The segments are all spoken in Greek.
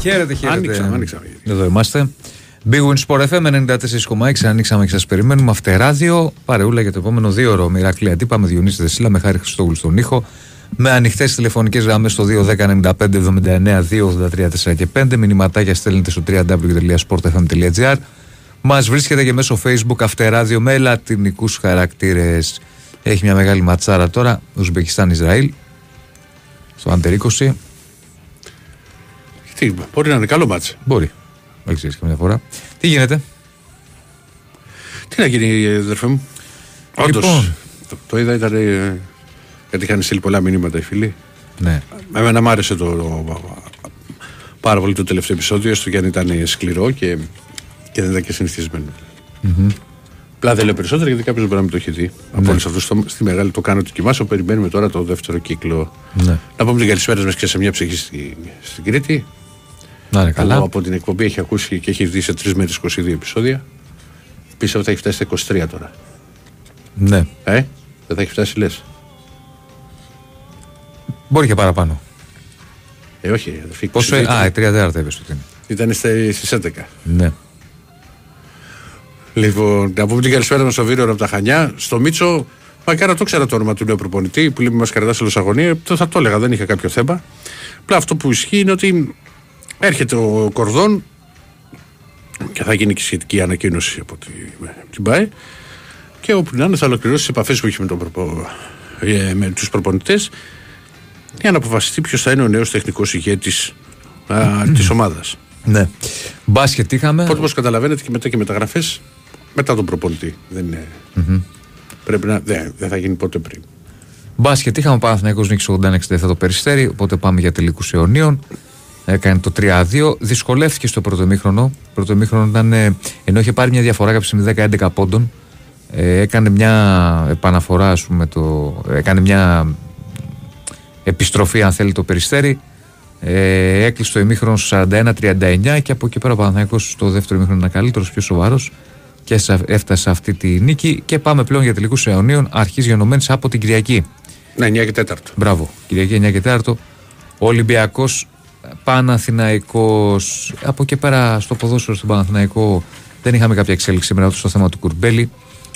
Χαίρετε, χαίρετε. Άνοιξα, άνοιξα. Εδώ είμαστε. Big Win Sport FM 94,6. Ανοίξαμε και σα περιμένουμε. Αυτεράδιο. Παρεούλα για το επόμενο δύο ώρο. Μοιρακλή αντίπα με Διονύση Δεσίλα, με χάρη Χριστόγλου στον ήχο. Με ανοιχτές τηλεφωνικές γραμμές στο 2.195.79.283.4 και 5. Μηνυματάκια στέλνετε στο www.sportfm.gr. Μας βρίσκεται και μέσω Facebook Αυτεράδιο με λατινικούς χαρακτήρες. Έχει μια μεγάλη ματσάρα τώρα. Ουσμπεκιστάν-Ισραήλ. Στο Άντερ 20. Τι, μπορεί να είναι καλό μάτς. Μπορεί. Δεν ξέρεις καμιά φορά. Τι γίνεται; Τι να γίνει, αδερφέ μου. Όντως, Λοιπόν. το, το είδα, ήταν. ε, Γιατί είχαν στείλει πολλά μηνύματα οι φίλοι. Ναι. Εμένα μ' άρεσε το, το- πάρα πολύ το τελευταίο επεισόδιο, έστω και αν ήταν σκληρό και, και δεν ήταν και συνηθισμένο. Απλά δεν λέω περισσότερο γιατί κάποιος μπορεί να μην το έχει δει. Από όλους αυτούς στη μεγάλη το κάνω το κοιμάσαι. Περιμένουμε τώρα το δεύτερο κύκλο. ναι. Να πούμε την καλησπέρα μας και σε μια ψυχή στη, στην Κρήτη. Να είναι Καλά. καλά. από την εκπομπή έχει ακούσει και έχει δει σε τρεις μέρε 22 επεισόδια. Πίσω ότι θα έχει φτάσει στα 23 τώρα. Ναι. Ε, δεν θα έχει φτάσει λες. Μπορεί και παραπάνω. Ε, όχι, αδερφή. Πόσο. 22 Α, η τρία τέταρτα είπες ότι είναι. Ήταν στις 11. Ναι. Λοιπόν, να πούμε την καλησπέρα μας στο Βίρο από τα Χανιά. Στο Μίτσο, μακάρι να το ξέρα το όνομα του νέου προπονητή που λέει μας κρατάς σε αγωνία. Το θα το έλεγα, δεν είχα κάποιο θέμα. Απλά αυτό που ισχύει είναι ότι έρχεται ο Κορδόν και θα γίνει και σχετική ανακοίνωση από τη- την ΠΑΕ και όπου να είναι θα ολοκληρώσει τις επαφές που έχει με, τον προπο... ε, με τους προπονητές για να αποφασιστεί ποιος θα είναι ο νέος τεχνικός ηγέτης της ομάδας. ναι. Μπάσκετ είχαμε. Οπότε, όπω καταλαβαίνετε, και μετά και μεταγραφές μετά τον προπονητή. Δεν είναι. Πρέπει να. Δεν, δεν θα γίνει ποτέ πριν. Μπάσκετ είχαμε Παναθηναϊκός νίκη 81-67 το περιστέρι. Οπότε πάμε για τελικούς αιωνίων. Έκανε το 3-2. Δυσκολεύτηκε στο πρώτο μήχρονο. Πρώτο μήχρονο ήταν. ε, ενώ είχε πάρει μια διαφορά κάποια στιγμή 10-11 πόντων. ε, έκανε μια επαναφορά, ας πούμε, το, έκανε μια επιστροφή, αν θέλει, το περιστέρι. Ε, έκλεισε το ημίχρονο στο 41-39 και από εκεί πέρα ο Παναθηναϊκός στο δεύτερο ημίχρονο ήταν καλύτερος, πιο σοβαρός και σε- έφτασε σε αυτή τη νίκη. Και πάμε πλέον για τελικούς αιωνίων αρχής γενομένης από την Κυριακή. Ναι, 9 και 4. Μπράβο. Κυριακή 9 και 4. Ολυμπιακός Παναθηναϊκός. Από εκεί πέρα στο ποδόσφαιρο στον Παναθηναϊκό δεν είχαμε κάποια εξέλιξη σήμερα ούτε στο θέμα του Κουρμπέλη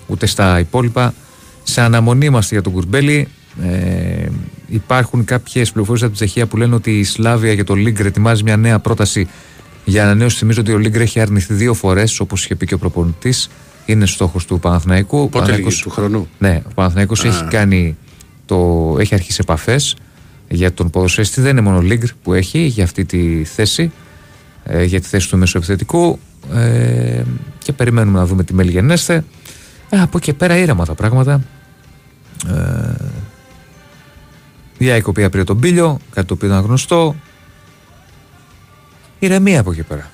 ούτε στα υπόλοιπα. Σε αναμονή είμαστε για τον Κουρμπέλη. Ε, υπάρχουν κάποιες πληροφορίες από την Τσεχία που λένε ότι η Σλάβια για το Λίγκρ ετοιμάζει μια νέα πρόταση για ανανέωση. Θυμίζω ότι ο Λίγκρ έχει αρνηθεί δύο φορές, όπως είχε πει και ο προπονητής. Είναι στόχος του Παναθηναϊκού. Ο Πότε Παναθηναϊκός- λίγη του χρόνου; ναι, ο Παναθηναϊκός έχει κάνει το, έχει αρχίσει επαφές για τον ποδοσφαιριστή. Δεν είναι μόνο ο Λίγκρ που έχει για αυτή τη θέση, ε, για τη θέση του μεσοεπιθετικού. Ε, και περιμένουμε να δούμε τι μελγενέστε. Ε, από εκεί και πέρα ήρεμα τα πράγματα. Ε, η ΑΕΚ η οποία πήρε τον Πίλιο, κάτι το οποίο ήταν γνωστό. Ηρεμία από εκεί πέρα.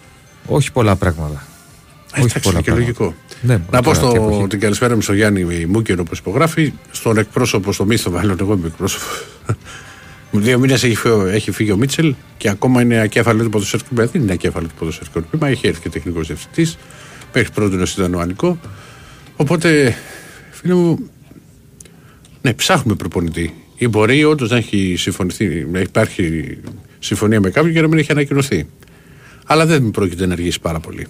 Όχι πολλά πράγματα. Ε, Εντάξει, είναι και λογικό. Ναι, Να πω τώρα, τι στο, εποχή. την καλησπέρα μου στον Γιάννη Μούκεν όπως υπογράφει, στον εκπρόσωπο, στο μίσθο, μάλλον εγώ είμαι εκπρόσωπος. Δύο μήνες έχει, φύγει- έχει φύγει ο Μίτσελ και ακόμα είναι ακέφαλος του ποδοσφαιρικού τμήμα. Δεν είναι ακέφαλος του ποδοσφαιρικού τμήμα, έχει έρθει και τεχνικός διευθυντής. Μέχρι πρώτη ήταν ο Ανικό. Οπότε, φίλε μου, ναι, ψάχνουμε προπονητή. Ή μπορεί όντως να έχει συμφωνηθεί, να υπάρχει συμφωνία με κάποιον και να μην έχει ανακοινωθεί. Αλλά δεν πρόκειται να αργήσει πάρα πολύ.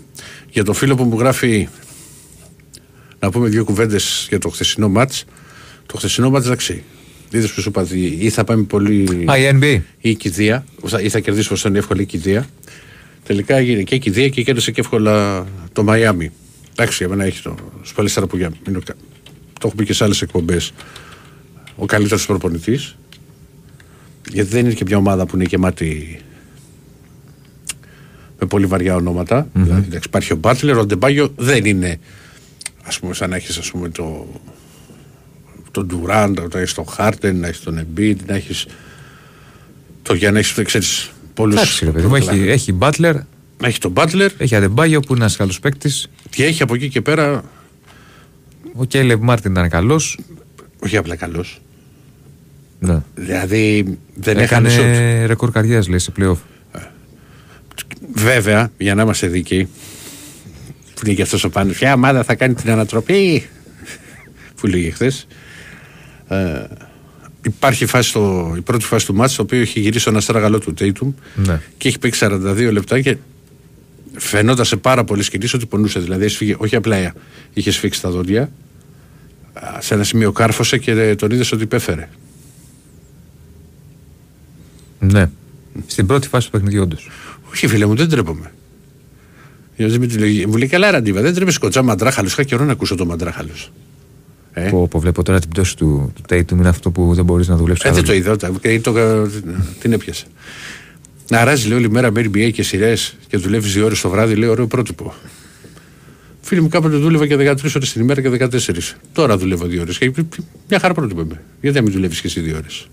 Για τον φίλο που μου γράφει να πούμε δύο κουβέντες για το χθεσινό μάτς. Το χθεσινό μάτς, εντάξει. Είδε που σου είπα, ότι ή θα πάμε πολύ. Α, η NBA. ή η κηδεία, ή θα κερδίσει όσο είναι εύκολα η κηδεία. Τελικά έγινε και η κηδεία και κέρδισε και εύκολα το Μαϊάμι. Εντάξει, για μένα έχει το σπαλίστερα που για. είναι ο κα- Το έχω πει και σε άλλες εκπομπές. Ο καλύτερος προπονητής. Γιατί δεν είναι και μια ομάδα που είναι γεμάτη με πολύ βαριά ονόματα. Δηλαδή, εντάξει, υπάρχει ο Μπάτλερ, ο Ντεμπάγιο δεν είναι ας πούμε σαν να έχεις ας πούμε το τον Ντουράντ, να έχεις τον Χάρτεν, να έχεις τον Εμπίτ, να έχεις το για να έχεις, ξέρεις, πολλούς Εντάξει, ρε παιδί μου, έχει, έχει Butler, να έχει τον Μπάτλερ έχει Αντεμπάγιο που είναι ένας καλός παίκτης. και έχει από εκεί και πέρα Ο Κέιλεμ Μάρτιν ήταν καλός. όχι απλά καλός Ναι. δηλαδή δεν έκανε σουτ Έκανε ρεκόρ καριέρας, λέει, σε playoff. βέβαια για να είμαστε δίκαιοι που λέει και αυτός ο Πάνος ποια ομάδα θα κάνει την ανατροπή που λέγε χθες. Υπάρχει φάση στο, η πρώτη φάση του μάτς το οποίο έχει γυρίσει ένα στραγαλό του Τέιτουμ Ναι. και έχει παίξει 42 λεπτά και φαινόταν σε πάρα πολλές κινήσεις ότι πονούσε. Δηλαδή, έσφυγε, όχι απλά είχε σφίξει τα δόντια, α, σε ένα σημείο κάρφωσε και τον είδες ότι υπέφερε. Ναι. Στην πρώτη φάση του παιχνιδιού, όντως. Όχι, φίλε μου, δεν τρέπομαι. Γιατί με τη λογική- Μου λέει καλά, Ραντίβα, δεν τρέπεσαι κοτσά μαντράχαλος. Είχα καιρό να ακούσω το μαντράχαλος. Ε, Που, που βλέπω τώρα την πτώση του, του Tatum είναι αυτό που δεν μπορείς να δουλέψεις. ε, δεν το καθόλου. είδα. τα- και το, την έπιασε. Να ράζει λέει όλη μέρα με NBA και σειρές και δουλεύεις δύο ώρες το βράδυ, λέει ωραίο πρότυπο. Φίλοι μου, κάποτε δούλευα και 13 ώρες την ημέρα και 14. Τώρα δουλεύω δύο ώρες. Και μια χαρά πρότυπο είμαι. Γιατί να μην δουλεύεις και εσύ δύο ώρες;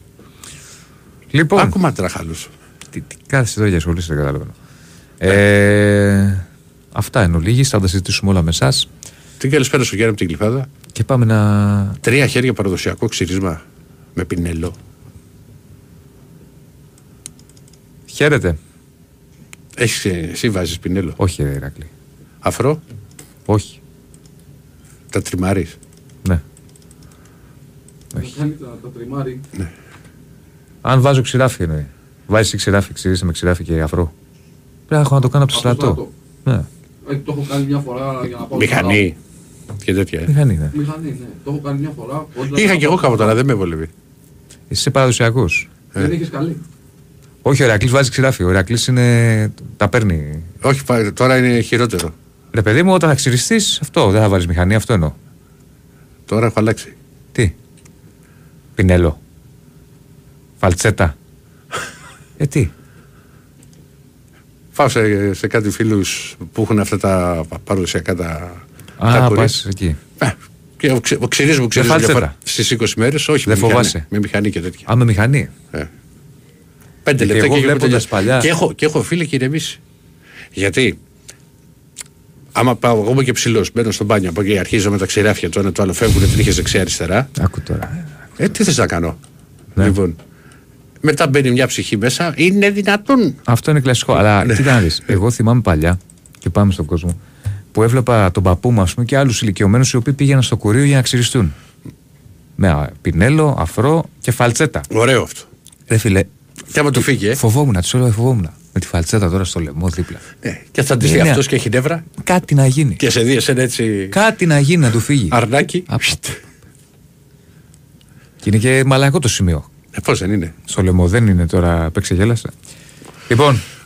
Λοιπόν, Άκου μαντράχαλο. τι, τι κάθεσαι εδώ για ασχολήσει, δεν καταλαβαίνω. Ε, αυτά εν ολίγης, θα τα συζητήσουμε όλα με εσάς. Την καλησπέρα σου Γιάννη από την Κλειφάδα. Και πάμε να. Τρία χέρια παραδοσιακό ξύρισμα με πινέλο. Χαίρετε. Έχεις, ε, εσύ βάζεις πινέλο. Όχι, ρε Ηρακλή. Αφρό, Όχι. τα τριμάρεις; Ναι. Κάνει τα, τα τριμάρι. Αν βάζω ξυράφι εννοεί. Βάζεις ξυράφι, ξυρίστε με ξυράφι και αφρό. Πρέπει να έχω να το κάνω από το Από το στρατό. Ναι. Ε, το έχω κάνει μια φορά για να πάω. Μηχανή και τέτοια. ε. Μηχανή, ναι. στο Μηχανή, ναι. Το έχω κάνει μια φορά. όταν Είχα θα και εγώ πάω κάποτε, στο αλλά δεν με βολεύει. Εσύ είσαι παραδοσιακό. Δεν είχε καλή. Όχι, ο Ηρακλή βάζει ξηράφι. Ο Ηρακλή είναι. τα παίρνει. Όχι, πα- τώρα είναι χειρότερο. Ρε παιδί μου, όταν θα ξυριστείς, αυτό δεν θα βάλεις μηχανή, αυτό εννοώ. Τώρα έχω αλλάξει. Τι; Πινέλο. Φαλτσέτα. ε, τι; Πάω σε, σε κάτι φίλους που έχουν αυτά τα παραδοσιακά τα. Τα Α, κουρί. πας εκεί. Ε, Και ο ξε- ο ξυρίζουμε, Με ξυρίζουμε φαλτσέτα. στις 20 μέρες. Όχι, Δεν με μηχανή, φοβάσαι. με μηχανή και τέτοια. Α, με μηχανή. Ε. Πέντε Και λεπτά εγώ και, έχουμε βλέποντας τελειώσει. παλιά- Και, έχω, και έχω φίλε και ηρεμήσει. Γιατί άμα πάω εγώ είμαι και ψηλός, μπαίνω στο μπάνιο από εκεί, αρχίζω με τα ξηράφια το ένα το άλλο, φεύγουν τρίχες δεξιά-αριστερά. Άκου τώρα. Ε, τι θες να κάνω; Ναι. Λοιπόν, μετά μπαίνει μια ψυχή μέσα, είναι δυνατόν. Αυτό είναι κλασικό. Αλλά Ναι. κοίτα να δεις. Εγώ θυμάμαι παλιά και πάμε στον κόσμο που έβλεπα τον παππού μου ας πούμε, και άλλους ηλικιωμένους οι οποίοι πήγαιναν στο κουρίο για να ξυριστούν. Με α, πινέλο, αφρό και φαλτσέτα. Ωραίο αυτό. Ρε φίλε, Και άμα του φύγει, ε, φοβόμουν, του έλεγα φοβόμουν. Με τη φαλτσέτα τώρα στο λαιμό δίπλα. ε, και θα ντυθεί Είναι- αυτός και έχει νεύρα Κάτι να γίνει. και σε δει εσένα έτσι Κάτι να γίνει να του φύγει. αρνάκι. Απ' απ' απ'. Και είναι και μαλακό το σημείο. Ε, Πώς δεν είναι. Στο λαιμό δεν είναι τώρα, παίξε γέλασε. Λοιπόν, Ε, γεια σου.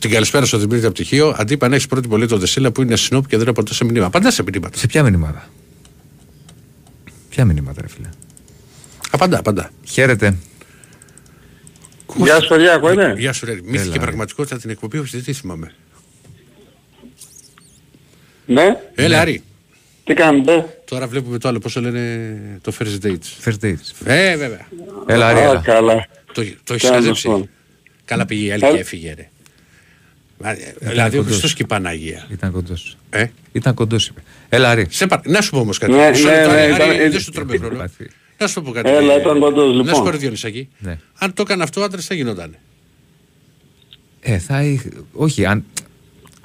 Την καλησπέρα στο Δημήτρη από πτυχίο. Αντί αν έχεις πρώτη πολύ το Δεσίλα που είναι σνόπ και δεν απαντά σε μηνύμα. Απαντά σε μηνύματα. σε ποια μηνύματα; Ποια μηνύματα, ρε φίλε; Απαντά, απαντά. Χαίρετε. Γεια σου, Κυριάκο, είναι; Γεια σου, ρε. Μύθι Έλα, και ρε. πραγματικότητα την εκπομπή, όχι δεν τη θυμάμαι. Ναι, Έλα, Άρη. τι κάνετε; Τώρα βλέπουμε το άλλο, πόσο λένε το first dates. First dates. Ε, βέβαια. Έλα, Α, Αρία. καλά. Το, το έχεις Κάνω μαζέψει. αυτό. Καλά πήγε η άλλη Ε. και έφυγε, ρε. Μα, ε, Δηλαδή ο κοντός. Χριστός και η Παναγία. Ήταν κοντός. Ε; Ήταν κοντός, είπε. Έλα, Άρη. Σε πα... Να σου πω όμως κάτι. Ναι, Μισό ναι, λεπτό, ναι, Άρη, ήταν- Άρη, ήταν- δεν σου τρώμε χρόνο. Πάθη. Να σου πω κάτι. Έλα, ε, ήταν κοντός, Να σου λοιπόν. πω ρε Διονυσάκη. Ναι. Αν το έκανε αυτό ο άντρας θα γινόταν. Ε, θα είχε... όχι, αν...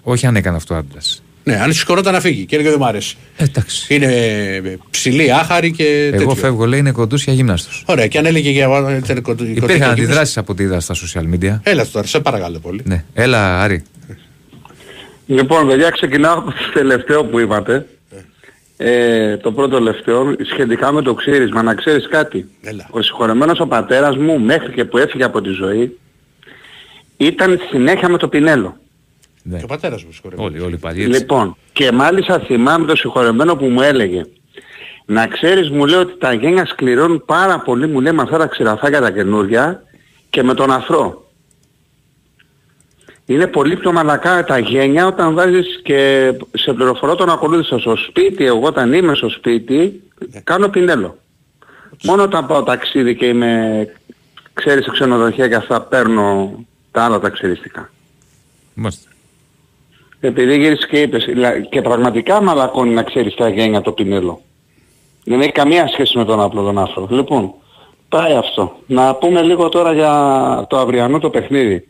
όχι αν έκανε αυτό άντρας. Ναι, αν σηκωνόταν να φύγει και έλεγε δεν μ' αρέσει. Εντάξει. Είναι ε, ψηλή, άχαρη και Εγώ τέτοιο. φεύγω, λέει, είναι κοντό για γύμναστο. Ωραία, και αν έλεγε για ε, ήταν κοντό- Υπήρχαν κοντό- αντιδράσεις από ό,τι είδα στα social media. Έλα τώρα, σε παρακαλώ πολύ. Ναι. Έλα, Άρη. Λοιπόν, παιδιά, ξεκινάω από το τελευταίο που είπατε. Ε, το πρώτο τελευταίο, σχετικά με το ξύρισμα, να ξέρεις κάτι. Έλα. Ο συγχωρεμένος ο πατέρας μου, μέχρι και που έφυγε από τη ζωή, ήταν συνέχεια με το πινέλο. Ναι. Και ο πατέρας μου συγχωρεύει. Όλοι, όλοι πάλι έτσι. Λοιπόν, και μάλιστα θυμάμαι το συγχωρεμένο που μου έλεγε. Να ξέρεις μου λέει ότι τα γένια σκληρώνουν πάρα πολύ μου λέει με αυτά τα ξηραφάκια τα καινούργια και με τον αφρό. Είναι πολύ πιο μαλακά τα γένια όταν βάζεις και σε πληροφορώ τον ακολούθησα στο σπίτι, εγώ όταν είμαι στο σπίτι κάνω πινέλο. Μόνο όταν πάω ταξίδι και είμαι, ξέρεις, σε ξενοδοχεία και αυτά παίρνω τα άλλα τα ξυριστικά. Μάλιστα. Επειδή γύρισες και είπες, λα- και πραγματικά μαλακώνει να ξέρεις τα γένια το πινέλο. Δεν έχει καμία σχέση με τον απλό τον άφρο. Λοιπόν, πάει αυτό. Να πούμε λίγο τώρα για το αυριανό το παιχνίδι.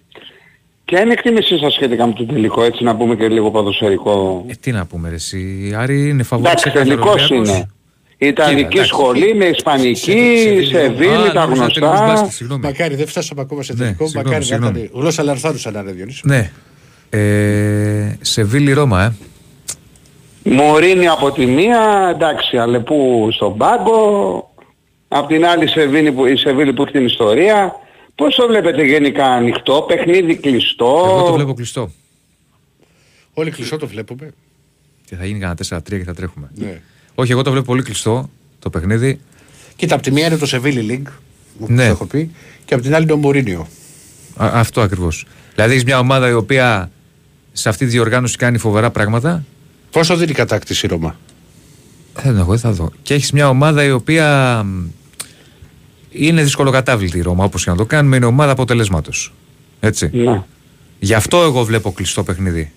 Ποια είναι η εκτίμησή σας σχετικά με το τελικό, έτσι να πούμε και λίγο ποδοσφαιρικό; Ε, τι να πούμε, ρε, εσύ. Άρη είναι φαβόρη Εντάξει, τελικός είναι. Ιταλική εντάξει. σχολή με Ισπανική, Σεβίλη, Σεβίλη, Α, τα νόμιζα τελικός γνωστά. μπάσκετ, συγγνώμη. Μακάρι δεν φτάσαμε ακόμα σε Ναι, τελικό. συγγνώμη, μακάρι να συγγνώμη. ήταν. Γλώσσα λαρθάρουσα να είναι Διονύση. Ναι. Ε, Σεβίλη Ρώμα, ε. Μωρίνη από τη μία, εντάξει, Αλεπού στον πάγκο. Απ' την άλλη Σεβίλη που, η Σεβίλη που έχει την ιστορία. Πώς το βλέπετε γενικά ανοιχτό, παιχνίδι κλειστό; Εγώ το βλέπω κλειστό. Όλοι κλειστό το βλέπουμε. Και θα γίνει κανένα 4-3 και θα τρέχουμε. Ναι. Όχι, εγώ το βλέπω πολύ κλειστό το παιχνίδι. Κοίτα, από τη μία είναι το Σεβίλη League, όπως Ναι. το έχω πει, και από την άλλη είναι ο Μουρίνιο. Α, αυτό ακριβώς. Δηλαδή έχεις μια ομάδα η οποία σε αυτή τη διοργάνωση κάνει φοβερά πράγματα; Πόσο δίνει η κατάκτηση η Ρώμα. Δεν έχω, δεν θα δω. Και έχεις μια ομάδα η οποία μ, είναι δυσκολοκατάβλητη η Ρώμα, όπως και να το κάνουμε, είναι ομάδα αποτελέσματο. Έτσι. Ναι. Γι' αυτό εγώ βλέπω κλειστό παιχνίδι.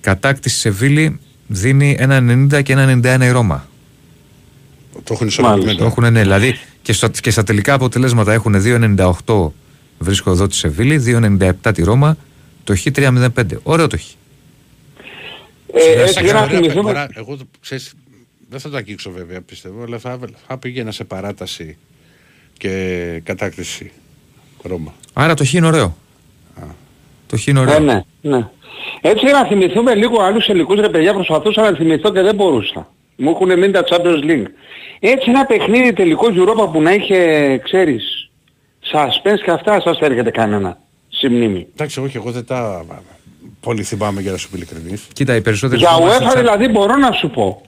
Κατάκτηση Σεβίλη δίνει ένα 90 και ένα 91 η Ρώμα. Το έχουν ισορροπημένο. Το έχουν, ναι. Δηλαδή και, στο, και στα τελικά αποτελέσματα έχουν 2,98 βρίσκω εδώ τη Σεβίλη, 2,97 τη Ρώμα, το Χ 3,05. Ωραίο το Χ. Ε, έτσι Σαν για να ωραία θυμηθούμε. παιχνιδάρα, Εγώ το- ξέρεις, δεν θα το αγγίξω βέβαια πιστεύω, αλλά θα, θα πήγαινα σε παράταση και κατάκτηση Ρώμα. Άρα το Χ είναι ωραίο. Το Χ είναι Ε, ωραίο. ναι, ναι. Έτσι για να θυμηθούμε λίγο άλλους ελληνικούς ρε παιδιά προσπαθούσα να θυμηθώ και δεν μπορούσα. Μου έχουν μείνει τα Champions League. Έτσι ένα παιχνίδι τελικός Europa που να είχε, ξέρεις, suspense και αυτά σας έρχεται κανένα. Στη μνήμη. Εντάξει, όχι, εγώ δεν τα πολύ θυμάμαι για να σου πει ειλικρινής. Κοίτα, οι περισσότεροι Για θυμόμαστε UEFA τσα- δηλαδή μπορώ να σου πω.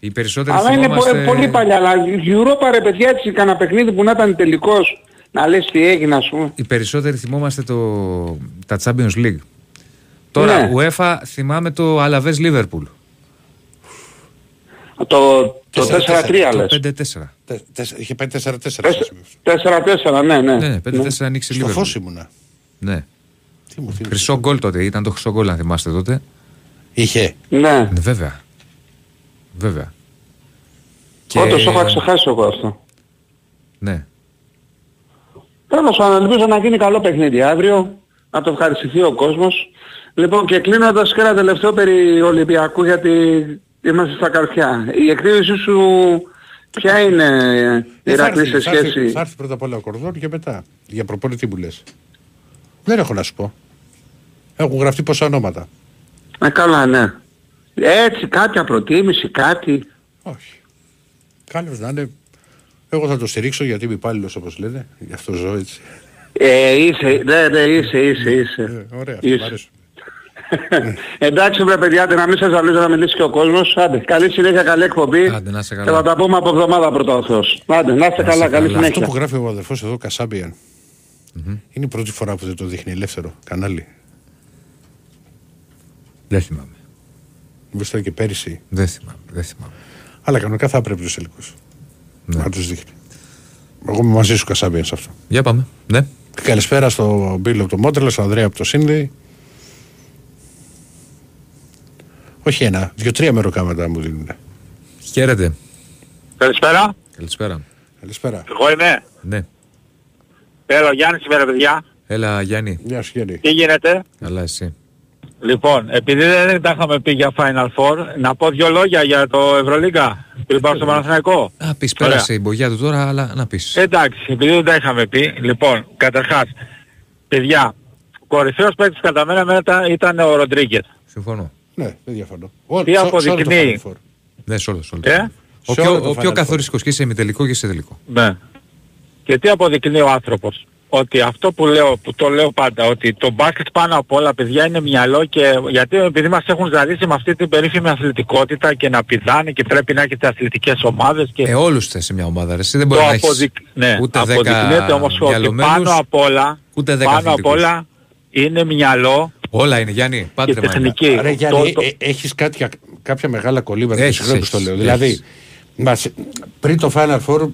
Οι περισσότεροι Αλλά είναι πο- θυμόμαστε... πολύ παλιά. Αλλά η Europa ρε παιδιά έτσι κανένα παιχνίδι που να ήταν τελικός να λες τι έγινε ας πούμε. Οι περισσότεροι θυμόμαστε το... τα Champions League. Τώρα, Ναι. UEFA θυμάμαι το Alaves Liverpool. Το, το 4-4, 4-3 Το λες. 5-4. Τε- τεσ- Είχε πάει 4-4. Τεσ- 4-4 ναι ναι. Ναι, ναι, 5-4 ανοίξει Στο Liverpool. φως ήμουνα. Ναι. Τι μου θύμισε. Χρυσό γκολ τότε, ήταν το χρυσό γκολ αν θυμάστε τότε. Είχε. Ναι. Ναι, βέβαια. Βέβαια. Όντως το είχα ξεχάσει εγώ αυτό. Ναι. Τέλος πάντων, ελπίζω να γίνει καλό παιχνίδι αύριο, να το ευχαριστηθεί ο κόσμος. Λοιπόν και κλείνοντας και ένα τελευταίο περί Ολυμπιακού γιατί είμαστε στα καρφιά. Η εκτίμηση σου ποια είναι η Ε, θα Ηρακλής έρθει, σε θα έρθει- σχέση... Θα έρθει πρώτα απ' όλα ο Κορδόν και μετά. Για προπονητή που λες. Δεν έχω να σου πω. Έχουν γραφτεί πόσα ονόματα. Ε, καλά, ναι. Έτσι, κάποια προτίμηση, κάτι. Όχι. Καλώς να είναι. Εγώ θα το στηρίξω γιατί είμαι υπάλληλος όπως λένε. Γι' αυτό ζω έτσι. Ε, είσαι, ναι, ναι, είσαι, είσαι, είσαι. Ε, ωραία, αυτό Είσαι. μου αρέσει. Εντάξει βρε παιδιά, άντε, να μην σας ζαλίζω να μιλήσει και ο κόσμος. Άντε, καλή συνέχεια, καλή εκπομπή. Άντε, να είστε καλά. Και θα τα πούμε από εβδομάδα πρώτα ο Θεός. Άντε, να είστε καλά, καλή καλά. Αυτό συνέχεια. που γράφει ο αδερφός εδώ, Κασάμπιαν, είναι η πρώτη φορά που δεν το δείχνει ελεύθερο κανάλι. Δεν θυμάμαι. Μήπως ήταν και πέρυσι. Δεν θυμάμαι. Δεν θυμάμαι. Αλλά κανονικά θα πρέπει τους ελικούς Ναι. να τους δείχνει. Εγώ είμαι μαζί σου Κασάμπιαν σε αυτό. Για πάμε. Ναι. Καλησπέρα στο Μπίλο από το Μόντρελα, στον Ανδρέα από το Σύνδεϊ. Όχι ένα, δύο-τρία μεροκάματα μου δίνουν. Χαίρετε. Καλησπέρα. Καλησπέρα. Καλησπέρα. Εγώ είμαι. Ναι. Έλα, ο Γιάννης σήμερα, παιδιά. Έλα, Γιάννη. Γεια σου Γιάννη. Τι γίνεται; Καλά, εσύ. Λοιπόν, επειδή δεν τα είχαμε πει για Final Four, να πω δύο λόγια για το Ευρωλίγκα. Πριν πάω στο Παναθηναϊκό. Να πεις, Ωραία. πέρασε η μπογιά του τώρα, αλλά να πεις. Εντάξει, επειδή δεν τα είχαμε πει, λοιπόν, καταρχάς, παιδιά, κορυφαίος παίκτης κατά μένα μετά ήταν ο Ροντρίγκετ. Συμφωνώ. Ναι, δεν διαφωνώ. Ό, Τι σε- σε όλο το αποδεικνύει. Final Four. Ναι, σε όλο. σε όλο. Ε; Ο Σε πιο, όλο το ο πιο Final Four. καθοριστικός και σε ημιτελικό και σε τελικό. Ναι. Και τι αποδεικνύει ο άνθρωπος; Ότι αυτό που λέω, που το λέω πάντα, ότι το μπάσκετ πάνω απ' όλα παιδιά είναι μυαλό και γιατί επειδή μας έχουν ζαλίσει με αυτή την περίφημη αθλητικότητα και να πηδάνε και πρέπει να έχετε αθλητικές ομάδες και Ε, όλους θες σε μια ομάδα. Ρε. Εσύ δεν το μπορεί να έχεις αποδεικ... ναι, ούτε αποδεικνύεται δέκα όμως ότι μυαλωμένους, πάνω απ' όλα, ούτε δέκα πάνω απ' αθλητικούς. όλα είναι μυαλό Όλα είναι, Γιάννη. και Πάντρεμα είναι. τεχνική. Ρε Γιάννη, Το- το- ε, έχεις κάποια, κάποια μεγάλα κολλήματα Έχεις, συγγνώμη που το έχεις, λέω. έχεις. Δηλαδή, μας, πριν το Final Four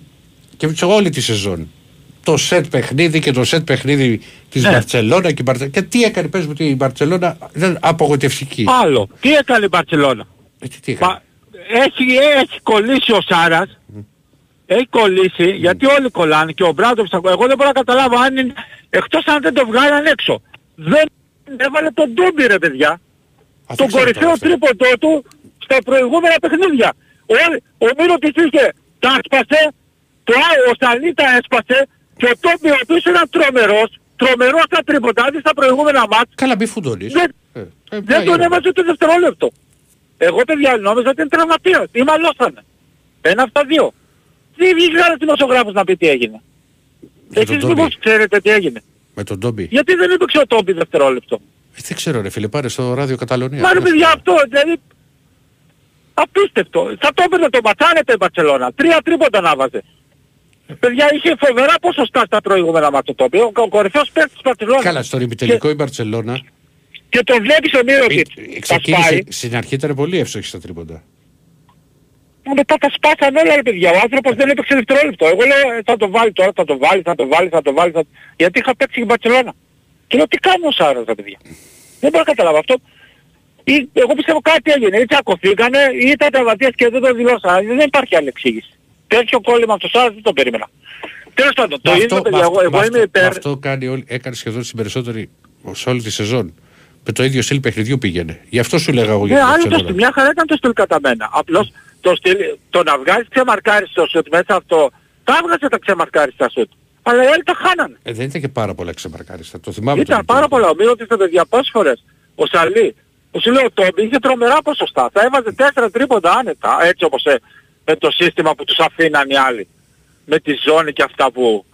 και σε όλη τη σεζόν, το σετ παιχνίδι και το σετ παιχνίδι της Ναι. Μπαρτσελώνα και, η Μπαρτσε- και τι έκανε, πες μου, ότι η Μπαρτσελώνα ήταν απογοητευτική. Άλλο. Τι έκανε η Μπαρτσελώνα. Ε, τι, τι έκανε; Πα- Έχει, έχει κολλήσει ο Σάρας. Έχει κολλήσει γιατί όλοι κολλάνε και ο Μπράντοβιτς εγώ δεν μπορώ να καταλάβω αν είναι εκτός αν δεν το βγάλαν έξω. Δεν έβαλε τον Ντούμπι ρε παιδιά. Α, δεν τον ξέρω κορυφαίο τώρα αυτό. τρίποντο του στα προηγούμενα παιχνίδια. Ο, ο Μύρωτης είχε, τα έσπασε, το άλλο, ο Σαλή τα έσπασε και ο Τόμπι ο οποίος ήταν τρομερός, τρομερός στα τρίποτα, δεις στα προηγούμενα μάτς, Καλά μη φουντώνεις. δεν, Ε, ε, δεν τον έγινε. έβαζε το δευτερόλεπτο. Εγώ παιδιά νόμιζα ότι είναι τραυματίας, ή μαλώσανε. Ένα από τα δύο. Τι βγήκε ένας δημοσιογράφος να πει τι έγινε. Με τον Εσείς Τόμπι. μήπως ξέρετε τι έγινε. Με τον Ντόμπι. Γιατί δεν έπαιξε ο Τόμπι δευτερόλεπτο; Ε, δεν ξέρω ρε φίλε, πάρε στο ράδιο Καταλωνία. Μα ρε παιδιά αυτό, δηλαδή απίστευτο. Θα το έπαιρνε το ματσάνετε η Μπαρτσελώνα. Τρία τρίποτα να βάζε. Παιδιά είχε φοβερά ποσοστά στα προηγούμενα μάτια το οποίο. Ο κορυφαίος παίκτης της Μπαρτσελώνα. Καλά, στον ημιτελικό η Μπαρτσελώνα Και το βλέπεις ο Μύρωτιτ. ε, Τα σπάει. ξεκίνησε, στην αρχή ήταν πολύ εύστοχη στα τρίποτα. Μα Μετά τα σπάσαν όλα ρε παιδιά. Ο άνθρωπος δεν έπαιξε δευτερόλεπτο. Εγώ λέω ε, θα το βάλει τώρα, θα το βάλει, θα το βάλει, θα το βάλει. Θα... Γιατί είχα παίξει η Μπαρτσελώνα. Και λέω τι κάνει ο Σάρας τα παιδιά. Δεν μπορώ να καταλάβω αυτό. Ή, εγώ πιστεύω κάτι έγινε. Ή τσακωθήκανε ή ήταν τραυματίας και δεν το δηλώσαν. Δεν υπάρχει άλλη εξήγηση. Τέτοιο κόλλημα από το Σάρας δεν το περίμενα. Τέλος πάντων, το Με ίδιο αυτό- παιδιά, με εγώ, αυτό- εγώ με είμαι αυτό- με υπέρ. Αυτό κάνει όλη, έκανε σχεδόν στην περισσότερη, σε όλη τη σεζόν. Με το ίδιο στυλ παιχνιδιού πήγαινε. Γι' αυτό σου λέγα εγώ για Ναι, την άλλο το Μπαρτσελώνα. στυλ. Μια χαρά ήταν το στυλ κατά μένα. Απλώς το, στυλ, το να βγάλεις ξεμαρκάριστο σουτ μέσα αυτό, τα έβγαζε τα ξεμαρκάριστα σουτ. Αλλά οι άλλοι τα χάνανε. Ε, δεν ήταν και πάρα πολλά ξεμαρκάριστα. Το θυμάμαι. Ήταν τον πάρα ημιτελικό. πολλά. Ο Μύρωτης τα παιδιά πόσες φορές. Ο Σαλή. Ο σου λέω ο Τόμπι είχε τρομερά ποσοστά. Θα έβαζε τέσσερα τρίποντα άνετα. Έτσι όπως ε, με το σύστημα που τους αφήναν οι άλλοι. Με τη ζώνη και αυτά που...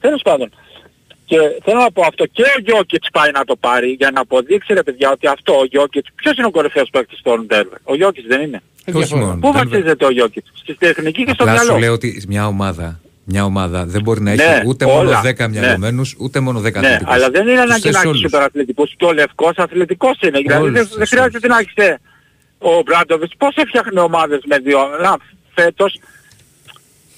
Τέλος πάντων. Και θέλω να πω αυτό και ο Γιώκητς πάει να το πάρει για να αποδείξει ρε παιδιά ότι αυτό ο Γιώκητς... Ποιος είναι ο κορυφαίος παίκτης των Ντέρβερ; Ο Γιώκητς δεν είναι. Ε, Όχι διαφορά. μόνο. Πού Δεν- βασίζεται ο Γιώκητς; Στη τεχνική και στο Απλά σου μυαλό. λέω ότι μια ομάδα, μια ομάδα δεν μπορεί να έχει Ναι, ούτε όλα. μόνο 10 Ναι. μυαλωμένους, ούτε μόνο 10 Ναι, αθλητικούς. αλλά δεν είναι Τους ανάγκη θες να έχεις όλους. σούπερ αθλητικούς. Και ο Λευκός αθλητικός είναι. Δηλαδή Όλους δεν, τους δεν χρειάζεται όλους. να έχεις ε, ο Μπράντοβιτς. Πώς έφτιαχνε ομάδες με δύο... Να, φέτος...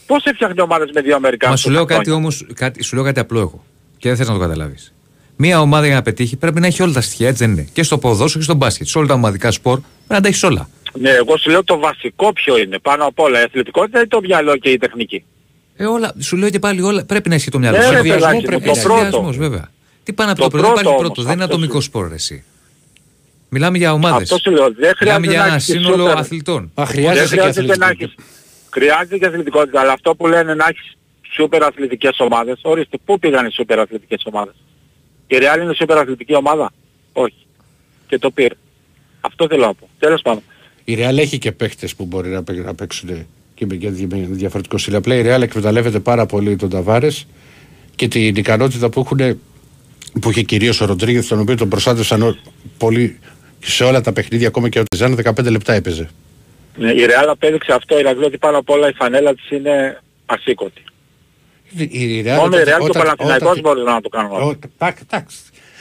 Πώς έφτιαχνε ομάδες με δύο Αμερικάνους. Μα σου λέω τόσα κάτι χρόνια; όμως, κάτι, σου λέω κάτι απλό εγώ. Και δεν θες να το καταλάβεις. Μια ομάδα για να πετύχει πρέπει να έχει όλα τα στοιχεία, έτσι δεν είναι. Και στο ποδόσφαιρο και στο μπάσκετ. Σε όλα τα ομαδικά σπορ πρέπει να τα έχεις όλα. Ναι, εγώ σου λέω το βασικό ποιο είναι. Πάνω απ' όλα η αθλητικότητα ή το μυαλό και η τεχνική; Ε, όλα, σου λέω και πάλι όλα. Πρέπει να έχει το μυαλό. Ναι, σου. ρε, Συνδυασμό παιδάκι μου, πρέπει- το ε, πρώτο. συνδυασμός, βέβαια. Τι πάνε από Το το πρώτο, δεν πρώτο υπάρχει όμως, πρώτο. Δεν είναι αυτό ατομικό σου- σπορ, ρε, εσύ. Μιλάμε για ομάδες. Αυτό σου λέω. Δεν Μιλάμε χρειάζεται για να ένα έχεις και σύνολο σούπερ. αθλητών. Μα Δεν χρειάζεται και χρειάζεται να αθλητική. έχεις... Χρειάζεται και αθλητικότητα, αλλά αυτό που λένε να έχεις σούπερ αθλητικές ομάδες, ορίστε, πού πήγαν οι σούπερ αθλητικές ομάδες; Η Real είναι σούπερ αθλητική ομάδα; Όχι. Και το πήρε. Αυτό θέλω να πω. Τέλος πάντων. Η Real έχει και παίχτες που μπορεί να, παί- να παίξουν και με, και με διαφορετικό στυλ. Απλά η Real εκμεταλλεύεται πάρα πολύ τον Ταβάρες και την ικανότητα που έχουν που είχε κυρίως ο Ροντρίγκες, τον οποίο τον προστάτευσαν ό- πολύ σε όλα τα παιχνίδια, ακόμα και ο Τιζάν 15 λεπτά έπαιζε. Ναι, η Real απέδειξε αυτό, δηλαδή ότι πάνω απ' όλα η φανέλα της είναι ασήκωτη. Η, η Real, Μόνο η όταν- Real και ο όταν- Παναθηναϊκός όταν- μπορεί να το κάνουν αυτό. Ω, τάκ, Εντάξει.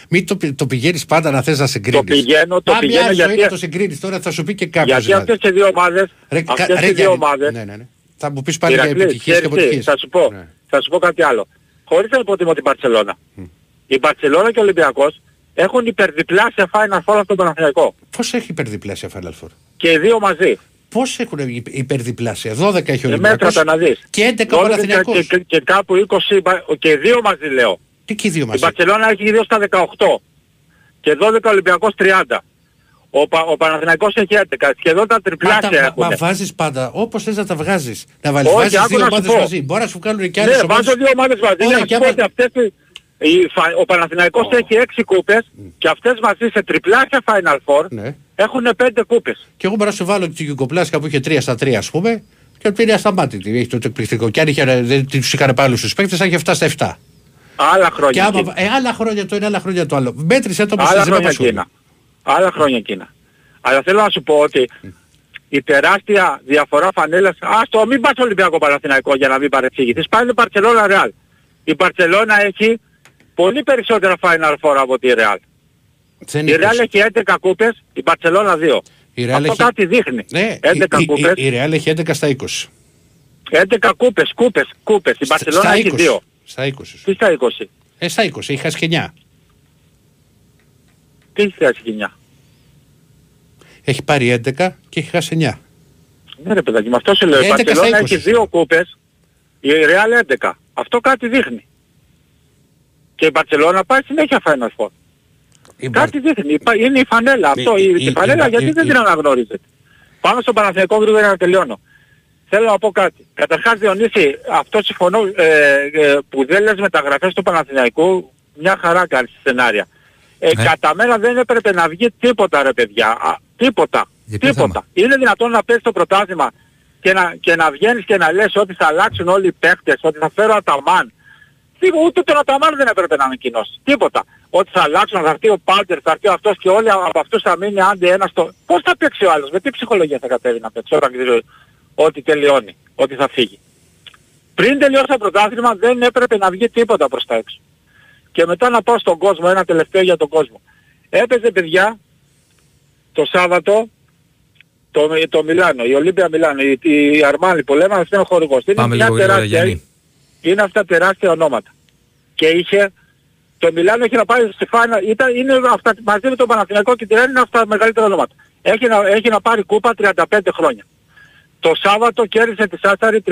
Μην το, πη- το πηγαίνεις πάντα να θες να συγκρίνεις. Το πηγαίνω, το πηγαίνω γιατί- να το συγκρίνεις τώρα, θα σου πει και κάποιος. Γιατί αυτές οι δύο ομάδες, αυτές οι δύο ομάδες, Ναι, ναι, ναι. Θα μου πεις πάλι για Ηρακλής, επιτυχίες και ξέρεις τι, αποτυχίες. Θα σου πω, θα σου πω κάτι άλλο. Χωρίς να υποτιμώ την Παρσελώνα. Η Παρσελώνα και ο Ολυμπιακός έχουν υπερδιπλάσια Final Four στον Παναθηναϊκό. Πώς έχει υπερδιπλάσια Final Four. Και οι δύο μαζί. Πώς έχουν υπ- υπερδιπλάσια; 12 έχει ο Ε, Ολυμπιακός μέτρα τα να δεις. και 11 ο 12 Παναθηναϊκός. και, και, και κάπου 20, πα- και οι δύο μαζί λέω. Τι και οι δύο Η μαζί; Μπαρσελόνα έχει δύο στα 18 και 12 Ολυμπιακός 30. Ο, Πα, ο Παναθηναϊκός έχει 11. Σχεδόν τα τριπλάσια Πάντα, μα, έχουν. μα βάζεις πάντα όπως θες να τα βγάζεις. Να βάλεις Όχι, βάζεις άκου δύο να σου ομάδες πω. μαζί. Μπορεί να σου βγάλουν και άλλες Ναι, ομάδες. βάζω δύο ομάδες μαζί. Ωραία, να και σου πω άμα- ότι αυτές οι- η φα- ο Παναθηναϊκός έχει 6 κούπες και αυτές μαζί σε τριπλάσια Final Four Ναι. έχουν 5 κούπες. Και εγώ μπορώ να σου βάλω τη Γιουγκοπλάσκα που είχε 3 στα 3 ας πούμε και ότι είναι ασταμάτητη. Έχει το εκπληκτικό. Και αν είχε, δεν τους είχαν πάρει όλους τους παίκτες, θα είχε 7 στα 7. Άλλα Και χρόνια άμα, εκείνα. ε, άλλα χρόνια το ένα, άλλα χρόνια το άλλο. Μέτρησε το Άλλα μας χρόνια εκείνα. Άλλα χρόνια εκείνα. Αλλά θέλω να σου πω ότι η τεράστια διαφορά φανέλας... Άστο, μην πας στο Ολυμπιακό Παναθηναϊκό για να μην παρεξηγηθείς. Πάει η Παρσελώνα Ρεάλ. Η Παρσελώνα έχει πολύ περισσότερα Final Four από τη Ρεάλ. Δεν Η Ρεάλ έχει 11 κούπες, η Παρσελώνα 2. Η Real Αυτό έχει- κάτι δείχνει. Ναι, 11 η, η, κούπες, η, η Real έχει 11 στα 20. 11 κούπες, κούπες, κούπες. Η Στα- Παρσελώνα στα έχει 20. 2. Στα 20. Τι στα 20. Ε, στα 20, είχα και 9. Τι στα 9. Έχει πάρει 11 και έχει χάσει 9. Ναι ρε παιδάκι, με αυτό σου λέω. Η 11 στα Παρσελώνα 20. έχει δύο κούπες, η Ρεάλ 11. Αυτό κάτι δείχνει. Και η Μπαρσελόνα πάει συνέχεια Final Four. Η Μπαρ- Κάτι δείχνει. Υπά- Είναι η φανέλα αυτό. Η- Η, η- η φανέλα η- γιατί η- δεν η- την αναγνωρίζετε. Πάμε στο Παναθηναϊκό γρήγορα για να τελειώνω. Θέλω να πω κάτι. Καταρχάς Διονύση, αυτό συμφωνώ ε, ε, που δεν λες μεταγραφές του Παναθηναϊκού, μια χαρά κάνεις σενάρια. Ε, Ναι. Κατά μένα δεν έπρεπε να βγει τίποτα ρε παιδιά. Α, τίποτα. Για ποιο τίποτα. θέμα; Είναι δυνατόν να παίζει το πρωτάθλημα και να, και να βγαίνεις και να λες ότι θα αλλάξουν όλοι οι παίχτες, ότι θα φέρω Αταμάν. Τι, ούτε τον Αταμάν δεν έπρεπε να ανακοινώσει. Τίποτα. Ότι θα αλλάξουν, θα έρθει ο Πάντερ, θα έρθει αυτός και όλοι από αυτούς θα μείνει άντε ένα στο... Πώς θα παίξει ο άλλος, με τι ψυχολογία θα κατέβει να παίξει όταν ξέρει ότι τελειώνει, ότι θα φύγει. Πριν τελειώσει το πρωτάθλημα δεν έπρεπε να βγει τίποτα προς τα έξω. Και μετά να πάω στον κόσμο, ένα τελευταίο για τον κόσμο. Έπαιζε παιδιά το Σάββατο το, το Μιλάνο, η Ολύμπια Μιλάνο, η, η Αρμάνη που λέμε αυτό είναι ο χορηγός. Είναι Πάμε μια λίγο γρήγορα, τεράστια- Γιάννη. Είναι αυτά τεράστια ονόματα. Και είχε, το Μιλάνο έχει να πάει στη φάνα, ήταν, είναι αυτά, μαζί με τον Παναθηναϊκό και την Ρένη είναι αυτά τα μεγαλύτερα ονόματα. Έχει να, έχει να πάρει κούπα 35 χρόνια. Το Σάββατο κέρδισε τη Σάσταρη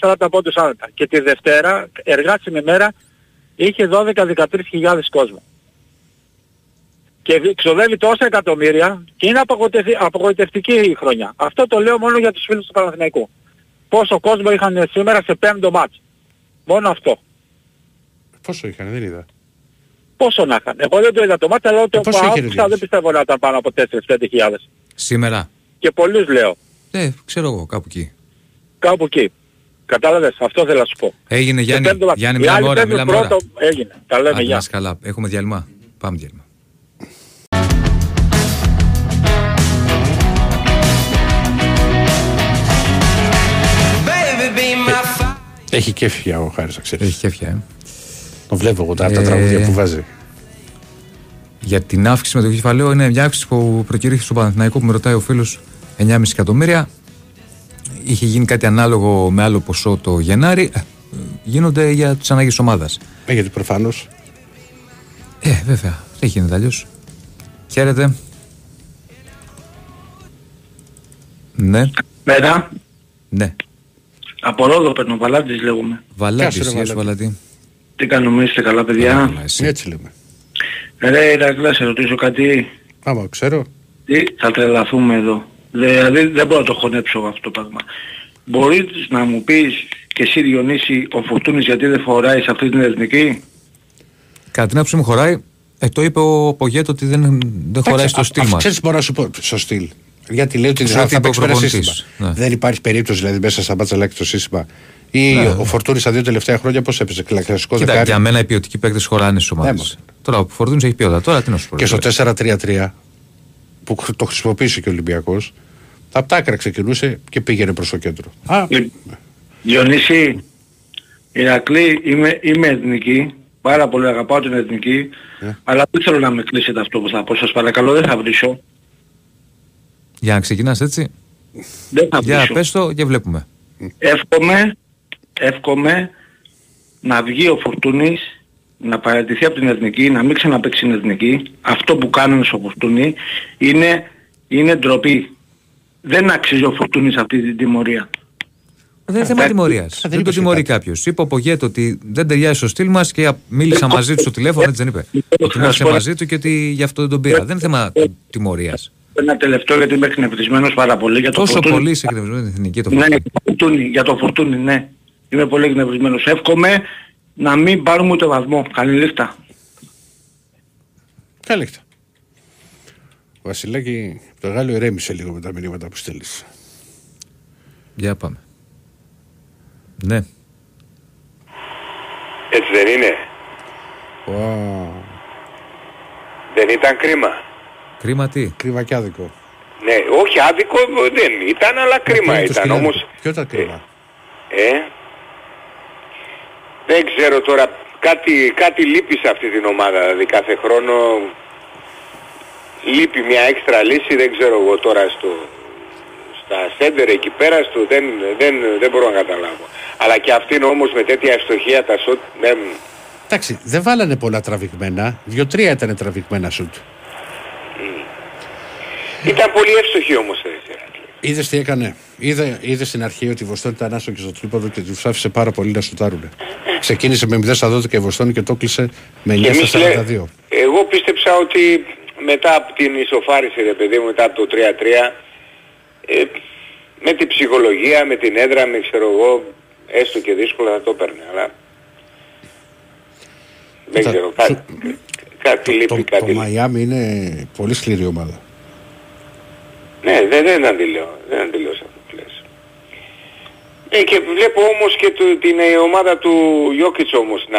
35-40 πόντους άνετα. Και τη Δευτέρα, εργάσιμη μέρα, είχε 12-13 χιλιάδες κόσμο. Και δι- ξοδεύει τόσα εκατομμύρια και είναι απογοητευ- απογοητευτική η χρονιά. Αυτό το λέω μόνο για τους φίλους του Παναθηναϊκού. Πόσο κόσμο είχαν σήμερα σε πέμπτο μάτς. Μόνο αυτό. Πόσο είχαν, δεν είδα. Πόσο να είχαν. Εγώ δεν το είδα το μάτς, αλλά ότι Ε, ο πόσο είχε Παόκ διάρκεια; δεν πιστεύω να ήταν πάνω από 4-5 χιλιάδες. Σήμερα. Και πολλούς λέω. Ε, ξέρω εγώ, κάπου εκεί. Κάπου εκεί. Κατάλαβες, αυτό θέλω να σου πω. Έγινε Σε Γιάννη, πέμπτο μάτς. Γιάννη Οι μιλάμε άλλοι ώρα, παίζουν μιλάμε ώρα. πρώτο, Έγινε. Τα λέμε, Άντε, να γεια. είσαι καλά. Έχουμε διάλειμμα. Πάμε διάλειμμα. Έχει κέφια ο Χάρης, να ξέρεις. Έχει κέφια, ε. Τον βλέπω εγώ τα, τα Ε, τραγούδια που βάζει. Για την αύξηση με το κεφαλαίο είναι μια αύξηση που προκυρήθηκε στο Παναθηναϊκό που με ρωτάει ο φίλος 9,5 εκατομμύρια. Είχε γίνει κάτι ανάλογο με άλλο ποσό το Γενάρη. Ε, γίνονται για τις ανάγκες ομάδας. Ε, γιατί προφανώς Ε, βέβαια. Δεν γίνεται αλλιώς. Χαίρετε. Ναι, Μέρα, ναι. Από Ρόδο παίρνω, Βαλάντης λέγομαι. Βαλάτη, Κάτσε, ρε, γεια σου Βαλάτη. Βαλάτη. Τι κάνουμε, είστε καλά παιδιά; Καλά, εσύ. έτσι λέμε. Ρε Ηρακλά, σε ρωτήσω κάτι. Άμα ξέρω, Τι, θα τρελαθούμε εδώ. Δηλαδή δεν μπορώ να το χωνέψω αυτό το πράγμα. Μπορείς να μου πεις και εσύ Διονύση ο Φορτούνης γιατί δεν φοράει σε αυτή την εθνική; Κατά την άποψή μου χωράει. Ε, το είπε ο Πογέτο ότι δεν, δεν χωράει στο στυλ μας. Ξέρεις μπορώ να σου πω στο στυλ. Γιατί λέει ότι Σε θα, ό,τι θα είπε ο παίξει με ένα προπονητής. σύστημα. Ναι. Δεν υπάρχει περίπτωση δηλαδή μέσα στα μπατσαλάκια το σύστημα. Ή Ναι. ο Φορτούνης τα δύο τελευταία χρόνια πώς έπαιζε κλασικό Κοίτα, δεκάρι. για μένα οι ποιοτικοί παίκτες χωράνε στις ομάδες. Ναι, μωρέ. Τώρα ο Φορτούνης έχει ποιότητα. Τώρα τι να σου πω. Και στο ρε. 4-3-3 που το χρησιμοποίησε και ο Ολυμπιακός από τα άκρα ξεκινούσε και πήγαινε προς το κέντρο. Α, Λι- Διονύση, Ηρακλή, είμαι, είμαι εθνική. Πάρα πολύ αγαπάω την εθνική. Ναι. Αλλά δεν θέλω να με κλείσετε αυτό που θα πω. Σας παρακαλώ δεν θα βρίσω. Για να ξεκινάς έτσι. Δεν θα Για βρίσω. πες το και βλέπουμε. Εύχομαι, εύχομαι να βγει ο Φορτούνης, να παρατηθεί από την Εθνική, να μην ξαναπαίξει την Εθνική. Αυτό που κάνουν στο Φορτούνη είναι, είναι ντροπή. Δεν αξίζει ο Φορτούνης αυτή την τιμωρία. Δεν είναι θέμα δεν- τιμωρίας. δεν Δεν το είπες τιμωρεί κάτι. κάποιος. Είπε ο Πογέτο ότι δεν ταιριάζει στο στυλ μας και μίλησα μαζί του στο τηλέφωνο, έτσι δεν είπε. Ότι μίλησε μαζί του και ότι γι' αυτό δεν τον πήρα. Δεν είναι θέμα τιμωρίας. Ένα τελευταίο γιατί είμαι εκνευρισμένος πάρα πολύ για το Τόσο Φορτούνη. πολύ σε εκνευρισμένος την εθνική το Ναι, Φορτούνη. για το Φορτούνη, για το Φορτούνη, ναι. Είμαι πολύ εκνευρισμένος. Εύχομαι να μην πάρουμε ούτε βαθμό. Καλή νύχτα. καλή νύχτα. Βασιλάκη, το Γάλλο ηρέμησε λίγο με τα μηνύματα που στέλνεις. Για πάμε. Ναι. Έτσι δεν είναι; Wow. Δεν ήταν κρίμα. Κρίμα τι; Κρίμα και άδικο. Ναι, όχι άδικο δεν ήταν, αλλά κρίμα Ποιο είναι το ήταν. σκυλάδικο; Όμως, Ποιο ήταν κρίμα; ε, δεν ξέρω τώρα, κάτι, κάτι λείπει σε αυτή την ομάδα. Δηλαδή κάθε χρόνο λείπει μια έξτρα λύση, δεν ξέρω εγώ τώρα στο, στα σέντερ εκεί πέρα, στο, δεν, δεν, δεν μπορώ να καταλάβω. Αλλά και αυτήν όμως με τέτοια ευστοχία τα σωτ, δεν, Εντάξει, δεν βάλανε πολλά τραβηγμένα. Δύο-τρία ήταν τραβηγμένα σουτ. Ήταν πολύ εύστοχη όμως. ε, Ηρακλή. Είδες τι έκανε. Είδε, είδε στην αρχή ότι η Βοστόνη ήταν άσο και στο τρίποδο και του άφησε πάρα πολύ να σουτάρουν. Ξεκίνησε με 0 στα 12 και η Βοστόνη και το κλείσε με 9 Και εμείς στα λέ- 42. Εγώ πίστεψα ότι μετά από την ισοφάριση, ρε παιδί μου, μετά από το 3-3, ε, με την ψυχολογία, με την έδρα, με ξέρω εγώ, έστω και δύσκολα θα το έπαιρνε. Αλλά δεν Κοίτα, ξέρω, κάτι, κάτι λείπει, Το, το κάτι λείπει. Μαϊάμι είναι πολύ σκληρή ομάδα. Ναι, δεν, δεν αντιλέω, δεν αντιλέω σε αυτό που λες. Ε, και βλέπω όμως και του, την ε, ομάδα του Γιώκητς όμως να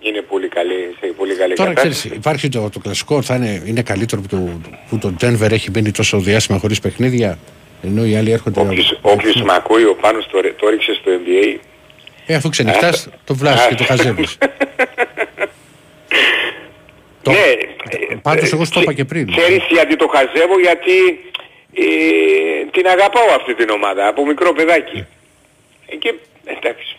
είναι πολύ καλή, σε πολύ καλή Τώρα κατάσταση. ξέρεις, υπάρχει το, το κλασικό, θα είναι, είναι καλύτερο που το, που το Denver έχει μείνει τόσο διάστημα χωρίς παιχνίδια, ενώ οι άλλοι έρχονται... Όποιος, όποιος με ακούει ο Πάνος το, ρε- το ρίξε στο NBA. Ε, αφού ξενυχτάς, το βλάσεις και το χαζεύεις. Το- ναι, Πάντως ε, εγώ σου το είπα και πριν. Ξέρεις γιατί το χαζεύω, γιατί ε, την αγαπάω αυτή την ομάδα από μικρό παιδάκι. Ε, και εντάξει.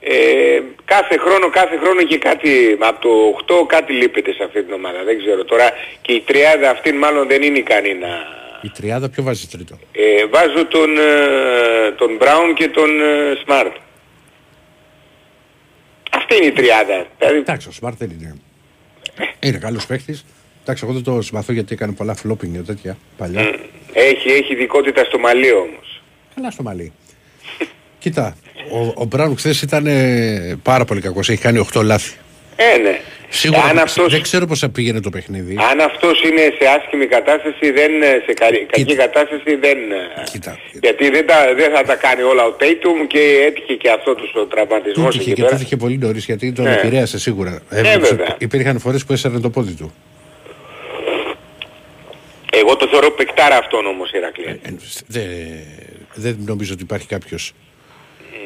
Ε, κάθε χρόνο, κάθε χρόνο και κάτι, από το 8 κάτι λείπεται σε αυτή την ομάδα. Δεν ξέρω τώρα και η τριάδα αυτή μάλλον δεν είναι ικανή να... Η τριάδα ποιο βάζει τρίτο; Ε, βάζω τον, ε, τον Brown και τον ε, Smart. Αυτή είναι η τριάδα. Δηλαδή, Εντάξει, ο Smart δεν είναι. Είναι καλός παίχτης. Εντάξει, εγώ δεν το συμπαθώ γιατί έκανε πολλά flopping και τέτοια παλιά. έχει, έχει ειδικότητα στο μαλλί όμως. Καλά στο μαλλί. Κοίτα, ο, ο Μπράουν χθες ήταν ε, πάρα πολύ κακός. Έχει κάνει 8 λάθη. Ε, ναι. Σίγουρα αν, αυτός, δεν ξέρω πώς θα πήγαινε το παιχνίδι. αν αυτός είναι σε άσχημη κατάσταση, δεν, ε, σε καλή, κακή Κοίτα. κατάσταση δεν... ε, Κοίτα. Γιατί δεν, τα, δεν θα τα κάνει όλα ο Tatum και έτυχε και αυτό τους ο Του τραυματισμός έτυχε εκεί και του πέρα. έτυχε πολύ νωρίς γιατί τον Ναι. επηρέασε σίγουρα. Ε, Έβλεψε- βέβαια. υπήρχαν φορές που έσαιρνε το πόδι του. Εγώ το θεωρώ παικτάρα αυτόν όμως Ηρακλή. Ε, δεν, δεν νομίζω ότι υπάρχει κάποιος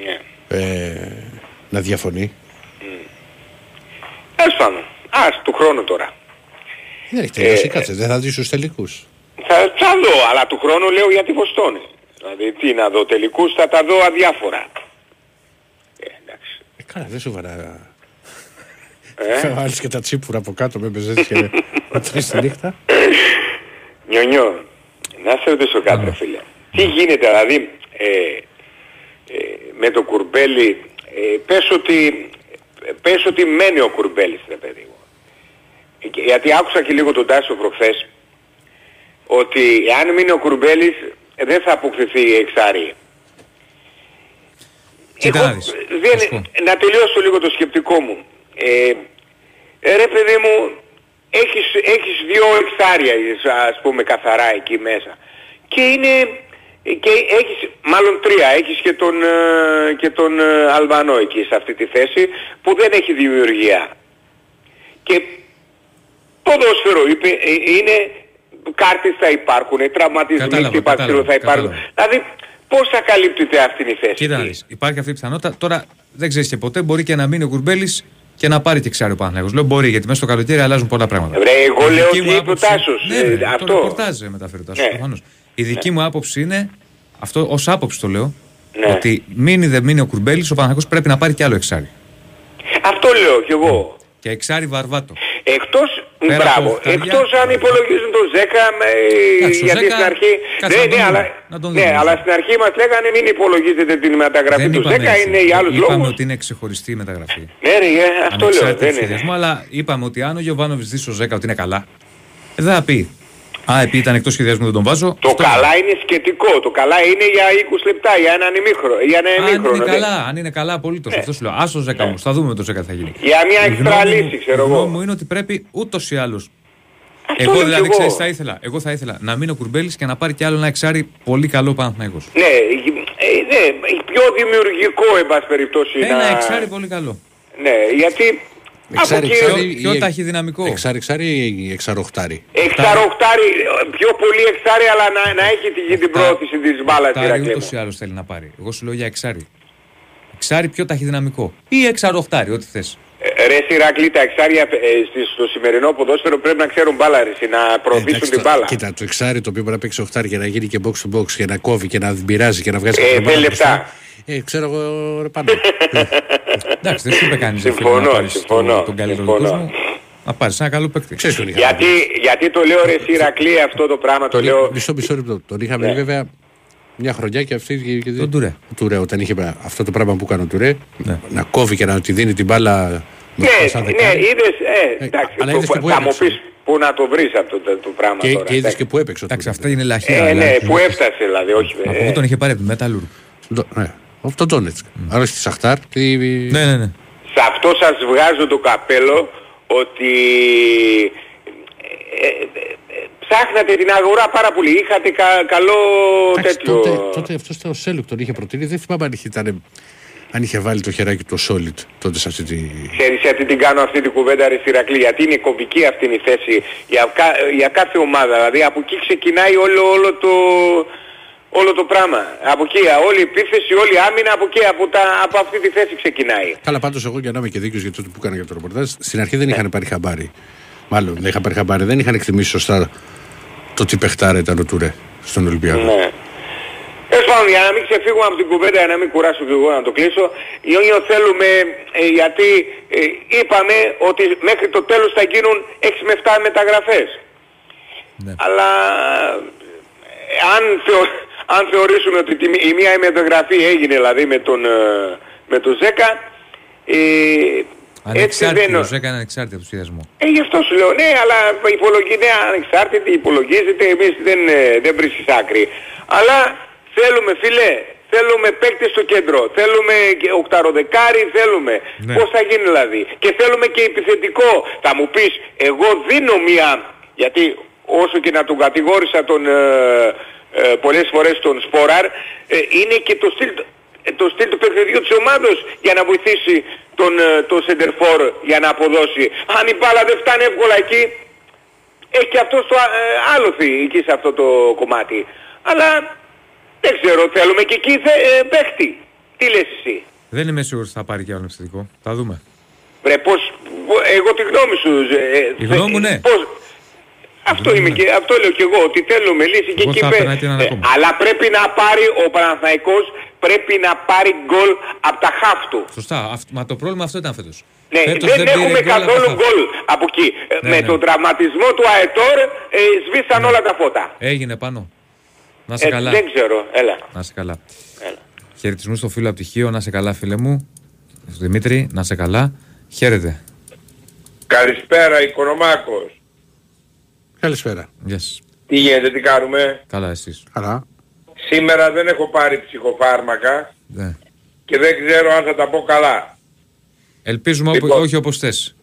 Ναι. ε, να διαφωνεί. Τέλος πάντων. Ας, του χρόνου τώρα. Δεν έχει τελειώσει, Ε, κάτσε, δεν θα δεις στους τελικούς. Θα, θα δω, αλλά του χρόνου λέω για τη Βοστόνη. Δηλαδή τι να δω τελικούς, θα τα δω αδιάφορα. Ε, εντάξει. Ε, καλά, δεν σοβαρά. Ε, Θα βάλεις και τα τσίπουρα από κάτω με μπεζές και με τρεις τη νύχτα. Νιονιό, να σε ρωτήσω κάτι ρε φίλε. Τι γίνεται δηλαδή ε, ε, με το κουρμπέλι, ε, πες, ότι, πες ότι μένει ο κουρμπέλης ρε παιδί μου. Ε, και- Γιατί άκουσα και λίγο τον Τάσο προχθές ότι αν μείνει ο κουρμπέλης ε, δεν θα αποκτηθεί η εξάρι. Κοίτα Εγώ, να δεις. δεν- Θα σου πω. να τελειώσω λίγο το σκεπτικό μου. Ε, ε, ρε παιδί μου, έχεις, έχεις δύο εξάρια ας πούμε καθαρά εκεί μέσα. Και είναι, και έχεις, μάλλον τρία, έχεις και τον, ε, και τον ε, Αλβανό εκεί σε αυτή τη θέση που δεν έχει δημιουργία. Και ποδόσφαιρο είπε, ε, είναι, κάρτες θα υπάρχουν, τραυματισμοί Κατάλαβα, και υπαρξίλο θα κατάλαβα, υπάρχουν. Δηλαδή πώς θα καλύπτεται αυτή η θέση; Κοίτα να δεις, υπάρχει αυτή η πιθανότητα. Τώρα δεν ξέρεις και ποτέ, μπορεί και να μείνει ο Κουρμπέλη και να πάρει και ξάρι ο Παναθηναϊκός. Λέω μπορεί, γιατί μέσα στο καλοκαίρι αλλάζουν πολλά πράγματα. Βρε, εγώ Η λέω δική ότι μου είπε ο άποψη- Τάσος, Ναι, ε, ρε, αυτό. Το ρεπορτάζ μεταφέρει ο Τάσος, Ναι. προφανώς. Η δική μου άποψη είναι, αυτό ως άποψη το λέω, Ναι. ότι μείνει δεν μείνει ο Κουρμπέλης, ο Παναθηναϊκός πρέπει να πάρει και άλλο εξάρι. Αυτό λέω κι εγώ. Και εξάρι βαρβάτο. Εκτός, Πέρα από μπράβο, οχτάρια. εκτός αν υπολογίζουν τον Ζέκα, με, Εντάξει, ο γιατί Ζέκα, στην αρχή, κάτσε ναι, να τον ναι, δούμε, αλλά, να τον ναι, δούμε. αλλά στην αρχή μας λέγανε μην υπολογίζετε την μεταγραφή του είπαμε Ζέκα, έτσι. είναι για άλλους Είπαμε λόγους. ότι είναι ξεχωριστή η μεταγραφή. Ναι, ρε, ε, αυτό λέω, Ανεξάρτητα δεν του είναι. σχεδιασμού, αλλά είπαμε ότι αν ο Γιωβάνοβιτς δει στο 10 ότι είναι καλά, ε, δεν θα πει. Α, επειδή ήταν εκτός σχεδιασμού δεν τον βάζω. Το αυτό καλά είναι σκετικό, το καλά είναι για 20 λεπτά, για έναν ημίχρονο. Για ένα Αν ημίχρονο, είναι ναι. καλά, αν είναι καλά απολύτως. Αυτό σου λέω. Άσο 10 όμως. Θα δούμε με το 10 θα γίνει. Για μια Η εξτρά γνώμη μου- λύση, ξέρω Η γνώμη εγώ. μου είναι ότι πρέπει ούτως ή άλλω. Αυτό Εγώ λέω δηλαδή κι εγώ. ξέρεις, θα ήθελα. Εγώ θα ήθελα να μείνει ο Κουρμπέλης και να πάρει κι άλλο ένα εξάρι πολύ καλό Παναθηναϊκός. Ναι, ε, ναι, πιο δημιουργικό, εν πάση περιπτώσει. Ένα να- εξάρι πολύ καλό. Ναι, γιατί Εξάρι, από εκεί εξάρι. Πιο, πιο ή- ταχυδυναμικό. Εξάρι, εξάρι ή εξαροχτάρι. εξαροχτάρι, πιο πολύ εξάρι, αλλά να, να έχει την, την πρόθεση της μπάλας, Εξάρι Ηρακλή ούτως ή άλλως θέλει να πάρει. Εγώ σου λέω για εξάρι. Εξάρι πιο ταχυδυναμικό. Ή εξαροχτάρι, ό,τι θες. Ε, Ρε Σιρακλή, τα εξάρια ε, στη- στο σημερινό ποδόσφαιρο πρέπει να ξέρουν μπάλα, ρε, εσύ, να προωθήσουν Εντάξει, την το- μπάλα. Κοίτα, το εξάρι το οποίο μπορεί να παίξει οχτάρι για να γίνει και box to box και να κόβει και να πειράζει και να βγάζει Ε, την μπάλα θέλει μπροστά. Λεφτά. Ε, ξέρω εγώ ρε πάνω. Εντάξει, δεν σου είπε κανείς Συμφωνώ, να πάρεις συμφωνώ, τον καλύτερο του συμφωνώ. κόσμου. Να πάρεις ένα καλό παίκτη. Ξέρεις τον είχα Γιατί, γιατί το λέω ρε Σιρακλή αυτό το πράγμα, το Τον- λέω... Μισό μισό λεπτό. Τον είχαμε Ναι. δει βέβαια μια χρονιά και αυτή. και- και- Τον Τουρέ. Ο Τουρέ, όταν είχε πα- αυτό το πράγμα που έκανε ο Τουρέ, Ναι. να κόβει και να τη δίνει την μπάλα με Ναι, σαν ναι, δεκάρι. είδες, ε, Ε, εντάξει, αλλά είδες και που θα μου έπαιξε. πεις, Πού να το βρεις αυτό το, το πράγμα Και, τώρα. και είδες εντάξει. και που έπαιξε. Εντάξει, τότε. αυτά είναι λαχεία. Ε, ναι, δηλαδή. που έφτασε δηλαδή, όχι. Από ε, πού τον είχε πάρει από τη Metalurg. Το- ναι. Από τον Ντόνετσκ. Άρα στη Σαχτάρ. Τη... Ναι, ναι, ναι. Σε αυτό σας βγάζω το καπέλο ότι ε, ε, ε, ψάχνατε την αγορά πάρα πολύ. Είχατε κα- καλό Εντάξει, τέτοιο... τότε, τότε αυτός ο Σέλουκ τον είχε προτείνει. Δεν θυμάμαι αν είχε, ήταν, αν είχε βάλει το χεράκι του Solid τότε σε αυτή τη... Ξέρεις γιατί την κάνω αυτή την κουβέντα ρε Ηρακλή, γιατί είναι κομβική αυτή είναι η θέση για, κα- για κάθε ομάδα. Δηλαδή από εκεί ξεκινάει όλο, όλο, το, όλο το πράγμα. Από εκεί, όλη η επίθεση, όλη η άμυνα, από εκεί, από, τα, από αυτή τη θέση ξεκινάει. Καλά, πάντως εγώ για να είμαι και δίκαιος για τότε που έκανα για το ρεπορτάζ, στην αρχή δεν είχαν πάρει χαμπάρι. Μάλλον δεν είχαν πάρει χαμπάρι, δεν είχαν εκτιμήσει σωστά το τι παιχτάρα ήταν ο Τουρέ στον Ολυμπιακό. Ναι. Τέλος πάντων, για να μην ξεφύγουμε από την κουβέντα, για να μην κουράσω και εγώ να το κλείσω, Ιόνιο θέλουμε, ε, γιατί ε, είπαμε ότι μέχρι το τέλος θα γίνουν 6 με 7 μεταγραφές. Ναι. Αλλά ε, αν, θεω- αν θεωρήσουμε ότι τη, η μία μεταγραφή έγινε δηλαδή με τον, ε, με τον Ζέκα, ε, έτσι δεν... Ανεξάρτητος, έκανε ανεξάρτητο του σχεδιασμό. Ε, γι' αυτό σου λέω, ναι, αλλά υπολογίζεται ανεξάρτητη, υπολογίζεται, εμείς δεν, ε, δεν βρίσκεις άκρη. Αλλά θέλουμε, φίλε, θέλουμε παίκτη στο κέντρο, θέλουμε και οκταροδεκάρι, θέλουμε. Ναι. Πώς θα γίνει δηλαδή; Και θέλουμε και επιθετικό. Θα μου πεις, εγώ δίνω μία, γιατί όσο και να τον κατηγόρησα τον, ε, ε, πολλές φορές τον Σπόραρ, ε, είναι και το στυλ, ε, το στυλ του παιχνιδιού της ομάδος για να βοηθήσει τον, ε, τον Σεντερφόρ για να αποδώσει. Αν η μπάλα δεν φτάνει εύκολα εκεί, έχει και αυτός το ε, άλοθη εκεί σε αυτό το κομμάτι. Αλλά δεν ξέρω, θέλουμε και εκεί θε, ε, παίχτη. Τι λες εσύ; Δεν είμαι σίγουρος ότι θα πάρει και άλλο επιθετικό. Θα δούμε. Βρε πώς, εγώ τη γνώμη σου. ε, Η θε- γνώμη μου, ναι. Πώς, αυτό, γνώμη είμαι μου, και, αυτό λέω και εγώ, ότι θέλουμε λύση και Εγώ εκεί θα πέ- έπαιρνα και έναν ε, ακόμα. Αλλά πρέπει να πάρει ο Παναθηναϊκός, πρέπει να πάρει γκολ από τα χαφ του. Σωστά. Αυτ- μα το πρόβλημα αυτό ήταν φέτος. Ναι, Φέτος δεν, πήρε έχουμε γκολ από καθόλου τα- γκολ από εκεί. Ε, Ναι, Με ναι. τον τραυματισμό του Αετόρ ε, σβήσαν όλα τα φώτα. Έγινε πάνω. Να σε Ε, καλά. δεν ξέρω, έλα. Να σε καλά. έλα. Χαιρετισμού στο φίλο από τυχείο. Να σε καλά, φίλε μου. Στο Δημήτρη, να σε καλά. Χαίρετε. Καλησπέρα Οικονομάκος. Καλησπέρα. Γεια σας. Τι γίνεται, τι κάνουμε; Καλά εσείς. Καλά. Σήμερα δεν έχω πάρει ψυχοφάρμακα Ναι. και δεν ξέρω αν θα τα πω καλά. Ελπίζουμε οπ- Λοιπόν. όχι όπως θες.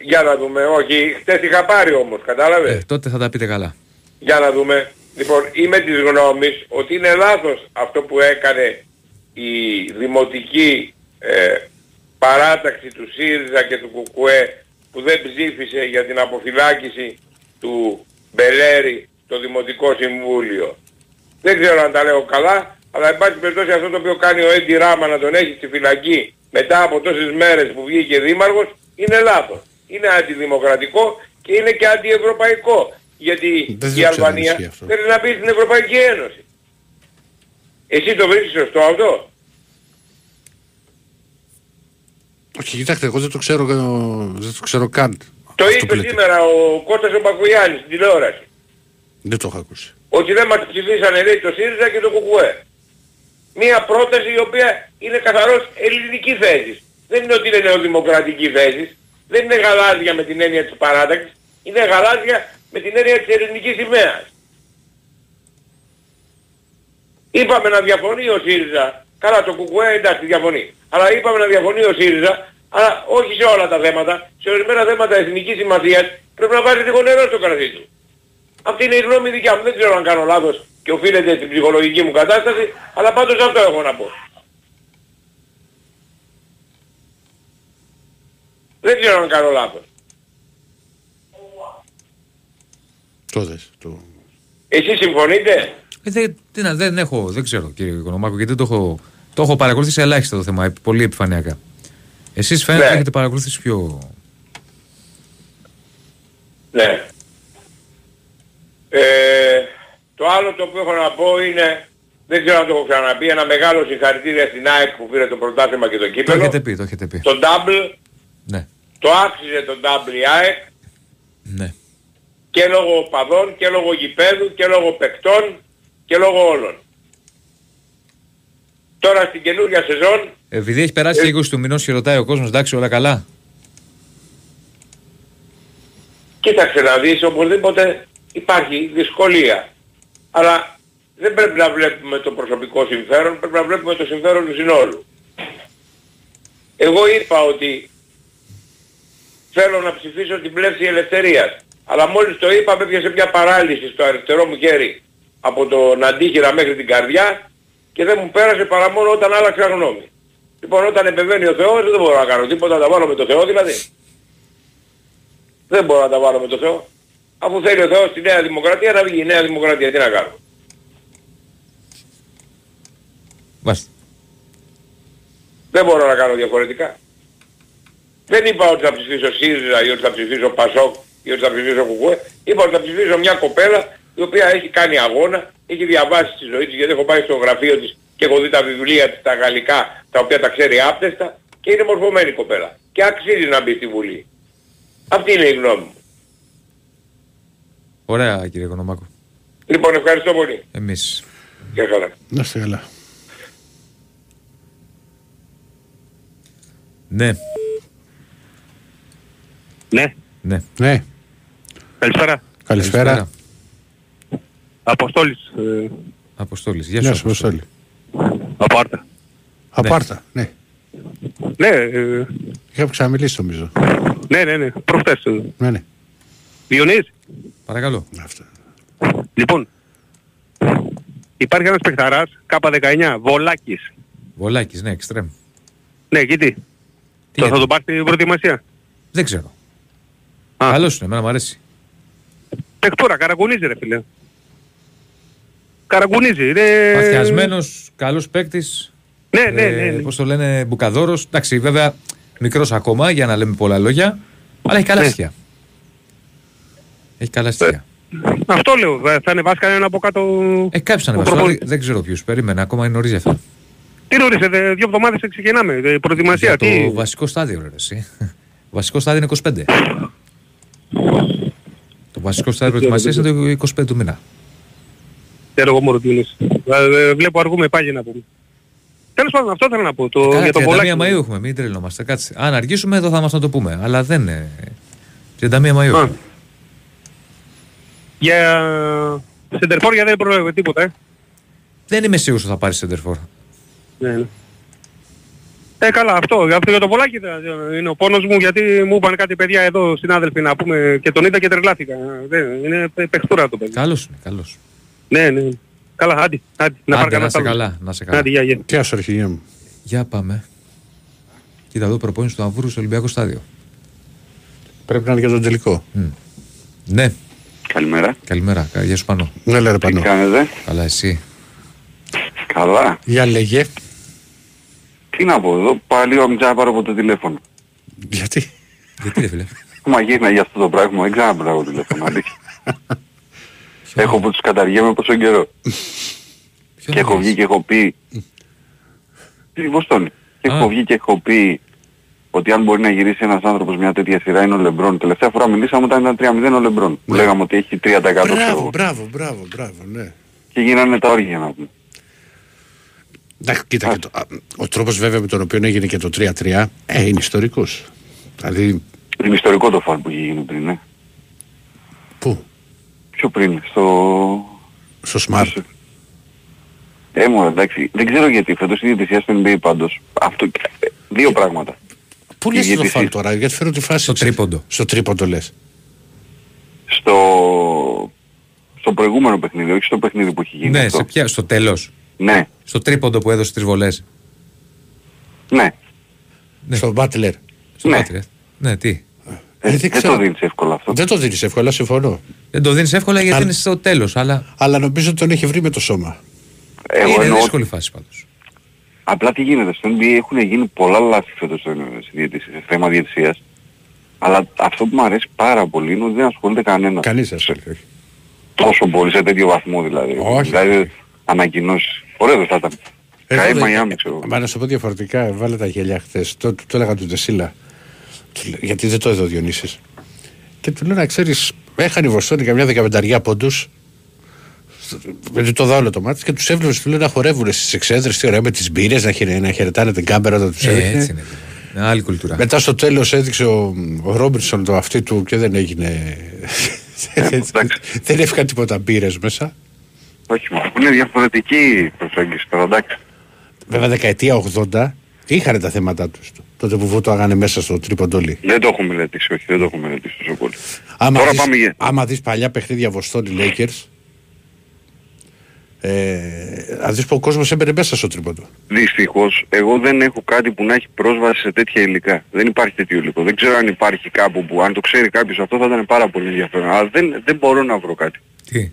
Για να δούμε. Όχι, χτες είχα πάρει όμως, κατάλαβες; Ε, τότε θα τα πείτε καλά. Για να δούμε. Λοιπόν, είμαι της γνώμης ότι είναι λάθος αυτό που έκανε η δημοτική ε, παράταξη του ΣΥΡΙΖΑ και του ΚΚΕ που δεν ψήφισε για την αποφυλάκηση του Μπελέρη στο Δημοτικό Συμβούλιο. Δεν ξέρω αν τα λέω καλά, αλλά εν πάση περιπτώσει αυτό το οποίο κάνει ο Έντι Ράμα να τον έχει στη φυλακή μετά από τόσες μέρες που βγήκε δήμαρχος είναι λάθος. Είναι αντιδημοκρατικό και είναι και αντιευρωπαϊκό. Γιατί Δεν η ξέρω αν Αλβανία ισχύει αυτό. θέλει να μπει στην Ευρωπαϊκή Ένωση. Εσύ το βρίσκεις σωστό αυτό; Όχι, κοιτάξτε, εγώ δεν το ξέρω, ε, δεν το ξέρω καν. Το Αυτό που είπε λέτε. σήμερα ο Κώστας ο Μπακουγιάννης στην τηλεόραση. Δεν το έχω ακούσει. Ότι δεν μας ψηφίσανε λέει το ΣΥΡΙΖΑ και το ΚΚΕ. Μία πρόταση η οποία είναι καθαρός ελληνική θέσης. Δεν είναι ότι είναι νεοδημοκρατική θέσης. Δεν είναι γαλάζια με την έννοια της παράταξης. Είναι γαλάζια με την έννοια της ελληνικής σημαίας. Είπαμε να διαφωνεί ο ΣΥΡΙΖΑ. Καλά το ΚΚΕ εντάξει διαφωνεί. Αλλά είπαμε να διαφωνεί ο ΣΥΡΙΖΑ. Αλλά όχι σε όλα τα θέματα. Σε ορισμένα θέματα εθνικής σημασίας πρέπει να βάζει λίγο νερό στο κρασί του. Αυτή είναι η γνώμη δικιά μου. Δεν ξέρω αν κάνω λάθος και οφείλεται στην ψυχολογική μου κατάσταση, αλλά πάντως αυτό έχω να πω. Δεν ξέρω αν κάνω λάθος. Το δες. Το... Εσείς συμφωνείτε; Ε, δεν, τι να, δεν έχω, δεν ξέρω κύριε Οικονομάκο, γιατί το έχω, το έχω παρακολουθήσει ελάχιστα το θέμα, επι- πολύ επιφανειακά. Εσείς φαίνεται Ναι. έχετε παρακολουθήσει πιο... Ναι. Ε, το άλλο το οποίο έχω να πω είναι, δεν ξέρω αν το έχω ξαναπεί, ένα μεγάλο συγχαρητήρια στην ΑΕΚ που πήρε το πρωτάθλημα και το Το κύπελο. έχετε πει, το έχετε πει. Το double, Ναι, το άξιζε το double η ΑΕΚ ναι. και λόγω οπαδών και λόγω γηπέδου και λόγω παικτών και λόγω όλων. Τώρα στην καινούργια σεζόν Επειδή έχει περάσει Ε. και 20 του μηνός και ρωτάει ο κόσμος, εντάξει όλα καλά. Κοίταξε να δεις, οπωσδήποτε υπάρχει δυσκολία. Αλλά δεν πρέπει να βλέπουμε το προσωπικό συμφέρον, πρέπει να βλέπουμε το συμφέρον του συνόλου. Εγώ είπα ότι θέλω να ψηφίσω την πλεύση ελευθερίας. Αλλά μόλις το είπα με έπιασε μια παράλυση στο αριστερό μου χέρι από τον αντίχειρα μέχρι την καρδιά και δεν μου πέρασε παρά μόνο όταν άλλαξα γνώμη. Λοιπόν όταν επεμβαίνει ο Θεός δεν μπορώ να κάνω τίποτα, να τα βάλω με το Θεό δηλαδή. Δεν μπορώ να τα βάλω με το Θεό. Αφού θέλει ο Θεός τη Νέα Δημοκρατία να βγει η Νέα Δημοκρατία, τι να κάνω. Μάλιστα. Δεν μπορώ να κάνω διαφορετικά. Δεν είπα ότι θα ψηφίσω ΣΥΡΙΖΑ ή ότι θα ψηφίσω ΠΑΣΟΚ ή ότι θα ψηφίσω ΚΟΚΟΕ. Είπα ότι θα ψηφίσω μια κοπέλα η οποία έχει κάνει αγώνα, έχει διαβάσει τη ζωή της γιατί έχω πάει στο γραφείο της και έχω δει τα βιβλία της τα γαλλικά τα οποία τα ξέρει άπτεστα και είναι μορφωμένη κοπέλα. Και αξίζει να μπει στη Βουλή. Αυτή είναι η γνώμη μου. Ωραία κύριε Κονομάκο. Λοιπόν ευχαριστώ πολύ. Εμείς. Γεια χαρά. Να είστε καλά. Ναι. Ναι, Ναι. Ναι, καλησπέρα. καλησπέρα. Αποστόλης, ε, Αποστόλης. Γεια Γεια σου. σου, Αποστόλη. από Άρτα. Απάρτα, ναι. Ναι, ε, Είχαμε ξαναμιλήσει νομίζω. ναι, ναι, ναι, προχτές. ε, Ναι, ναι. Διονύση, Παρακαλώ. Αυτό. λοιπόν, υπάρχει ένας παιχταράς, K19, Βολάκης. Βολάκης, ναι, εξτρέμ. Ναι, εκεί τι. Τι Το, θα είναι; τον πάρει στην προετοιμασία; Δεν ξέρω. Α. Καλός είναι, εμένα μου αρέσει. Παιχτούρα, καραγκουνίζει ρε φίλε. Καραγκουνίζει. Είναι... Παθιασμένος, καλός παίκτης. Ναι, ναι, ναι. Ε, ναι. πώς το λένε, Μπουκαδόρος. Εντάξει, βέβαια, μικρός ακόμα, για να λέμε πολλά λόγια. Αλλά έχει καλά Ναι. στοιχεία. Έχει καλά στοιχεία. Αυτό λέω. Θα ανεβάσει κανένα από κάτω. Ε, κάποιος ο ανεβάσει. προπονητής. Δεν ξέρω ποιους. Περίμενε, ακόμα είναι νωρίς για αυτό. Τι νωρίς, ε, δε- δύο εβδομάδες ξεκινάμε. ε, Προετοιμασία. Για Τι... το βασικό στάδιο, ρε, εσύ. βασικό στάδιο είναι 25. το βασικό στάδιο προετοιμασίας είναι το 25 του μήνα. Ξέρω εγώ μόνο τι είναι. Ε, ε, Βλέπω αργούμε πάλι να πούμε. Τέλος πάντων, αυτό θέλω να πω. Το, Καλά, για τον 31 Βολάκη. Μαΐου έχουμε, μην τρελνόμαστε. Κάτσε. Αν αργήσουμε, εδώ θα μας να το πούμε. Αλλά δεν είναι. 31 Μαΐου. Α. Για Σεντερφόρ δεν προλάβει τίποτα, ε. Δεν είμαι σίγουρος ότι θα πάρει σεντερφόρ. Ναι, ναι. Ε, καλά, αυτό. Αυτό για το Βολάκη θα- είναι ο πόνος μου γιατί μου είπαν κάτι παιδιά εδώ συνάδελφοι να πούμε και τον είδα και τρελάθηκα. Δεν, είναι παι- παιχτούρα το παιδί. Καλός είναι, καλός. Ναι, ναι. Καλά, άντι, άντι. Να πάρει Άντε, να κανένα σε άλλο. καλά, να σε καλά. Άντι, γεια, γεια. Τι άσο αρχηγέ μου. Για πάμε. Κοίτα εδώ προπόνηση του Αμβούρου στο Ολυμπιακό Στάδιο. Πρέπει να είναι για τον τελικό. Ναι, Καλημέρα. καλημέρα. Κα- Γεια σου Πανώ. Ναι, λέει ρε Τι Πανώ. κάνετε; Καλά εσύ. Καλά. Για λέγε. Τι να πω εδώ. Πάλι ο να πάρω από το τηλέφωνο. Γιατί; Γιατί ρε φίλε; Μα γίνα για αυτό το πράγμα. Δεν ξέρω να πάρω το τηλέφωνο. αλήθεια. έχω που τους καταργέμαι πόσο καιρό. Ποιος και έχω λέγεις; βγει και έχω πει... Στη Βοστόνη. Και Α. έχω βγει και έχω πει ότι αν μπορεί να γυρίσει ένας άνθρωπος μια τέτοια σειρά είναι ο Λεμπρόν. Τελευταία φορά μιλήσαμε όταν ήταν 3-0 ο Λεμπρόν. Που λέγαμε ότι έχει 30% ξέρω Μπράβο, εγώ. μπράβο, μπράβο, μπράβο, ναι. Και γίνανε τα όργια να πούμε. Εντάξει, κοίτα, και το, α, ο τρόπος βέβαια με τον οποίο έγινε και το 3-3 ε, είναι ιστορικός. Δηλαδή, Είναι ιστορικό το φάλ που είχε γίνει πριν, ναι. Πού, Πιο πριν, στο... στο Smart. Ε, μου, εντάξει, δεν ξέρω γιατί φέτος η διαιτησία στο NBA πάντως. Αυτό, ε, δύο πράγματα. Πού Η λες το διαιτησία. φάλ τώρα, γιατί φέρω τη φάση. Στο ξέρεις. τρίποντο. Στο τρίποντο λες. Στο, στο προηγούμενο παιχνίδι, όχι στο παιχνίδι που έχει γίνει Ναι, αυτό. σε ποια, στο τέλος. Ναι, Στο τρίποντο που έδωσε τρεις βολές. ναι. Ναι. Στο Butler. Στο Ναι. Πάτρι, ε. Ναι, τι. Ε, δεν δεν ξέρω. το δίνεις εύκολα αυτό. Δεν το δίνεις εύκολα, συμφωνώ. Δεν το δίνεις εύκολα γιατί Αλλά- είναι στο τέλος. Αλλά Αλλά νομίζω ότι τον έχει βρει με το σώμα. Εγώ είναι εννοώ, δύσκολη φάση πάντως. απλά τι γίνεται, στο NBA έχουν γίνει πολλά λάθη φέτος στο- στη διαιτησία, σε θέμα διαιτησίας. Αλλά αυτό που μου αρέσει πάρα πολύ είναι ότι δεν ασχολείται κανένας. Κανείς δεν ασχολείται, όχι. Τόσο πολύ, σε τέτοιο βαθμό δηλαδή. Όχι. Δηλαδή ανακοινώσεις. Ωραίο δεν θα ήταν. Εγώ Καεί δεν- Μαϊάμι ξέρω. Μα να σου πω διαφορετικά, βάλε τα γελιά χθες. Το, το, το έλεγα του Τεσίλα. Του λέω, γιατί δεν το είδε ο Διονύσης; Και του λέω να ξέρεις, έχανε η Βοστόνη καμιά δεκαπενταριά πόντους. Γιατί το δω όλο το μάτι και τους έβλεπες του λέω να χορεύουν στις εξέδρες, τι ωραία με τις μπύρες, να, χαιρε, να χαιρετάνε την κάμπερα όταν τους Ε, έδειχνε. έτσι είναι. Άλλη κουλτούρα. Μετά στο τέλος έδειξε ο, ο Ρόμπερτσον το αυτή του και δεν έγινε. δεν έφυγαν τίποτα μπύρες μέσα. Όχι μόνο. Είναι διαφορετική η προσέγγιση τώρα, εντάξει. Βέβαια, δεκαετία 80 είχαν τα θέματα τους. Τότε που βούταγανε μέσα στο τρίποντολί. Δεν το έχω μελετήσει, όχι, δεν το έχω μελετήσει τόσο πολύ. Άμα Τώρα δεις, πάμε για- άμα δεις παλιά παιχνίδια Βοστόνη Lakers, ε, θα δεις που ο κόσμος έμπαινε μέσα στο τρίποντο. Δυστυχώς, εγώ δεν έχω κάτι που να έχει πρόσβαση σε τέτοια υλικά. Δεν υπάρχει τέτοιο υλικό. Δεν ξέρω αν υπάρχει κάπου που, αν το ξέρει κάποιος αυτό θα ήταν πάρα πολύ ενδιαφέρον. Αλλά δεν, δεν μπορώ να βρω κάτι. Τι;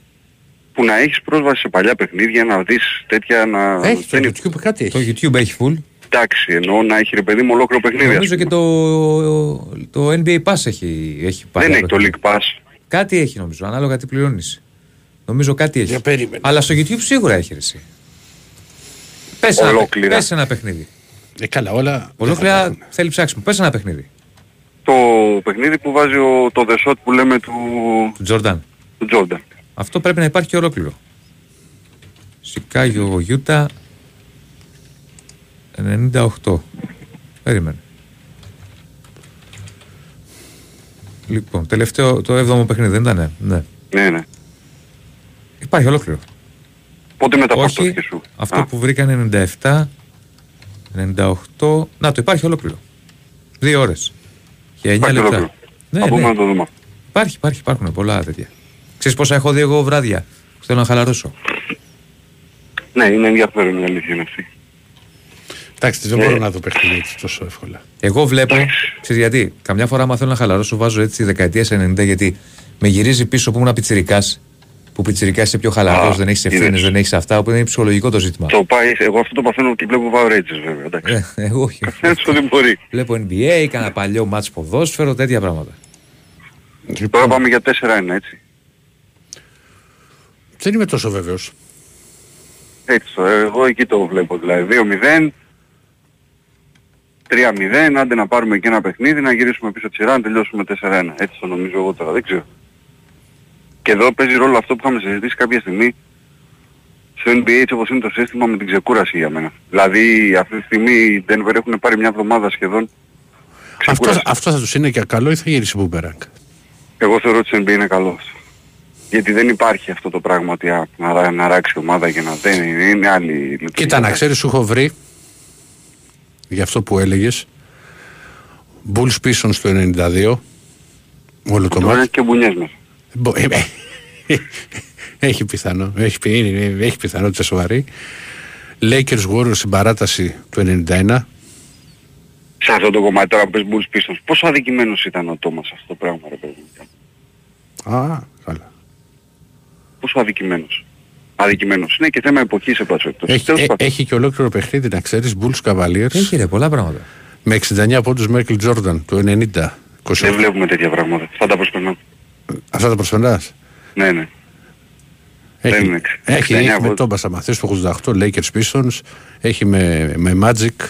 Που να έχεις πρόσβαση σε παλιά παιχνίδια, να δεις τέτοια να... Έχει το δεν YouTube κάτι Το έχει. YouTube έχει full. Εντάξει, εννοώ να έχει ρε παιδί μου ολόκληρο παιχνίδι. Νομίζω ας και πούμε. το, το NBA Pass έχει, έχει Δεν παλιά έχει το παιχνίδια. League Pass. Κάτι έχει νομίζω, ανάλογα τι πληρώνεις. Νομίζω κάτι έχει. Για περίμενε. Αλλά στο YouTube σίγουρα έχει ρε εσύ. Πες ένα, Ολόκληρα. πες ένα παιχνίδι. Ε, καλά, όλα. Ολόκληρα θέλει ψάξιμο. Πες ένα παιχνίδι. Το παιχνίδι που βάζει ο, το The Shot που λέμε του, Του Τζόρνταν. του Jordan. Αυτό πρέπει να υπάρχει και ολόκληρο. Σικάγιο Γιούτα 98. Περίμενε. Λοιπόν, τελευταίο το 7ο παιχνίδι δεν ήταν. Ναι. Ναι, ναι. Υπάρχει ολόκληρο. Πότε μεταφορτώθηκε Όχι, σου. αυτό Α, που βρήκαν 97, 98. Να το υπάρχει ολόκληρο. Δύο ώρες. Και 9 Υπάρχει λεπτά. ολόκληρο. Ναι, θα πούμε ναι. να το δούμε. Υπάρχει, υπάρχει, υπάρχουν πολλά τέτοια. Ξέρεις πόσα έχω δει εγώ βράδια που θέλω να χαλαρώσω; Ναι, είναι ενδιαφέρον η αλήθεια είναι αυτή. Εντάξει, δεν Ε. μπορώ να δω παιχνίδι έτσι τόσο εύκολα. Εγώ βλέπω, ξέρεις γιατί, καμιά φορά άμα θέλω να χαλαρώσω βάζω έτσι δεκαετία 90 γιατί με γυρίζει πίσω που ήμουν πιτσιρικάς που πιτσιρικάς είσαι πιο χαλαρός, Α, δεν έχεις είδες. ευθύνες, δεν έχεις αυτά, οπότε είναι ψυχολογικό το ζήτημα. Το πάει, εγώ αυτό το παθαίνω και βλέπω Power Rangers βέβαια. Εντάξει. Ε, εγώ όχι. Έτσι δεν μπορεί. Βλέπω NBA, κάνα παλιό μάτς ποδόσφαιρο, τέτοια πράγματα. Τώρα πάμε για 4-1 έτσι. Δεν είμαι τόσο βέβαιος. Έτσι, το- εγώ εκεί το βλέπω δηλαδή. 2-0, 3-0, άντε να πάρουμε και ένα παιχνίδι, να γυρίσουμε πίσω τη σειρά, να τελειώσουμε 4-1. Έτσι το νομίζω εγώ τώρα, δεν ξέρω. Και εδώ παίζει ρόλο αυτό που είχαμε συζητήσει κάποια στιγμή στο NBA έτσι όπως είναι το σύστημα με την ξεκούραση για μένα. Δηλαδή αυτή τη στιγμή οι Denver έχουν πάρει μια εβδομάδα σχεδόν Αυτό, ξεκούραση. αυτός θα τους είναι και καλό ή θα γυρίσει μπούμερανγκ. Εγώ θεωρώ ότι το NBA είναι καλό. Γιατί δεν υπάρχει αυτό το πράγμα ότι α, να, να αράξει ομάδα και να δεν είναι, είναι άλλη λειτουργία. Κοίτα, να ξέρεις, σου έχω βρει για αυτό που έλεγες. Bulls πίσω στο 92. Όλο το Τώρα μάτι. και μπουνιές μας. Μπο- ε, ε, Έχει πιθανό. Έχει, πι- είναι- είναι- έχει πιθανότητα σοβαρή. Lakers Warriors στην παράταση του 91. Σε αυτό το κομμάτι τώρα που πες Bulls Pistons, πόσο αδικημένος ήταν ο Τόμας σε αυτό το πράγμα ρε παιδί μου. Α, καλά. Πόσο αδικημένος. Αδικημένος. Είναι και θέμα εποχής σε πάση περιπτώσει. Έχει, Τέλος ε, πάντων. έχει και ολόκληρο παιχνίδι, να ξέρεις, Bulls Cavaliers Έχει ρε, πολλά πράγματα. με 69 πόντους Michael Jordan το 90. 28. Δεν βλέπουμε τέτοια πράγματα. Θα τα προσπερνάμε. Αυτά τα προσφερνάς. Ναι, ναι. Έχει, Δεν είναι. έχει, 69 έχει με πόντους. πόντους. τον Πασαμαθής το 88, Lakers Pistons, έχει με, με Magic.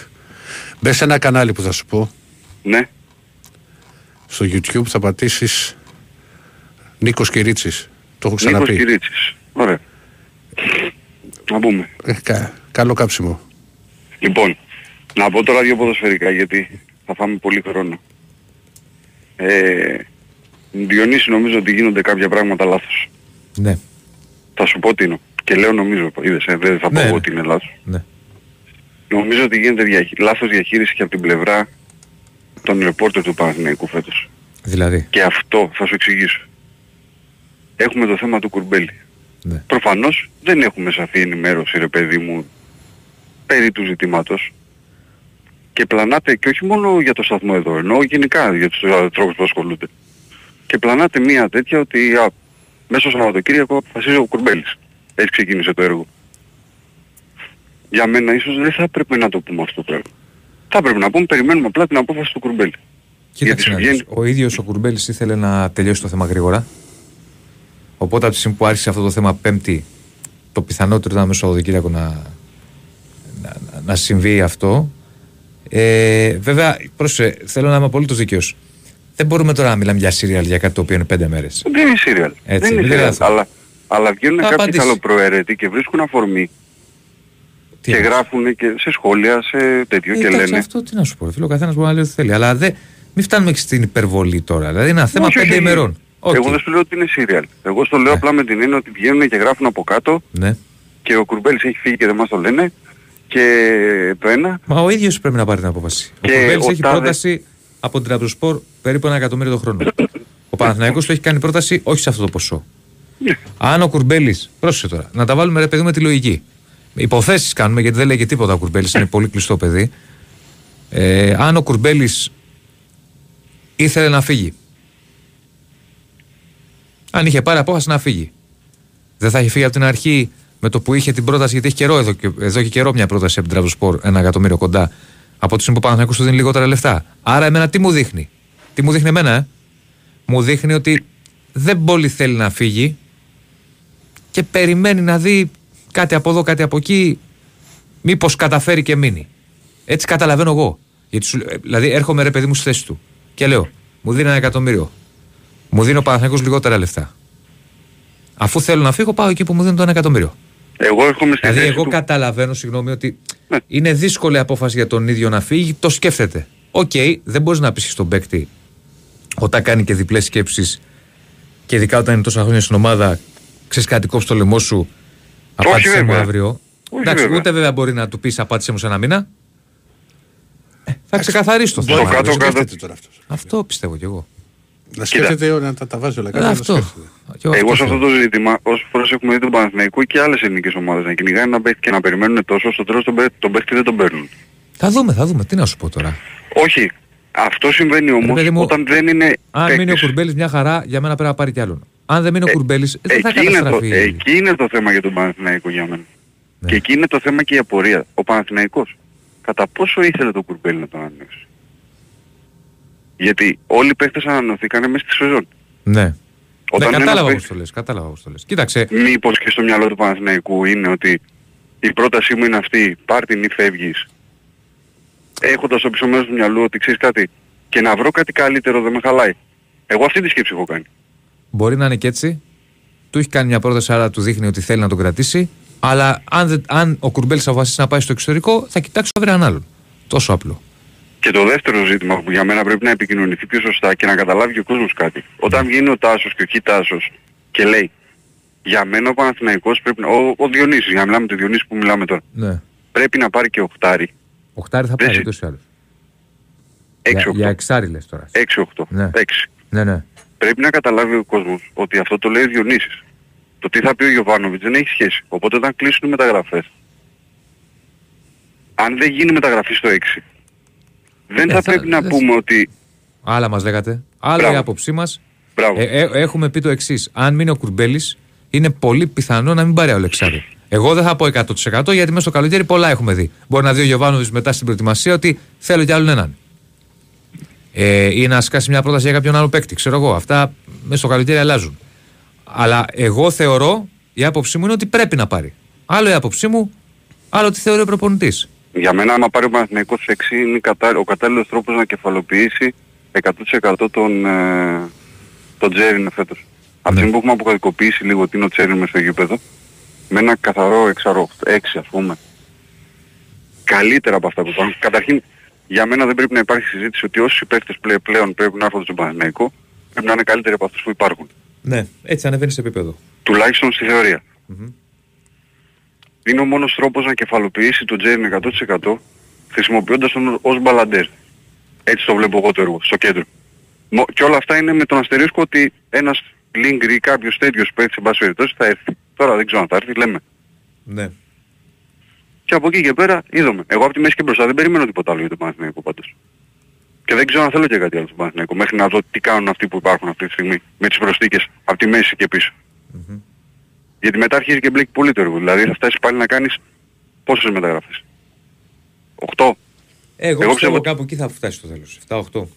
Μπες σε ένα κανάλι που θα σου πω, Ναι. στο YouTube θα πατήσεις Νίκος Κυρίτσης. Το έχω Νίκος ξαναπεί. Κυρίτσης. Ωραία. Να πούμε. Ε, κα- καλό κάψιμο. Λοιπόν, να πω τώρα δύο ποδοσφαιρικά γιατί θα φάμε πολύ χρόνο. Ε, Διονύση νομίζω ότι γίνονται κάποια πράγματα λάθος. Ναι, Θα σου πω τι είναι. Και λέω νομίζω, είδες, ε, δεν θα πω Ναι, εγώ ναι. ότι είναι λάθος. ναι. Νομίζω ότι γίνεται διαχει... λάθος διαχείριση και από την πλευρά των ρεπόρτερ του Παναθηναϊκού φέτος. Δηλαδή. Και αυτό θα σου εξηγήσω. Έχουμε το θέμα του Κουρμπέλη. Ναι. Προφανώς δεν έχουμε σαφή ενημέρωση ρε παιδί μου περί του ζητήματος και πλανάτε και όχι μόνο για το σταθμό εδώ, ενώ γενικά για τους ανθρώπους που ασχολούνται. Και πλανάτε μία τέτοια ότι α, μέσα στο Σαββατοκύριακο αποφασίζει ο Κουρμπέλης. Έτσι ξεκίνησε το έργο. Για μένα ίσως δεν θα έπρεπε να το πούμε αυτό το πράγμα. Θα έπρεπε να πούμε περιμένουμε απλά την απόφαση του Κουρμπέλη. Κοίταξε, σου να δεις, βγαίνει- ο ίδιος ο Κουρμπέλης ήθελε να τελειώσει το θέμα γρήγορα. Οπότε από τη στιγμή που άρχισε αυτό το θέμα Πέμπτη, το πιθανότερο ήταν μέσα στο Σαββατοκύριακο να, να, να, να συμβεί αυτό. Ε, βέβαια, πρόσεχε, θέλω να είμαι απολύτως δίκαιος. Δεν μπορούμε τώρα να μιλάμε για σίριαλ για κάτι το οποίο είναι πέντε μέρες. Δεν είναι σίριαλ. Έτσι, δεν είναι μην σίριαλ. τρελαθούμε. Αλλά, αλλά βγαίνουν Θα κάποιοι απαντήσει. καλοπροαίρετοι και βρίσκουν αφορμή και εννοείς; γράφουν και σε σχόλια, σε τέτοιο Ε, και εντάξει, λένε. αυτό τι να σου πω. ρε Φίλε, ο καθένας μπορεί να λέει ό,τι θέλει. Αλλά δεν, μην φτάνουμε και στην υπερβολή τώρα. Δηλαδή είναι ένα θέμα Όχι, όχι, πέντε όχι. ημερών. Οκ. Εγώ δεν σου λέω ότι είναι σίριαλ. Εγώ στο λέω απλά με την έννοια ότι βγαίνουν και γράφουν από κάτω Ναι. και ο Κουρμπέλης έχει φύγει και δεν μας το λένε και το ένα Μα ο ίδιος πρέπει να πάρει την απόφαση. Και ο Κουρμπέλης ο έχει Τάδε- πρόταση από την Τραμπροσπορ περίπου ένα εκατομμύριο το χρόνο. ο Παναθηναϊκός του έχει κάνει πρόταση όχι σε αυτό το ποσό. Ναι. Αν ο Κουρμπέλη. Πρόσεχε τώρα, να τα βάλουμε ρε παιδί με τη λογική. Υποθέσεις κάνουμε γιατί δεν λέει και τίποτα ο Κουρμπέλης, είναι πολύ κλειστό παιδί. Ε, αν ο Κουρμπέλης ήθελε να φύγει. Αν είχε πάρει απόφαση να φύγει. Δεν θα είχε φύγει από την αρχή με το που είχε την πρόταση, γιατί έχει καιρό εδώ και, εδώ και καιρό μια πρόταση από την Τραυζοσπορ, ένα εκατομμύριο κοντά. Από τη στιγμή που ο Παναθηναϊκός του δίνει λιγότερα λεφτά. Άρα, εμένα τι μου δείχνει; Τι μου δείχνει εμένα, ε; Μου δείχνει ότι δεν πολύ θέλει να φύγει και περιμένει να δει κάτι από εδώ, κάτι από εκεί. Μήπως καταφέρει και μείνει. Έτσι καταλαβαίνω εγώ. Γιατί σου, ε, δηλαδή, έρχομαι ρε παιδί μου στη θέση του και λέω, μου δίνει ένα εκατομμύριο. Μου δίνει ο Παναθηναϊκός λιγότερα λεφτά. Αφού θέλω να φύγω, πάω εκεί που μου δίνουν το ένα εκατομμύριο. Εγώ έρχομαι στη Δηλαδή, θέση εγώ του. καταλαβαίνω, συγγνώμη, ότι Ναι. είναι δύσκολη απόφαση για τον ίδιο να φύγει, το σκέφτεται. Οκ, δεν μπορείς να πει στον παίκτη όταν κάνει και διπλές σκέψεις και ειδικά όταν είναι τόσα χρόνια στην ομάδα, ξέρεις κάτι κόψει το λαιμό σου, απάντησε μου βέβαια. αύριο. Όχι Εντάξει, βέβαια. ούτε βέβαια μπορεί να του πεις απάντησε μου σε ένα μήνα. Ε, θα ξεκαθαρίσει το Στο θέμα. κάτω- Δεν κάτω. σκέφτεται τώρα αυτός. Αυτό πιστεύω κι εγώ. Να σκέφτεται να τα, τα βάζει όλα Ε, κάτω. να αυτό. σκέφτεται. Κι εγώ Εγώ σε αυτό αυτό το ζήτημα, όσες φορές έχουμε δει τον Παναθηναϊκό και άλλες ελληνικές ομάδες να κυνηγάνε ένα παίχτη και να περιμένουν τόσο, στο τέλος τον, παί- τον παίχτη δεν τον παίρνουν. Θα δούμε, θα δούμε. Τι να σου πω τώρα. Όχι. Αυτό συμβαίνει όμως παιδί μου, όταν δεν είναι Αν μείνει ο παίκτης. Κουρμπέλης μια χαρά, για μένα πρέπει να πάρει κι άλλον. Αν δεν μείνει ο Ε, Κουρμπέλης, δεν θα εκεί, είναι το, καταστραφεί. εκεί είναι το θέμα για τον Παναθηναϊκό για μένα. Ναι. Και εκεί είναι το θέμα και η απορία. Ο Παναθηναϊκός κατά πόσο ήθελε τον Κουρμπέλη να τον ανανεώσει; Γιατί όλοι οι παίχτες ανανεωθήκανε μέσα στη σεζόν. Ναι. Όταν ναι, ένας κατάλαβα παίκτης- πώς το λες, κατάλαβα πώς το λες. Κοίταξε, Μήπως και στο μυαλό του Παναθηναϊκού είναι ότι η πρότασή μου είναι αυτή, πάρ' την ή φεύγεις. Έχοντας στο πίσω μέρος του μυαλού ότι ξέρεις κάτι και να βρω κάτι καλύτερο δεν με χαλάει. Εγώ αυτή τη σκέψη έχω κάνει. μπορεί να είναι και έτσι. Του έχει κάνει μια πρόταση, άρα του δείχνει ότι θέλει να τον κρατήσει. Αλλά αν, δεν- αν ο Κουρμπέλης αποφασίσει να πάει στο εξωτερικό, θα κοιτάξει να βρει έναν άλλον. Τόσο απλό. Και το δεύτερο ζήτημα που για μένα πρέπει να επικοινωνηθεί πιο σωστά και να καταλάβει και ο κόσμος κάτι. Όταν βγαίνει ο Τάσος και ο Κι Τάσος και λέει για μένα ο Παναθηναϊκός πρέπει να... Ο, ο Διονύσης, για να μιλάμε το Διονύση που μιλάμε τώρα. Ναι. Πρέπει να πάρει και οχτάρι. Οχτάρι θα Δεν πάρει συ- ούτως ή άλλως. Για, 6-8. για εξάρι λες τώρα. 6-8. Ναι. 6. Ναι, ναι. Πρέπει να καταλάβει ο κόσμος ότι αυτό το λέει ο Διονύσης. Το τι θα πει ο Γιωβάνοβιτς δεν έχει σχέση. Οπότε όταν κλείσουν οι μεταγραφές, αν δεν γίνει μεταγραφή στο 6, δεν Ε, θα, θα- πρέπει να δεν- πούμε ότι... Άλλα μας λέγατε. Άλλα Μπράβο. η άποψή μας. Μπράβο. Ε, ε, έχουμε πει το εξής. Αν μείνει ο Κουρμπέλης, είναι πολύ πιθανό να μην πάρει άλλο εξάρι. Εγώ δεν θα πω 100% γιατί μέσα στο καλοκαίρι πολλά έχουμε δει. Μπορεί να δει ο Γιωβάνοβιτς μετά στην προετοιμασία ότι θέλω κι άλλον έναν. Ε, ή να σκάσει μια πρόταση για κάποιον άλλο παίκτη. Ξέρω εγώ. Αυτά μέσα στο καλοκαίρι αλλάζουν. Αλλά εγώ θεωρώ, η άποψή μου είναι ότι πρέπει να πάρει. Άλλο η άποψή μου, άλλο τι θεωρεί ο προπονητής. Για μένα άμα πάρει ο Παναθηναϊκός 6 είναι η κατα... ο κατάλληλος τρόπος να κεφαλοποιήσει 100% τον, ε... τον Τζέριν φέτος. Από τη Ναι. στιγμή που έχουμε αποκωδικοποιήσει λίγο τι είναι ο Τζέριν μες στο γήπεδο, με ένα καθαρό 6 ας πούμε, καλύτερα από αυτά που υπάρχουν. Καταρχήν, για μένα δεν πρέπει να υπάρχει συζήτηση ότι όσοι παίχτες πλέ- πλέον πρέπει να έρθουν στον Παναθηναϊκό, πρέπει να είναι καλύτεροι από αυτούς που υπάρχουν. Ναι, έτσι ανεβαίνει σε επίπεδο. Τουλάχιστον στη θεωρια Είναι ο μόνος τρόπος να κεφαλοποιήσει τον Τζέριν 100% χρησιμοποιώντας τον ως μπαλαντέρ. Έτσι το βλέπω εγώ το έργο, στο κέντρο. Μο- Και όλα αυτά είναι με τον αστερίσκο ότι ένας Λίγκρ ή κάποιος τέτοιος παίκτης σε πάση περιπτώσει θα έρθει. Τώρα δεν ξέρω αν θα έρθει, λέμε. Ναι. Και από εκεί και πέρα είδαμε. Εγώ από τη μέση και μπροστά δεν περιμένω τίποτα άλλο για τον Παναθηναϊκό πάντως. Και δεν ξέρω αν θέλω και κάτι άλλο στον Παναθηναϊκό μέχρι να δω τι κάνουν αυτοί που υπάρχουν αυτή τη στιγμή με τις προσθήκες από τη μέση και πισω Γιατί μετά αρχίζει και μπλέκει πολύ το έργο. Δηλαδή θα φτάσει πάλι να κάνεις πόσες μεταγραφές; 8. Εγώ, Εγώ πιστεύω πιστεύω ότι- κάπου εκεί θα φτάσει στο τέλος. 7-8.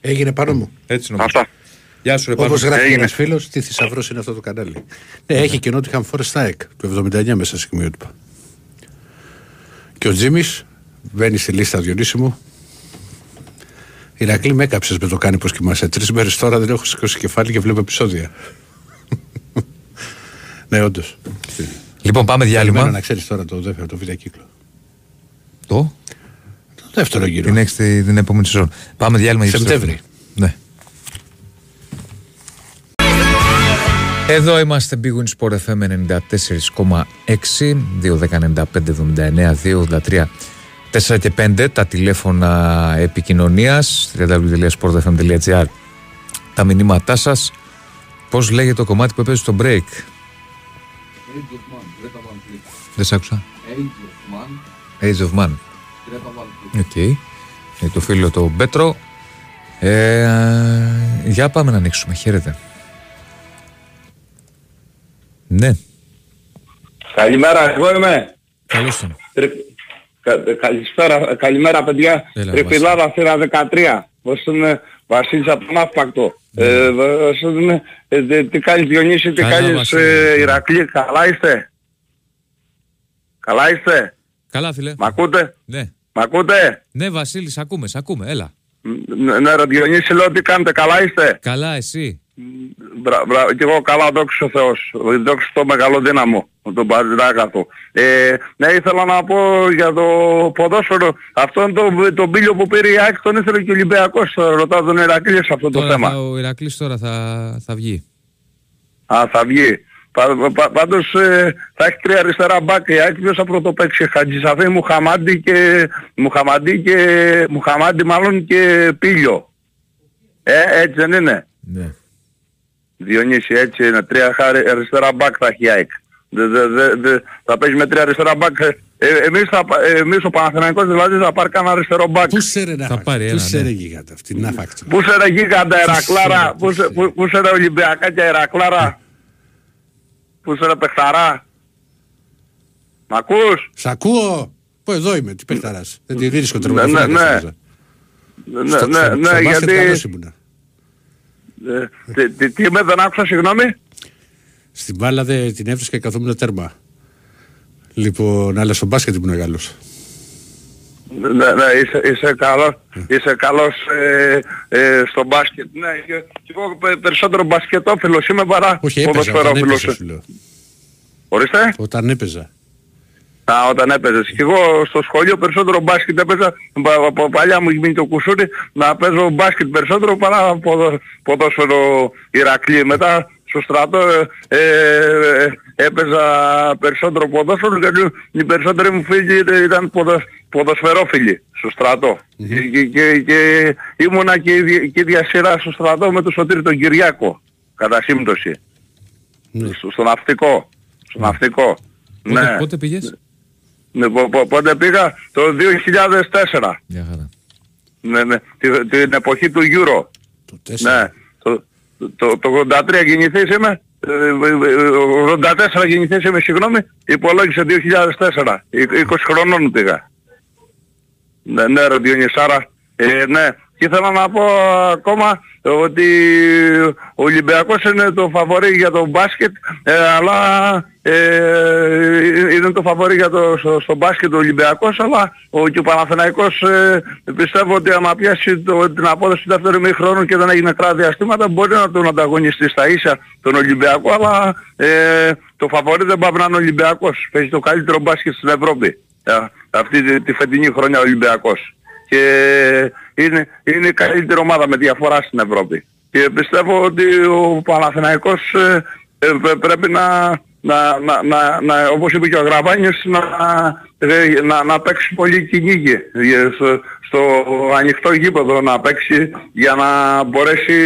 Έγινε πάνω μου. Έτσι νομίζω. Αυτά. Γεια σου, ρε Πάνο. Όπω γράφει Έγινε. ένα φίλος, τι θησαυρός είναι αυτό το κανάλι. Ναι, έχει και Nottingham Forest ΑΕΚ του 79 μέσα σε σημειότυπα. Και ο Τζίμις μπαίνει στη λίστα Διονύση μου. Ηρακλή με έκαψες με το κάνει πως κοιμάσαι. Τρεις μέρες τώρα δεν έχω σηκώσει κεφάλι και βλέπω επεισόδια. Ναι, όντως. Λοιπόν, πάμε Περιμένω διάλειμμα. να ξέρεις τώρα το δεύτερο, το β' κύκλο. Το, Το δεύτερο γύρο. την, έξι, την επόμενη σεζόν. Πάμε διάλειμμα για Σεπτέμβρη. Ναι. Εδώ είμαστε Big Win Sport FM 94,6 2.195.79 2.83 4 και 5 τα τηλέφωνα επικοινωνίας www.sportfm.gr τα μηνύματά σας πώς λέγεται το κομμάτι που έπαιζε στο break; Age of Man, Greta Van Fleet. δεν σ' άκουσα Age of Man, Age of Man Greta Van Fleet. Οκ. Ε, το φίλο το Πέτρο. Ε, για πάμε να ανοίξουμε. Χαίρετε. Ναι, Καλημέρα, εγώ είμαι. καλώς τον. Τρι- κα- Καλησπέρα, καλημέρα παιδιά. Έλα, Τριπηλάδα θύρα 13. Πώς είναι Βασίλης από τον Ναύπακτο. Ε, πώς είναι, ε, τι- τι κάνεις Διονύση, τι Καλά, κάνεις Βασίλη. ε, Ηρακλή, καλά είστε; Καλά είστε; Καλά, φίλε. Μ' ακούτε; Ναι. Μ' ακούτε; Ναι, Βασίλη, σ' ακούμε, σ' ακούμε. Έλα. Ναι, ναι ρε Διονύση λέω τι κάνετε, καλά είστε; Καλά, εσύ. Μπρα, μπρα, και εγώ καλά δόξα ο Θεός, δόξα στο μεγάλο δύναμο, τον Παντράκαθο. Ε, ναι, ήθελα να πω για το ποδόσφαιρο, αυτόν τον το μπίλιο που πήρε η ΑΕΚ τον ήθελε και ο Ολυμπιακός, ρωτάω τον Ηρακλή σε αυτό το Τώρα θέμα. θα, ο Ηρακλής τώρα θα, θα βγει. Α, θα βγει. Πα, πα, πάντως ε, θα έχει τρία αριστερά μπακ η ΑΕΚ, ποιος θα πρωτοπαίξει, Χατζησαφή, Μουχαμάντι και, Μουχαμαντί και, Μουχαμάντι μάλλον και Πίλιο. Ε, έτσι δεν είναι. Ναι. Διονύση, έτσι είναι. Τρία χάρη- αριστερά μπακ θα έχει η ΑΕΚ. Δε, δε, δε, δε, θα παίζει με τρία αριστερά μπακ. Ε, ε, εμείς, θα, πα- ε, εμείς ο Παναθηναϊκός δηλαδή θα πάρει κανένα αριστερό μπακ. Πού σε ρε να Θα φάκτο, πάρει Πού ένα, σε ναι. ρε γίγαντα αυτή, να φάκτο. Πού σε ρε γίγαντα Ερακλάρα, Πού πού σε, σε- πού- πού σε ρε Ολυμπιακάκια Ερακλάρα, πού σε ρε Πεχταρά. Μ' ακούς; Σ' ακούω. Πω εδώ είμαι, τι παιχταράς. Δεν τη βρίσκω Ναι, τερματοφύλακας. ναι, ναι. νόμιζα. Ναι, Στο- ναι, στο- ναι, στο μπάσκετ γιατί... καλός ήμουνα. ε, τι- τι- Τι είμαι, δεν άκουσα, συγγνώμη. Στην μπάλα δεν την έβρισκα και καθόμουν τέρμα. Λοιπόν, αλλά στο μπάσκετ ήμουν καλός. Ναι, ναι, είσαι, είσαι καλός, είσαι καλός ε, ε, στο μπάσκετ. Ναι, και, και εγώ πε- περισσότερο μπασκετόφιλος είμαι παρά Όχι, έπαιζα όταν ποδοσφαιρόφιλος. έπαιζα, σου λέω. Ορίστε. Όταν έπαιζα. Α, όταν έπαιζες. Και εγώ στο σχολείο περισσότερο μπάσκετ έπαιζα, πα- από παλιά μου γίνει το κουσούρι, να παίζω μπάσκετ περισσότερο παρά ποδο, ποδόσφαιρο Ηρακλή. Μετά στο στρατό ε, ε, έπαιζα περισσότερο ποδόσφαιρο γιατί οι περισσότεροι μου φίλοι ήταν- ήταν ποδο, ποδοσφαιρόφιλοι στο στρατό. Και, και, και, και ήμουνα και, η- και ίδια σειρά στο στρατό με τον Σωτήρη τον Κυριάκο, κατά σύμπτωση. Ναι. Στο, στο ναυτικό. Στο ναυτικό. Πότε, ναι. πότε πήγες; Ναι, πο- πο- πότε πήγα; Το 2004. Μια χαρά. Ναι, ναι, τη- την εποχή του Euro. Το 4. Ναι. Το, το, το 83 γεννηθείς είμαι. ε, ε, ε, 84 γεννηθείς είμαι, συγγνώμη. Υπολόγισε 2004. Ε, 20 χρονών πήγα. Ναι, ναι ρε Διονυσάρα. Ε, ναι. Και ήθελα να πω ακόμα ότι ο Ολυμπιακός είναι το φαβορή για το μπάσκετ, ε, αλλά ε, είναι το φαβορή για το, στο, στο μπάσκετ ο Ολυμπιακός, αλλά ο, και ο Παναθηναϊκός ε, πιστεύω ότι άμα πιάσει το, την απόδοση του δεύτερου μήχρονου και δεν έχει νεκρά διαστήματα μπορεί να τον ανταγωνιστεί στα ίσα τον Ολυμπιακό, αλλά ε, το φαβορή δεν πάει να είναι ο Ολυμπιακός. Παίζει το καλύτερο μπάσκετ στην Ευρώπη. Ε, αυτή τη, τη φετινή χρονιά ο Ολυμπιακός. Και είναι, είναι η καλύτερη ομάδα με διαφορά στην Ευρώπη. Και πιστεύω ότι ο Παναθηναϊκός ε, ε, πρέ- πρέπει να, να, να, να, να, όπως είπε και ο Γραβάνιος, να, ε, να, να παίξει πολύ κυνήγι ε, στο, στο ανοιχτό γήπεδο να παίξει για να μπορέσει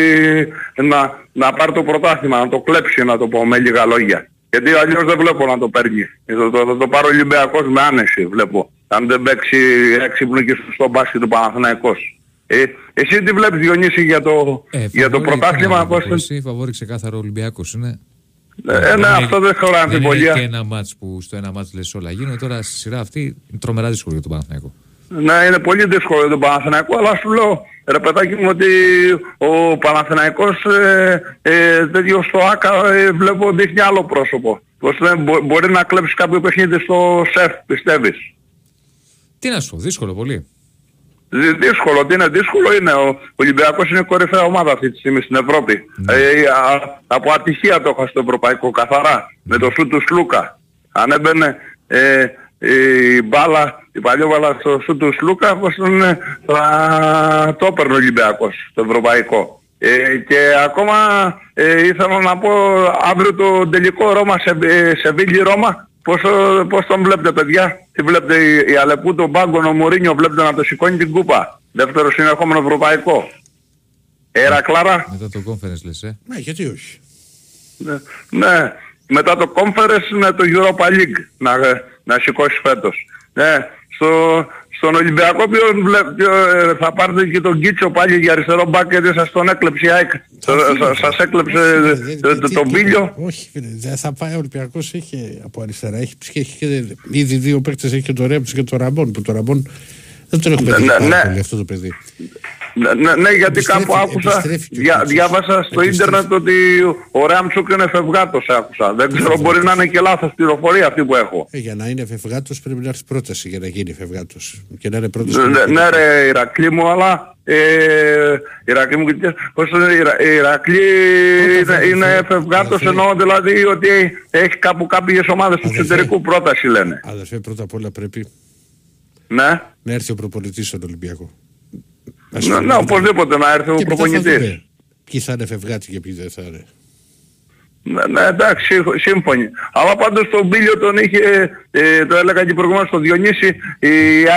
να, να πάρει το πρωτάθλημα, να το κλέψει να το πω με λίγα λόγια. Γιατί αλλιώς δεν βλέπω να το παίρνει. Το, το, το, το πάρει ο Ολυμπιακός με άνεση βλέπω. Αν δεν παίξει έξυπνο και στο μπάσκετ του Παναθηναϊκός. Ε, εσύ τι βλέπεις Διονύση για το, Ε, για το φαβορί, πρωτάθλημα. τι να πώς πω, το- Εσύ φαβόρη ξεκάθαρο Ολυμπιακός είναι. Ε, ναι, Δεν αυτό είναι- δεν χωράει Δεν είναι αμφιβολία. και ένα μάτς που στο ένα μάτς λες όλα γίνονται. Τώρα στη σειρά αυτή είναι τρομερά δύσκολο για τον Παναθηναϊκό. Ναι, είναι πολύ δύσκολο για τον Παναθηναϊκό, αλλά σου λέω, ρε παιδάκι μου, ότι ο Παναθηναϊκός ε, ε, τέτοιο στο ΆΚΑ ε, βλέπω δείχνει άλλο πρόσωπο. Πως δεν μπο- μπορεί να κλέψεις κάποιο παιχνίδι στο ΣΕΦ, πιστεύεις; Τι να σου πω, δύσκολο πολύ. Δυ- Δύσκολο, τι είναι δύσκολο είναι. Ο Ολυμπιακός είναι κορυφαία ομάδα αυτή τη στιγμή στην Ευρώπη. Ε, α- από ατυχία το έχω στο ευρωπαϊκό καθαρά. Με το σου του Σλούκα. αν έμπαινε ε, η μπάλα, η παλιό μπάλα στο σου του Σλούκα, πως τον, ε, θα το έπαιρνε ο Ολυμπιακός, το ευρωπαϊκό. Ε, και ακόμα ε, ήθελα να πω αύριο το τελικό Ρώμα σε, ε, σε Βίλη Ρώμα πώς, ε, πώς τον βλέπετε παιδιά; Τι βλέπετε η, η Αλεπού τον Πάγκο ο Μουρίνιο βλέπετε να το σηκώνει την κούπα; Δεύτερο συνεχόμενο ευρωπαϊκό Έρα Κλάρα Μετά το conference λες, ε; Ναι, γιατί όχι. ναι, ναι, μετά το conference είναι το Europa League να, να σηκώσει φέτος ναι, στο, στον Ολυμπιακό ποιος, βλέ- ποιο, ε, θα πάρετε και τον Κίτσο πάλι για αριστερό μπακ γιατί σας τον έκλεψε η ΑΕΚ. Σα- σα- Σας έκλεψε Όχι, ε, φίλε, ε, δεν- το- τι- τον τι- Μπίλιο. Όχι, φίλε, δεν θα πάει ο Ολυμπιακός έχει από αριστερά. Έχει, έχει και ήδη δύο παίκτες, έχει και το Ρέμπτς και το Ραμπόν. Που το Ραμπόν δεν τον έχουμε Ναι, δει ναι, πάρα ναι. πολύ αυτό το παιδί. Ναι, ναι, ναι, γιατί Επιστρέφει- κάπου άκουσα, επιστρέφει και ο δια, Κίτσος. διάβασα στο Επιστρέφει. ίντερνετ ότι ο Ράμτσουκ είναι φευγάτος άκουσα. Δεν ξέρω, μπορεί να είναι και λάθος πληροφορία αυτή που έχω. Ε, για να είναι φευγάτος πρέπει να έρθει πρόταση για να γίνει φευγάτος. Και να είναι πρόταση. Ναι, ναι, ναι ρε Ηρακλή μου, αλλά ε, Ηρακλή μου, και- πώς το λένε, Ηρα- Ηρακλή Πρώτα είναι, είναι αδερφέ, φευγάτος αδερφέ. εννοώ δηλαδή ότι έχει κάπου κάποιες ομάδες του Αδερφέ. εξωτερικού πρόταση λένε. Αδερφέ, πρώτα απ' όλα πρέπει Ναι. να έρθει ο προπονητής στον Ολυμπιακό. Να Ναι, συμφωνεί ναι, με οπωσδήποτε να έρθει ο Και μετά θα προπονητής. δούμε Ποιοι θα είναι φευγάτοι και ποιοι δεν θα είναι. Ναι, ναι, εντάξει, σύμφω- σύμφωνοι. Αλλά πάντως τον Μπίλιο τον είχε, ε, το έλεγα και προηγουμένως στο Διονύση, η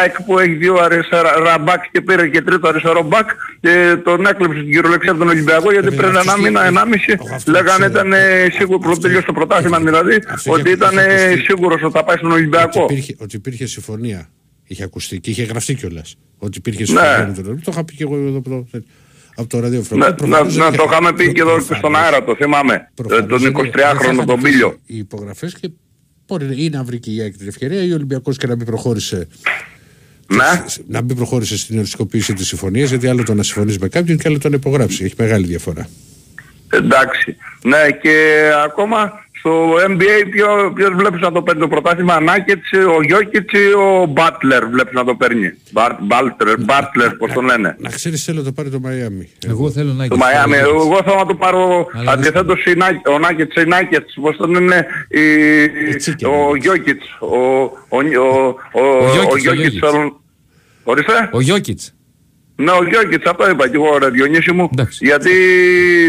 ΑΕΚ που έχει δύο αριστερά μπακ και πήρε και τρίτο αριστερό μπακ, ε, τον έκλεψε στην κυριολεξία από τον Ολυμπιακό γιατί Βέβαια, πριν ένα αυτός μήνα, και- ενάμιση, αυτός λέγανε ξέρω. ήταν ε, σίγουρο Αυτό- πρωτελείω στο πρωτάθλημα αυτό- δηλαδή, αυτός ότι είχε- ήταν είχε ε, ακουστεί. σίγουρος ότι θα πάει στον Ότι Ολυμπιακό. υπήρχε, ότι υπήρχε συμφωνία. Είχε ακουστεί και είχε γραφτεί κιόλας. Ότι υπήρχε συμφωνία με τον Ολυμπιακό. Το είχα πει και εγώ εδώ από το, από το ραδιόφωνο. Ναι, να, να, το είχαμε πει και εδώ και στον αέρα, το θυμάμαι. Ε, Τον 23χρονο τον Μπίλιο. Οι υπογραφές και μπορεί ή να βρει και η ΑΕΚ την ευκαιρία ή ο Ολυμπιακός και να μην προχώρησε. Ναι. Να μην προχώρησε στην οριστικοποίηση της συμφωνίας, γιατί άλλο το να συμφωνείς με κάποιον και άλλο το να υπογράψει. Έχει μεγάλη διαφορά. Εντάξει. Ναι, και ακόμα στο NBA ποιο, ποιος βλέπεις να το παίρνει το πρωτάθλημα, Νάκετς, ο Γιώκητς ή ο Μπάτλερ βλέπεις να το παίρνει; Μπάτλερ, Μπάτλερ, πώς τον λένε; Να ξέρεις, θέλω να το πάρει το Μαϊάμι. Εγώ θέλω να Το Μαϊάμι, εγώ θέλω να το πάρω Αλλά αντιθέτως η Νά- ο Νάκετς, η Νάκετς, πώς τον είναι, η- Έτσι και ο είναι. Γιώκητς, ο, ο, ο, ο, Ο Γιώκητς, ο ο Γιώκητς, Γιώκητς. ο- Ορίστε. Ο Γιώκητς. Ναι, ο Γιώκητς, αυτό είπα και εγώ ρε Διονύση μου. Εντάξει. Γιατί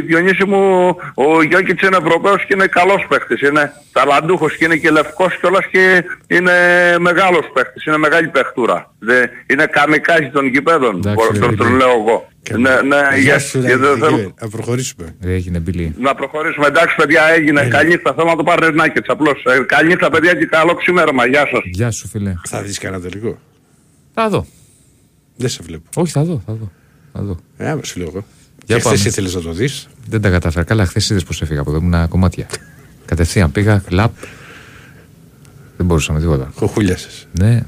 Διονύση μου, ο Γιώκητς είναι Ευρωπαίος και είναι καλός παίχτης. Είναι ταλαντούχος και είναι και λευκός κιόλας και είναι μεγάλος παίχτης. Είναι μεγάλη παιχτούρα. Δε, είναι καμικάζι των γηπέδων, Εντάξει, μπορώ- ρε, τον, τον φίλε. λέω εγώ. Ναι, ναι, Γεια για- σου, γιατί ρε, δεν θέλω- Γίγε. Να προχωρήσουμε. Ρε, έγινε μπιλή. να προχωρήσουμε. Εντάξει παιδιά έγινε. Καλή νύχτα. Θέλω να το πάρει Νάκετς απλώς. Ε, καλή νύχτα παιδιά και καλό ξημέρωμα. Γεια σας. Γεια σου φίλε. Θα δεις κανένα τελικό. Θα δω. Δεν σε βλέπω. Όχι, θα δω, θα δω. Θα δω. Ε, άμα σου λέω εγώ. Για Και πάμε. χθες ήθελες να το δεις. Δεν τα κατάφερα. Καλά, χθες είδες πώς έφυγα από εδώ. Ήμουν κομμάτια. Κατευθείαν πήγα, κλαπ. Δεν μπορούσα με τίποτα. Χοχούλιασες. Ναι.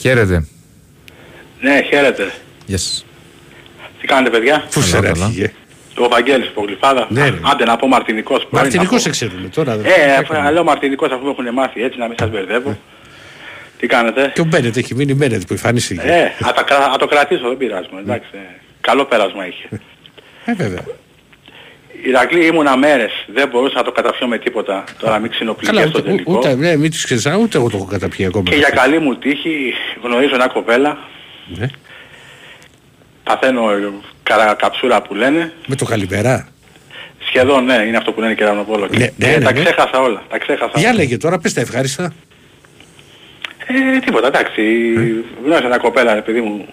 Χαίρετε. Ναι, χαίρετε. Γεια σας. Τι κάνετε παιδιά; Πού σε καλά. έφυγε. Ο Βαγγέλης από Γλυφάδα. Ναι, ρε. Άντε να πω Μαρτινικός. πρώην να Μαρτινικό πω. σε ξέρουμε τώρα. δεν- Ε, δεν αφού- λέω Μαρτινικός αφού με έχουν μάθει έτσι να μην σας μπερδεύω. Τι κάνετε; Και ο Μπένετ έχει μείνει Μπένετ που εμφανίστηκε. Ε, α, τα κρα- α, το κρατήσω, δεν πειράζει. μου, Εντάξει, ε, καλό πέρασμα είχε. Ε, βέβαια. Ηρακλή ήμουνα μέρες, δεν μπορούσα να το καταφιώ με τίποτα. Τώρα μην ξυνοπλικές Καλά, στο ούτε, τελικό. ούτε, ναι, μην τους ξέρεις, α, ούτε εγώ το έχω καταπιεί ακόμα. Και για καλή μου τύχη γνωρίζω μια κοπέλα, Ναι. παθαίνω ε, καρα, καψούρα που λένε. Με το καλημέρα. Σχεδόν ναι, είναι αυτό που λένε και Ρανοπόλο. Ναι, Και ναι, ναι, τα ναι. ξέχασα όλα. Τα ξέχασα Για όλα. λέγε τώρα, πες τα ευχάριστα. Ε, τίποτα, εντάξει. Γνώρισα μια κοπέλα, παιδί μου,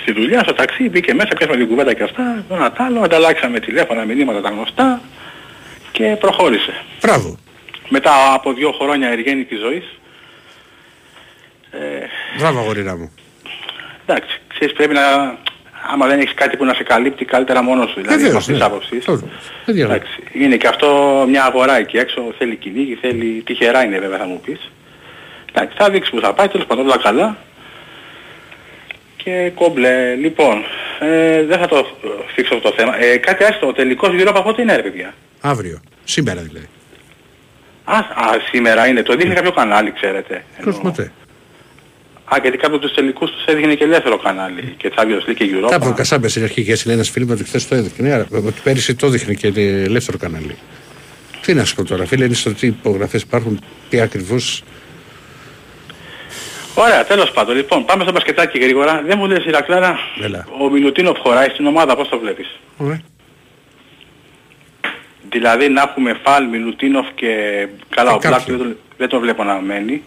στη δουλειά, στο ταξί, μπήκε μέσα, πιάσαμε την κουβέντα και αυτά, το ένα τ' άλλο, ανταλλάξαμε τηλέφωνα, μηνύματα τα γνωστά και προχώρησε. Μπράβο. Μετά από δύο χρόνια εργένικης ζωής, ε, Μπράβο αγορίνα μου. εντάξει, ξέρεις πρέπει να, άμα δεν έχεις κάτι που να σε καλύπτει, καλύτερα μόνος σου, δηλαδή από Βεβαίως, αυτής ναι. της άποψης. Τώρα, Δεν διαβάζω. Εντάξει, είναι και αυτό μια αγορά εκεί έξω, θέλει κυνήγι, θέλει τυχερά είναι βέβαια θα μου πεις. Εντάξει, θα δείξει που θα πάει, τέλος πάντων όλα καλά. Και κόμπλε, λοιπόν, ε, δεν θα το ε, θίξω αυτό το θέμα. Ε, κάτι άστο, ο τελικός γύρω από πότε είναι ρε παιδιά; Αύριο. Σήμερα δηλαδή. Α, α, σήμερα είναι, το δείχνει κάποιο κανάλι ξέρετε. Εννοώ. Κοσμοτέ. Α, γιατί κάποιο τους τελικούς τους έδειχνε και ελεύθερο κανάλι. Και Champions League και Τα από Europa. Κασάμπια στην αρχή και είναι ένας φίλος μου ότι χθες το έδειχνε. Άρα, ότι πέρυσι το έδειχνε και ελεύθερο κανάλι. Τι να σου πω τώρα, φίλε, είναι στο τι υπογραφές υπάρχουν, τι ακριβώς... Ωραία, τέλος πάντων. Λοιπόν, πάμε στο μπασκετάκι γρήγορα. Δεν μου λες Ηρακλάρα, Έλα. ο Μιλουτίνοφ χωράει στην ομάδα, πώς το βλέπεις; Ωραία. Δηλαδή να έχουμε Φαλ, Μιλουτίνοφ και καλά Και ο Μπλακ κάποιον. δεν, το- δεν το βλέπω να μένει.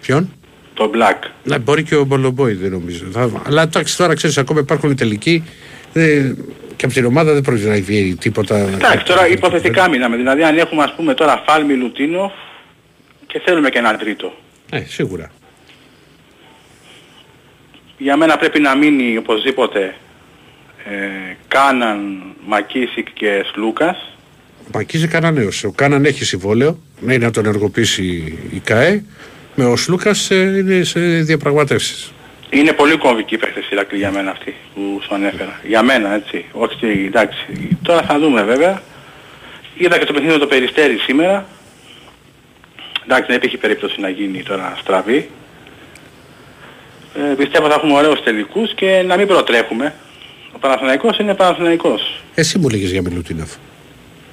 Ποιον; Το Μπλακ. Να μπορεί και ο Μπολομπόη δεν νομίζω. Θα- Αλλά εντάξει τώρα ξέρεις ακόμα υπάρχουν οι τελικοί ε, και από την ομάδα δεν πρόκειται να βγει τίποτα. Εντάξει, τώρα υποθετικά μιλάμε. Δηλαδή αν έχουμε ας πούμε τώρα Φαλ, Μιλουτίνοφ και θέλουμε και έναν τρίτο. Ναι, σίγουρα. Για μένα πρέπει να μείνει οπωσδήποτε ε, Κάναν, Μακίσικ και Σλούκας. Μακίζει κανένα νέος. Ο Κάναν έχει συμβόλαιο, ναι, είναι να τον ενεργοποιήσει η ΚΑΕ. Με ο Σλούκας ε, είναι σε διαπραγματεύσεις. Είναι πολύ κομβική η παίχτες Ηρακλή για μένα αυτή που σου ανέφερα. Για μένα έτσι. Όχι και εντάξει. Τώρα θα δούμε βέβαια. Είδα και το παιχνίδι με το Περιστέρι σήμερα. Εντάξει δεν υπήρχε περίπτωση να γίνει τώρα στραβή. Ε, πιστεύω θα έχουμε ωραίους τελικούς και να μην προτρέχουμε. Ο Παναθηναϊκός είναι Παναθηναϊκός. Εσύ μου λέγες για Μιλουτίνοφ.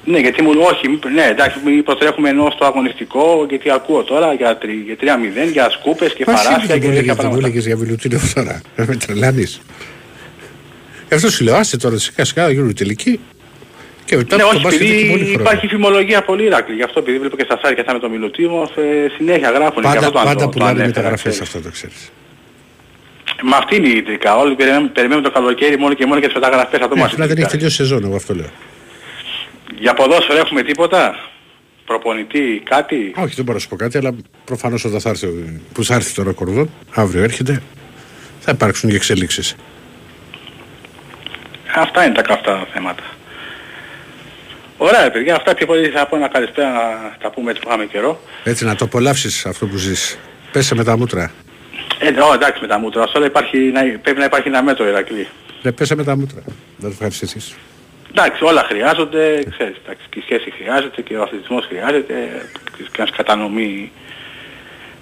Ναι, γιατί μου όχι, μη- ναι, εντάξει, μην προτρέχουμε ενώ στο αγωνιστικό, γιατί ακούω τώρα για, τρι- για 3-0, για σκούπες και Μα εσύ παράσια δεν και μου τέτοια λέγες- δεν μου πράγματα. λέγες για Μιλουτίνοφ τώρα. Ε, Με τρελάνεις. Γι' αυτό σου λέω, άσε τώρα σιγά σιγά να γίνουν οι τελικοί. Και μετά Ναι, το όχι, μπάσκετ έχει πολύ επειδή χρόνο. υπάρχει φημολογία πολύ Ηράκλη. Γι' αυτό επειδή βλέπω και στα σάρια με το Μιλουτίμο, ε, συνέχεια γράφουν και Πάντα, αυτό το, πάντα το, που το λένε ανέφερα, μεταγραφές ξέρεις. αυτό το ξέρεις. Μα αυτή είναι η ιδρικά. Όλοι περιμένουμε, περιμένουμε το καλοκαίρι μόνο και μόνο και τις μεταγραφές. Αυτό Ναι, μας απλά δεν έχει ειδικά. τελειώσει σεζόν, εγώ αυτό λέω. Για ποδόσφαιρο έχουμε τίποτα; Προπονητή, κάτι; Όχι, δεν μπορώ να σου πω κάτι, αλλά προφανώς όταν θα έρθει, ο- που θα έρθει τώρα ο Κορδόν, αύριο έρχεται, θα υπάρξουν και εξελίξεις. Αυτά είναι τα καυτά θέματα. Ωραία, ρε παιδιά, αυτά πιο πολύ θα πω ένα καλησπέρα να τα πούμε έτσι που είχαμε καιρό. Έτσι να το απολαύσεις αυτό που ζεις. Πέσε με τα μούτρα. Ε, ω, εντάξει με τα μούτρα, σε όλα υπάρχει, να, πρέπει να υπάρχει ένα μέτρο Ηρακλή. Ναι, πέσε με τα μούτρα. Δεν το ευχαριστήσεις. Εντάξει, όλα χρειάζονται, ξέρεις, εντάξει, και η σχέση χρειάζεται και ο αθλητισμός χρειάζεται και ένας κατανομή,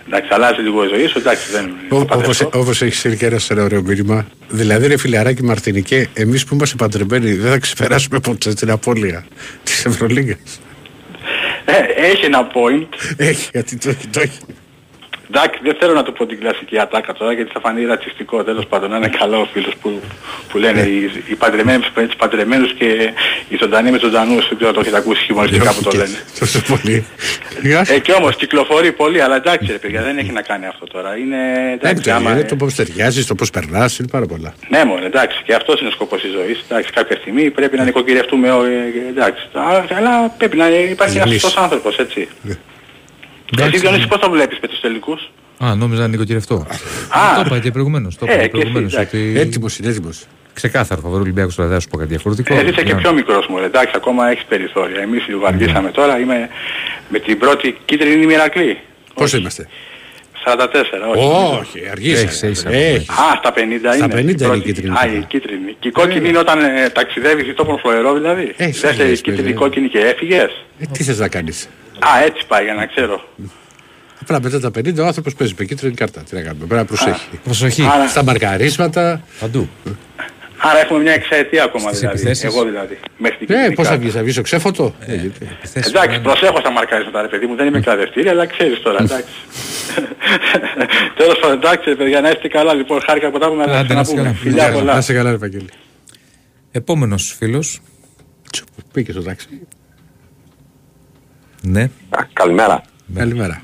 εντάξει, αλλάζει λίγο η ζωή σου, εντάξει, δεν Ω- θα Όπως, παντρευτώ. όπως έχεις στείλει και ένας ένα ωραίο μήνυμα. Δηλαδή ρε φιλαράκι Μαρτινικέ, εμείς που είμαστε παντρεμένοι δεν θα ξεπεράσουμε ποτέ την απώλεια της Ευρωλίγκας. Ε, έχει ένα point, Έχει, γιατί το έχει, το έχει. Εντάξει, δεν θέλω να του πω την κλασική ατάκα τώρα γιατί θα φανεί ρατσιστικό, τέλος πάντων, να είναι καλό ο φίλος που, που λένε Ναι. οι, οι παντρεμένοι με τους παντρεμένους και οι ζωντανοί με τους ζωντανούς, δεν ξέρω αν το έχετε ακούσει χειμωνιστικά που το Και- λένε. Τόσο πολύ. Γεια σου. Ε, και όμως κυκλοφορεί πολύ, αλλά εντάξει ρε παιδιά, δεν έχει να κάνει αυτό τώρα. Είναι, Δεν εντάξει, άμα, είναι το πώς ταιριάζεις, το πώς περνάς, είναι πάρα πολλά. Ναι μόνο, εντάξει, και αυτός είναι ο σκοπός της ζωής. Εντάξει, κάποια στιγμή πρέπει να νοικοκυρευτούμε, ο- ε, εντάξει. Α, Αλλά πρέπει να υπάρχει ένας Γεννής. σωστός άνθρωπος, έτσι. Εσύ Εντάξει. Διονύση πώς το βλέπεις με τους τελικούς; Α, νόμιζα να νοικοκυρευτώ. Α. το είπα και προηγουμένως. Το Ε, είπα και και προηγουμένως. εσύ, εντάξει. Ότι Έτοιμος είναι, έτοιμος. ξεκάθαρο φαβορό Ολυμπιακός τώρα δεν θα σου πω κάτι διαφορετικό. Εσύ είσαι και Για- πιο μικρός μου, ρε. εντάξει, ακόμα έχεις περιθώρια. Εμείς λίγο αργήσαμε τώρα, είμαι με την πρώτη κίτρινη μοιρακλή. Πώς είμαστε; 44, όχι. Όχι, αργήσαμε. Έχεις, έχεις Έχεις. Α, στα 50 Στα είναι. 50 είναι η πρώτη. κίτρινη. Α, η κίτρινη. Και η κόκκινη είναι όταν ε, ταξιδεύεις τόπον φλοερό δηλαδή. Ε, Δεύτερη φύγες, κίτρινη παιδί. κόκκινη και έφυγες. Ε, τι θες να κάνεις; Α, έτσι πάει για να ξέρω. Απλά μετά τα 50 ο άνθρωπος παίζει με κίτρινη κάρτα. Τι να κάνουμε, πρέπει να προσέχει. Προσοχή. Άρα, Στα μαρκαρίσματα. Παντού. Άρα έχουμε μια εξαετία ακόμα Στις δηλαδή. επιθέσεις. Εγώ δηλαδή. Μέχρι την Ε, κίτρινη πώς θα κάρτα. βγεις, θα βγεις ο ξέφωτο. Ε, γιατί. Επιθέσεις Εντάξει, είναι- προσέχω στα μαρκαρίσματα ρε παιδί μου, δεν είμαι κλαδευτήρια, αλλά ξέρεις τώρα, εντάξει. Τέλος πάντων, εντάξει ρε παιδιά, να είστε καλά, λοιπόν, χάρηκα που τα έχουμε, Άντε, να να είστε πούμε. καλά. Φιλιά πολλά. Να σε καλά, ρε Βαγγέλη. Επόμενος φίλος. Τσου, Πήγε στο τάξη. Ναι. Α, καλημέρα. Καλημέρα.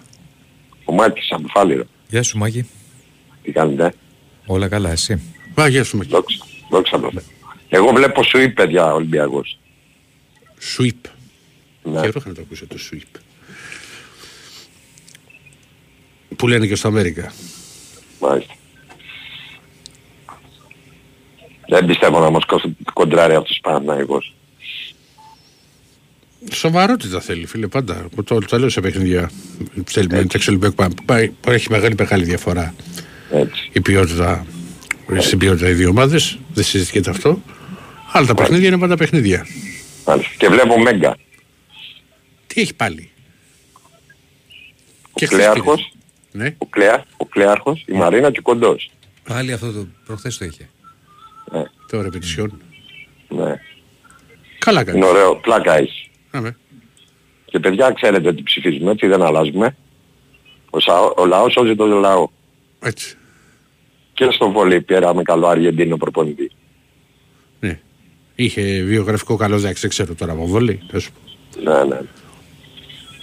Ο Μάκης από Φάληρο. Γεια σου Μάκη. Τι κάνετε; Όλα καλά, εσύ. Μα γεια σου, Μάκη. Δόξα. Δόξα τω Θεώ. Εγώ βλέπω σου είπε παιδιά Ολυμπιακός. Sweep. Ναι. Καιρό είχα να το ακούσω το sweep. Που λένε και στο Αμέρικα. Μάλιστα. Δεν πιστεύω να μας κόψει κοντράρει αυτός Παναθηναϊκός. Σοβαρότητα θέλει, φίλε, πάντα. Το, το, το λέω σε παιχνίδια. Θέλει με το Ολυμπιακό Πάμε. Πάει- Έχει μεγάλη, μεγάλη διαφορά Έτσι. η ποιότητα. Στην ποιότητα οι δύο ομάδες, δεν συζητιέται αυτό. Αλλά τα παιχνίδια είναι πάντα παιχνίδια. Μάλιστα. Και βλέπω Μέγκα. Τι έχει πάλι. Ο Και χθες Κλέαρχος, πήρε. Ναι. ο, Κλέα, ο Κλέαρχος, η Μαρίνα και ο Κοντός. Πάλι αυτό το προχθές το είχε. Το ρεπετησιόν. Ναι. Καλά κάνεις. Είναι ωραίο. Πλάκα έχεις. Άμε. Και παιδιά ξέρετε τι ψηφίζουμε, έτσι δεν αλλάζουμε. Ο, σα- ο λαός σώζει τον λαό. Έτσι. Και στο βόλεϊ πήραμε καλό Αργεντίνο προπονητή. Ναι. Είχε βιογραφικό καλό εντάξει, δεν ξέρω τώρα από βόλεϊ. θα σου πω. Ναι, ναι.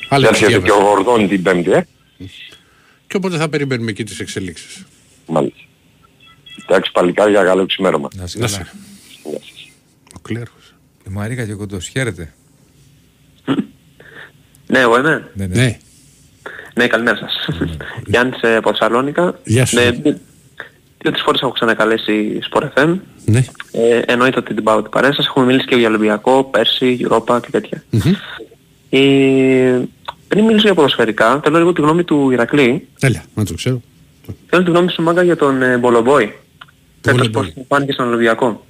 Αλλά Και έρχεται και ο Γορδόν την Πέμπτη, ε. Και οπότε θα περιμένουμε εκεί τις εξελίξεις. Μάλιστα. Εντάξει παλικάρια, καλό ξημέρωμα. Να είσαι Να καλά. σε. Ο κλέρχος. Η Μαρίκα και ο Κοντός. Χαίρετε. Ναι, εγώ είμαι. Ναι, ναι. Ναι. Ναι, καλημέρα σας. Γιάννης ε, από Θεσσαλονίκα. Γεια σου. Ναι, δύο- δύο-τρεις φορές έχω ξανακαλέσει Sport FM. Ναι. Ε, εννοείται ότι την πάω την παρέα σας. Έχουμε μιλήσει και για Ολυμπιακό, πέρσι, Europa και τέτοια. Μμμ. Ε, πριν μιλήσω για ποδοσφαιρικά, θέλω λίγο τη γνώμη του Ηρακλή. Έλα, να το ξέρω. Θέλω τη γνώμη σου Μάγκα για τον ε, Μπολομπόη. Φέτος Μπολομπόη. πώς του φάνηκε στον Ολυμπιακό.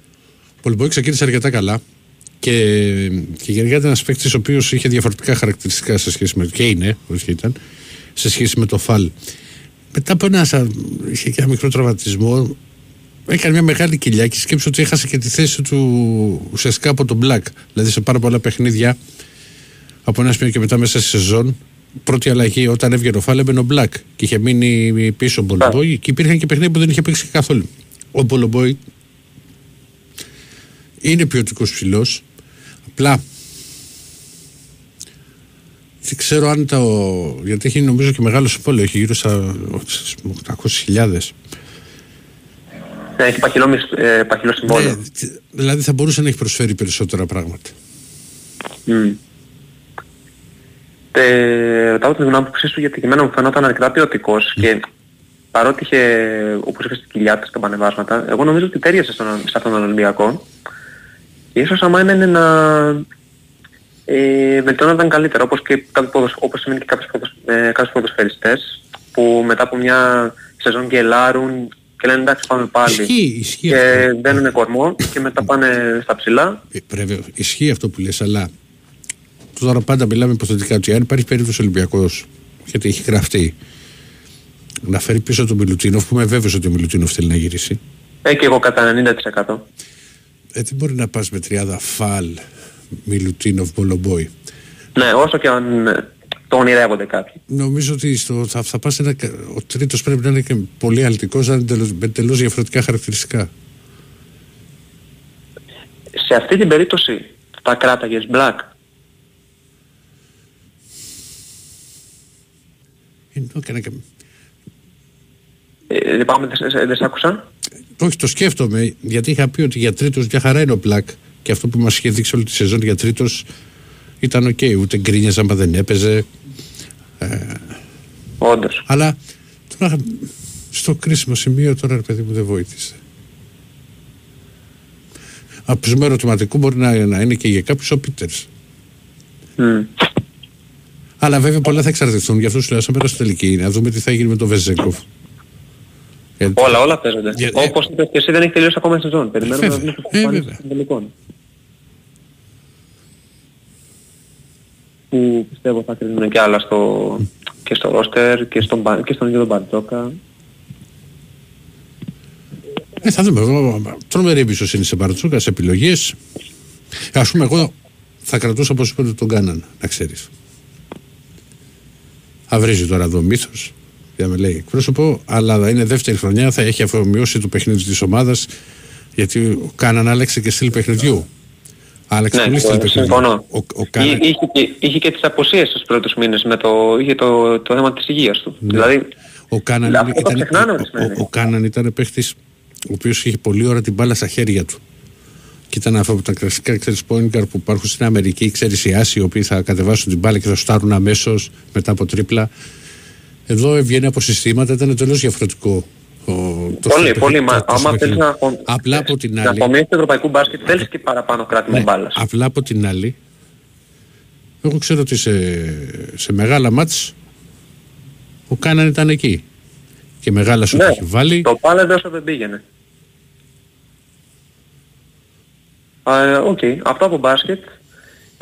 Ο Πολυμπόη ξεκίνησε αρκετά καλά και, και γενικά ήταν ένας παίκτης ο οποίος είχε διαφορετικά χαρακτηριστικά σε σχέση με και είναι, όχι και ήταν, σε σχέση με το Φαλ. Μετά από ένα, σα- είχε και ένα μικρό τραυματισμό, έκανε μια μεγάλη κοιλιά και σκέψω ότι έχασε και τη θέση του ουσιαστικά από τον Black. Δηλαδή σε πάρα πολλά παιχνίδια από ένα σημείο και μετά μέσα στη σεζόν πρώτη αλλαγή όταν έβγαινε ο Φάλ έμπαινε ο Black και είχε μείνει πίσω ο Μπολομπόη και υπήρχαν και παιχνίδια που δεν είχε παίξει καθόλου. Ο Μπολομπόη είναι ποιοτικός ψηλός. Απλά δεν ξέρω αν το. Γιατί έχει νομίζω και μεγάλο συμβόλαιο, έχει γύρω στα 800.000. Ναι, έχει παχυλό, μισ- ε, παχυλό συμβόλαιο. Ναι, δηλαδή θα μπορούσε να έχει προσφέρει περισσότερα πράγματα. Μμ. Ε, ρωτάω την άποψή σου γιατί και εμένα μου φαινόταν αρκετά ποιοτικός και παρότι είχε, όπως είπες στην κοιλιά του στα πανεβάσματα, εγώ νομίζω ότι τέριασε στον, σε αυτόν τον Ολυμπιακό και ίσως άμα είναι να ε, βελτιώνονταν καλύτερα όπως, και κάποιοι ποδοσ, όπως σημαίνει και κάποιοι, ποδοσ, ε, κάποιοι ποδοσφαιριστές που μετά από μια σεζόν γελάρουν και λένε εντάξει πάμε πάλι Ισχύει, ισχύει και αυτό. μπαίνουν κορμό και μετά πάνε στα ψηλά Ε, Πρέπει, ισχύει αυτό που λες, αλλά τώρα πάντα μιλάμε υποθετικά ότι αν υπάρχει περίπτωση Ολυμπιακός, γιατί έχει γραφτεί, να φέρει πίσω τον Μιλουτίνοφ, που είμαι βέβαιος ότι ο Μιλουτίνοφ θέλει να γυρίσει. ε, και εγώ κατά 90%. Ε, δεν μπορεί να πας με τριάδα Φαλ, Μιλουτίνοφ, Μπολομπόη. Ναι, όσο και αν ε, το ονειρεύονται κάποιοι. Νομίζω ότι στο, θα, θα πας ένα, ο τρίτος πρέπει να είναι και πολύ αλτικός, αλλά εντελώς- με τελώς διαφορετικά χαρακτηριστικά. Σε αυτή την περίπτωση τα κράταγες black. Ε, το έκανα και- Ε, λυπάμαι, δεν σε- δεν σ' άκουσα. Όχι, το σκέφτομαι, γιατί είχα πει ότι για τρίτος μια χαρά είναι ο Πλακ και αυτό που μας είχε δείξει όλη τη σεζόν για τρίτος ήταν οκ, ούτε γκρίνιαζε άμα δεν έπαιζε. Όντως. Αλλά τώρα στο κρίσιμο σημείο τώρα ρε παιδί μου δεν βοήθησε. Από το ερωτηματικού μπορεί να, να είναι και για κάποιους ο Πίτερς. Μμ. Αλλά βέβαια πολλά θα εξαρτηθούν. Γι' αυτό σου λέω, σαν πέρας στο τελική είναι. Να δούμε τι θα γίνει με τον Βεζέγκοφ. Γιατί- Όλα, όλα παίζονται. Για- Όπως είπες και εσύ δεν έχει τελειώσει ακόμα η σεζόν. Περιμένουμε να Βέβαια. δούμε Ε, το πάνε βέβαια. των τελικών. Που πιστεύω θα κρίνουν και άλλα στο, και στο ρόστερ και στον, Μπα- και στον ίδιο τον Μπαρτζόκα. Ε, θα δούμε. Εγώ τρομερή εμπιστοσύνη σε Μπαρτσούκα, σε επιλογές. Α πούμε, εγώ θα κρατούσα όπως είπε ότι τον κάναν, να ξέρεις. Θα βρίζει τώρα εδώ μύθος, για να με λέει εκπρόσωπο, αλλά είναι δεύτερη χρονιά, θα έχει αφομοιώσει το παιχνίδι της ομάδας, γιατί ο Κάναν άλλαξε και στυλ παιχνιδιού. Άλλαξε Ναι, πολύ στυλ ε, παιχνιδιού. συμφωνώ. Ο, ο Εί- Κάναν, Είχε, και- είχε και τις αποσίες στους πρώτους μήνες με το, είχε το, το θέμα της υγείας του. Δηλαδή, ο Κάναν αυτό το ήταν, ξεχνάνε ο, ορισμένοι. ο, ο Κάναν ήταν παίχτης ο οποίος είχε πολύ ώρα την μπάλα στα χέρια του. Και ήταν αυτό από τα κλασικά ξέρεις point guard που υπάρχουν στην Αμερική, ξέρεις οι Άσοι οι οποίοι θα κατεβάσουν την μπάλα και θα στάρουν αμέσως μετά από τρίπλα. Εδώ έβγαινε από συστήματα, ήταν εντελώς διαφορετικό. Ο, το πολύ, το- πολύ. το- Μα, το- άμα το- θέλεις να, απο- Απλά από την να άλλη, απομείνεις του ευρωπαϊκού μπάσκετ, θέλεις και παραπάνω κράτημα ναι, μπάλας. απλά από την άλλη, εγώ ξέρω ότι σε, σε μεγάλα μάτς ο Κάναν ήταν εκεί. Και μεγάλα σου Ναι, έχει βάλει. το πάλευε όσο δεν πήγαινε. Α, ε, Οκ, αυτό από μπάσκετ.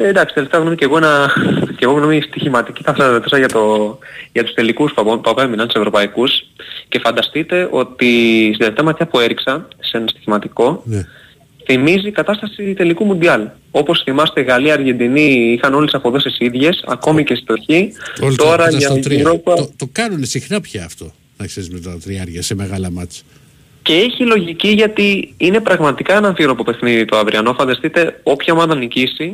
Ε, εντάξει, τελευταία γνώμη και εγώ, ένα, και εγώ γνώμη στοιχηματική θα σας ρωτούσα για, το, για τους τελικούς που, απο- που απέμειναν τους ευρωπαϊκούς και φανταστείτε ότι στην τελευταία ματιά που έριξα σε ένα στοιχηματικό Ναι. θυμίζει κατάσταση τελικού Μουντιάλ. Όπως θυμάστε Γαλλία, Αργεντινή είχαν όλες τις αποδόσεις ίδιες, ακόμη και στο χ. Όλοι Τώρα το, για στο τρία. Europa Το, το κάνουν συχνά πια αυτό. Να ξέρεις με τα τριάρια σε μεγάλα μάτς. Και έχει λογική γιατί είναι πραγματικά ένα αμφίροπο παιχνίδι το αυριανό. Φανταστείτε όποια ομάδα νικήσει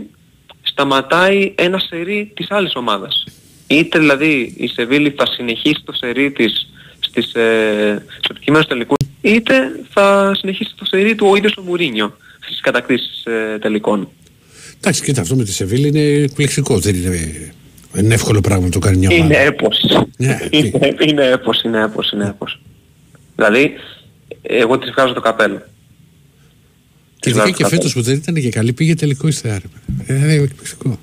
σταματάει ένα σερί της άλλης ομάδας. Είτε δηλαδή η Σεβίλη θα συνεχίσει το σερί της στις, ε, στο κείμενο τελικού, είτε θα συνεχίσει το σερί του ο ίδιος ο Μουρίνιο στις κατακτήσεις ε, τελικών. Εντάξει, κοίτα, αυτό με τη Σεβίλη είναι εκπληκτικό. Δεν είναι, δεν είναι εύκολο πράγμα να το κάνει μια ομάδα. Είναι έπος. Ναι, είναι, είναι έπος, είναι έπος, είναι έπος. Δηλαδή, εγώ της βγάζω το καπέλο. Και ειδικά και φέτος που δεν ήταν και καλή πήγε τελικό ύστερα. ρε. Ε, Είναι εκπληκτικό.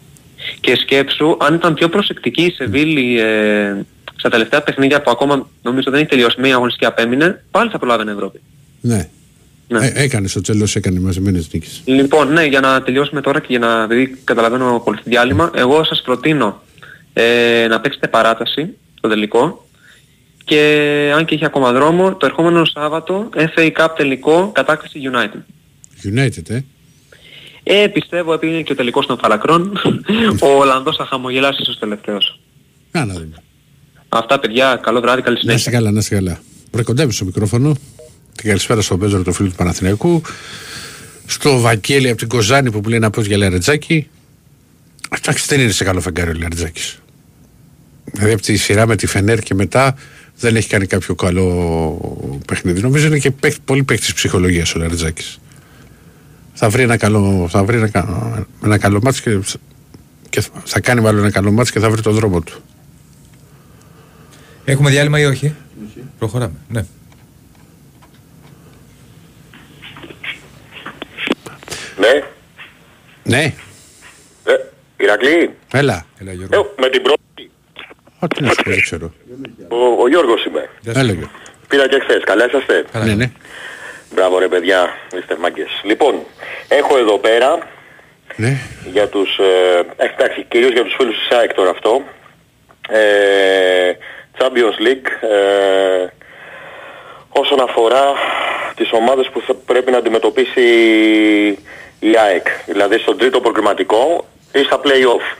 Και σκέψου, αν ήταν πιο προσεκτική η Σεβίλη ε, στα τελευταία παιχνίδια που ακόμα νομίζω δεν έχει τελειώσει, μία αγωνιστική απέμεινε, πάλι θα προλάβαινε Ευρώπη. Ναι. Ναι. Ε, έκανε στο τέλος, έκανε μαζεμένες νίκες. Λοιπόν, ναι, για να τελειώσουμε τώρα και για να δηλαδή, καταλαβαίνω πολύ διάλειμμα, εγώ σας προτείνω ε, να παίξετε παράταση το τελικό και αν και έχει ακόμα δρόμο, το ερχόμενο Σάββατο FA Cup τελικό κατάκτηση United. United, ε. Ε, πιστεύω επειδή είναι και ο τελικός των Φαλακρών, ο Ολλανδός θα χαμογελάσει ίσως τελευταίος. Να, να δούμε. Αυτά παιδιά, καλό βράδυ, καλή Να συνέχεια. είστε καλά, να είστε καλά. Προκοντεύει στο μικρόφωνο. Και καλησπέρα στον Πέζορο, το φίλο του Παναθηναϊκού. Στο Βακέλη από την Κοζάνη που λέει να πω για Λαρετζάκη. Εντάξει, δεν είναι σε καλό φεγγάρι ο Λαρετζάκης. Δηλαδή από τη σειρά με τη Φενέρ και μετά δεν έχει κάνει κάποιο καλό παιχνίδι. Νομίζω είναι και παίκ- πολύ παίκτη ψυχολογίας ο Λαρετζάκης. Θα βρει ένα καλό, θα βρει ένα, κα- ένα καλό μάτς και, και θα κάνει μάλλον ένα καλό μάτς και θα βρει τον δρόμο του. Έχουμε διάλειμμα ή όχι; Προχωράμε. Ναι. Ναι. Ναι, Ε, Ηρακλή. έλα. Έλα, Ε, Γιώργο. με την πρώτη. Ό,τι να σου πω, δεν ξέρω. Ο, ο Γιώργος είμαι. Γεια σου. Έλα, Γιώργο. Πήρα και χθες. Καλά είσαστε; Καλά. Ναι, ναι. Μπράβο ρε παιδιά. Είστε μάγκες. Λοιπόν, έχω εδώ πέρα ναι. για τους... Ε, εντάξει, κυρίως για τους φίλους της ΑΕΚ τώρα αυτό. Ε, Champions League. Ε, όσον αφορά τις ομάδες που θα πρέπει να αντιμετωπίσει η ΑΕΚ. Δηλαδή στον τρίτο προκριματικό ή στα play-off.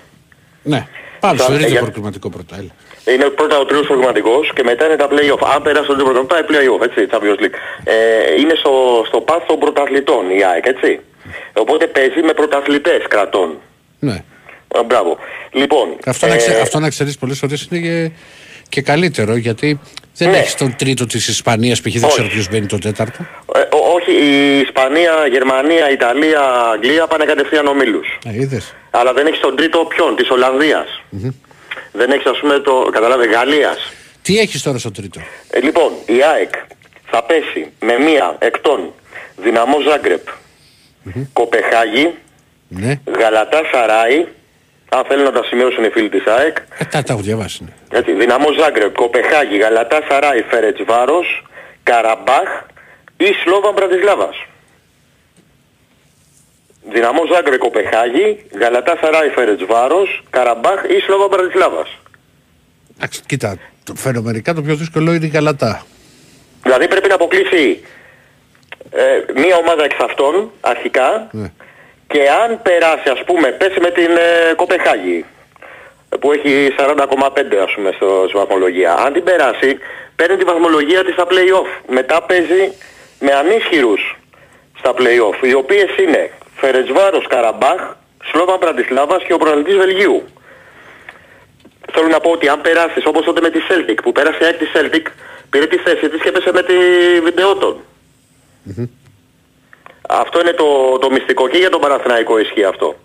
Ναι. Πάμε Σαν- στο ε, ίδιο για- προκριματικό πρώτα. Έλα. Είναι πρώτα ο τρίτος προγραμματικός και μετά είναι τα play-off. Αν περάσει τον τρίτο προγραμματικό, πάει play-off, έτσι, Champions League. Ε, είναι στο, στο path των πρωταθλητών η ΑΕΚ, έτσι. Οπότε παίζει με πρωταθλητές κρατών. Ναι. Ε, μπράβο. Λοιπόν, Αυτό, να, ε, ξε, αυτό να ξέρεις πολλές φορές είναι και, και καλύτερο γιατί δεν Ναι. έχεις τον τρίτο της Ισπανίας π.χ. δεν Όχι. ξέρω ποιος μπαίνει το τέταρτο. ε, ό- όχι, η Ισπανία, Γερμανία, Ιταλία, Αγγλία πάνε κατευθείαν ομίλους. Ε, είδες. Αλλά δεν έχεις τον τρίτο ποιον, της Ολλανδίας. Δεν έχεις ας πούμε το, καταλάβες, Γαλλίας. Τι έχεις τώρα στο τρίτο; Ε, λοιπόν, η ΑΕΚ θα πέσει με μία εκ των Δυναμό Ζάγκρεπ, Κοπεχάγη, Ναι. Γαλατά Σαράι, αν θέλουν να τα σημειώσουν οι φίλοι της ΑΕΚ, Ε, τα, τα έχω διαβάσει. Ναι. έτσι, Δυναμό Ζάγκρεπ, Κοπεχάγη, Γαλατά Σαράι, Φέρετς Βάρος, Καραμπάχ ή Σλόβα Μπρατισλάβας. Δυναμό Ζάγκρεπ, Κοπεχάγη, Γαλατά Σαράι, Φέρετς Βάρος, Καραμπάχ ή Σλόβα Μπρατισλάβας. Εντάξει, κοίτα, το, φαινομενικά το πιο δύσκολο είναι η Γαλατά. Δηλαδή πρέπει να αποκλείσει ε, μία ομάδα εξ αυτών αρχικά Ναι. και αν περάσει ας πούμε, πέσει με την ε, Κοπεχάγη που έχει 40,5 ας πούμε στο, στη βαθμολογία. Αν την περάσει παίρνει τη βαθμολογία της στα play-off. Μετά παίζει με ανίσχυρους στα play-off οι οποίες είναι Φερετσβάρος Καραμπάχ, Σλόβαν Πρατισλάβας και ο προαναλυτής Βελγίου. Θέλω να πω ότι αν περάσεις όπως τότε με τη Celtic που πέρασε η ΑΕΚ τη Celtic πήρε τη θέση της και έπεσε με τη Βιντεότον. Αυτό είναι το, το μυστικό και για τον Παναθηναϊκό ισχύει αυτό.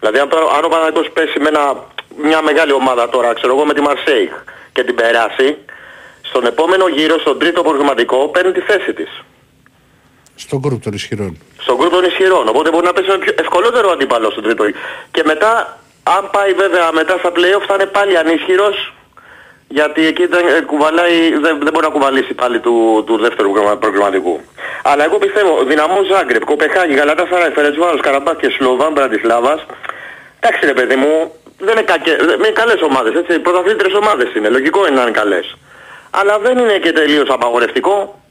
Δηλαδή αν, τώρα- αν ο Παναθηναϊκός πέσει με ένα, μια μεγάλη ομάδα τώρα, ξέρω εγώ με τη Μαρσέη και την περάσει, στον επόμενο γύρο, στον τρίτο προγραμματικό, παίρνει τη θέση της. Στον γκρουπ των ισχυρών. Στον γκρουπ των ισχυρών. Οπότε μπορεί να πέσει με πιο ευκολότερο αντίπαλο στον τρίτο. Και μετά, αν πάει βέβαια μετά στα play-off θα είναι πάλι ανίσχυρος γιατί εκεί δεν, ε, κουβαλάει, δεν, δεν μπορεί να κουβαλήσει πάλι του, του δεύτερου προγραμμα- προγραμματικού. Αλλά εγώ πιστεύω, δυναμό Ζάγκρεπ, Κοπεχάγη, Γαλατά Σαράι, Φερετσβάρος, Καραμπάκ και Σλοβάν Μπραντισλάβας, εντάξει ρε παιδί μου, δεν είναι, κακέ, δεν είναι καλές ομάδες, έτσι, πρωταθλήτρες ομάδες είναι, λογικό είναι να είναι καλές. Αλλά δεν είναι και τελείως απαγορευτικό.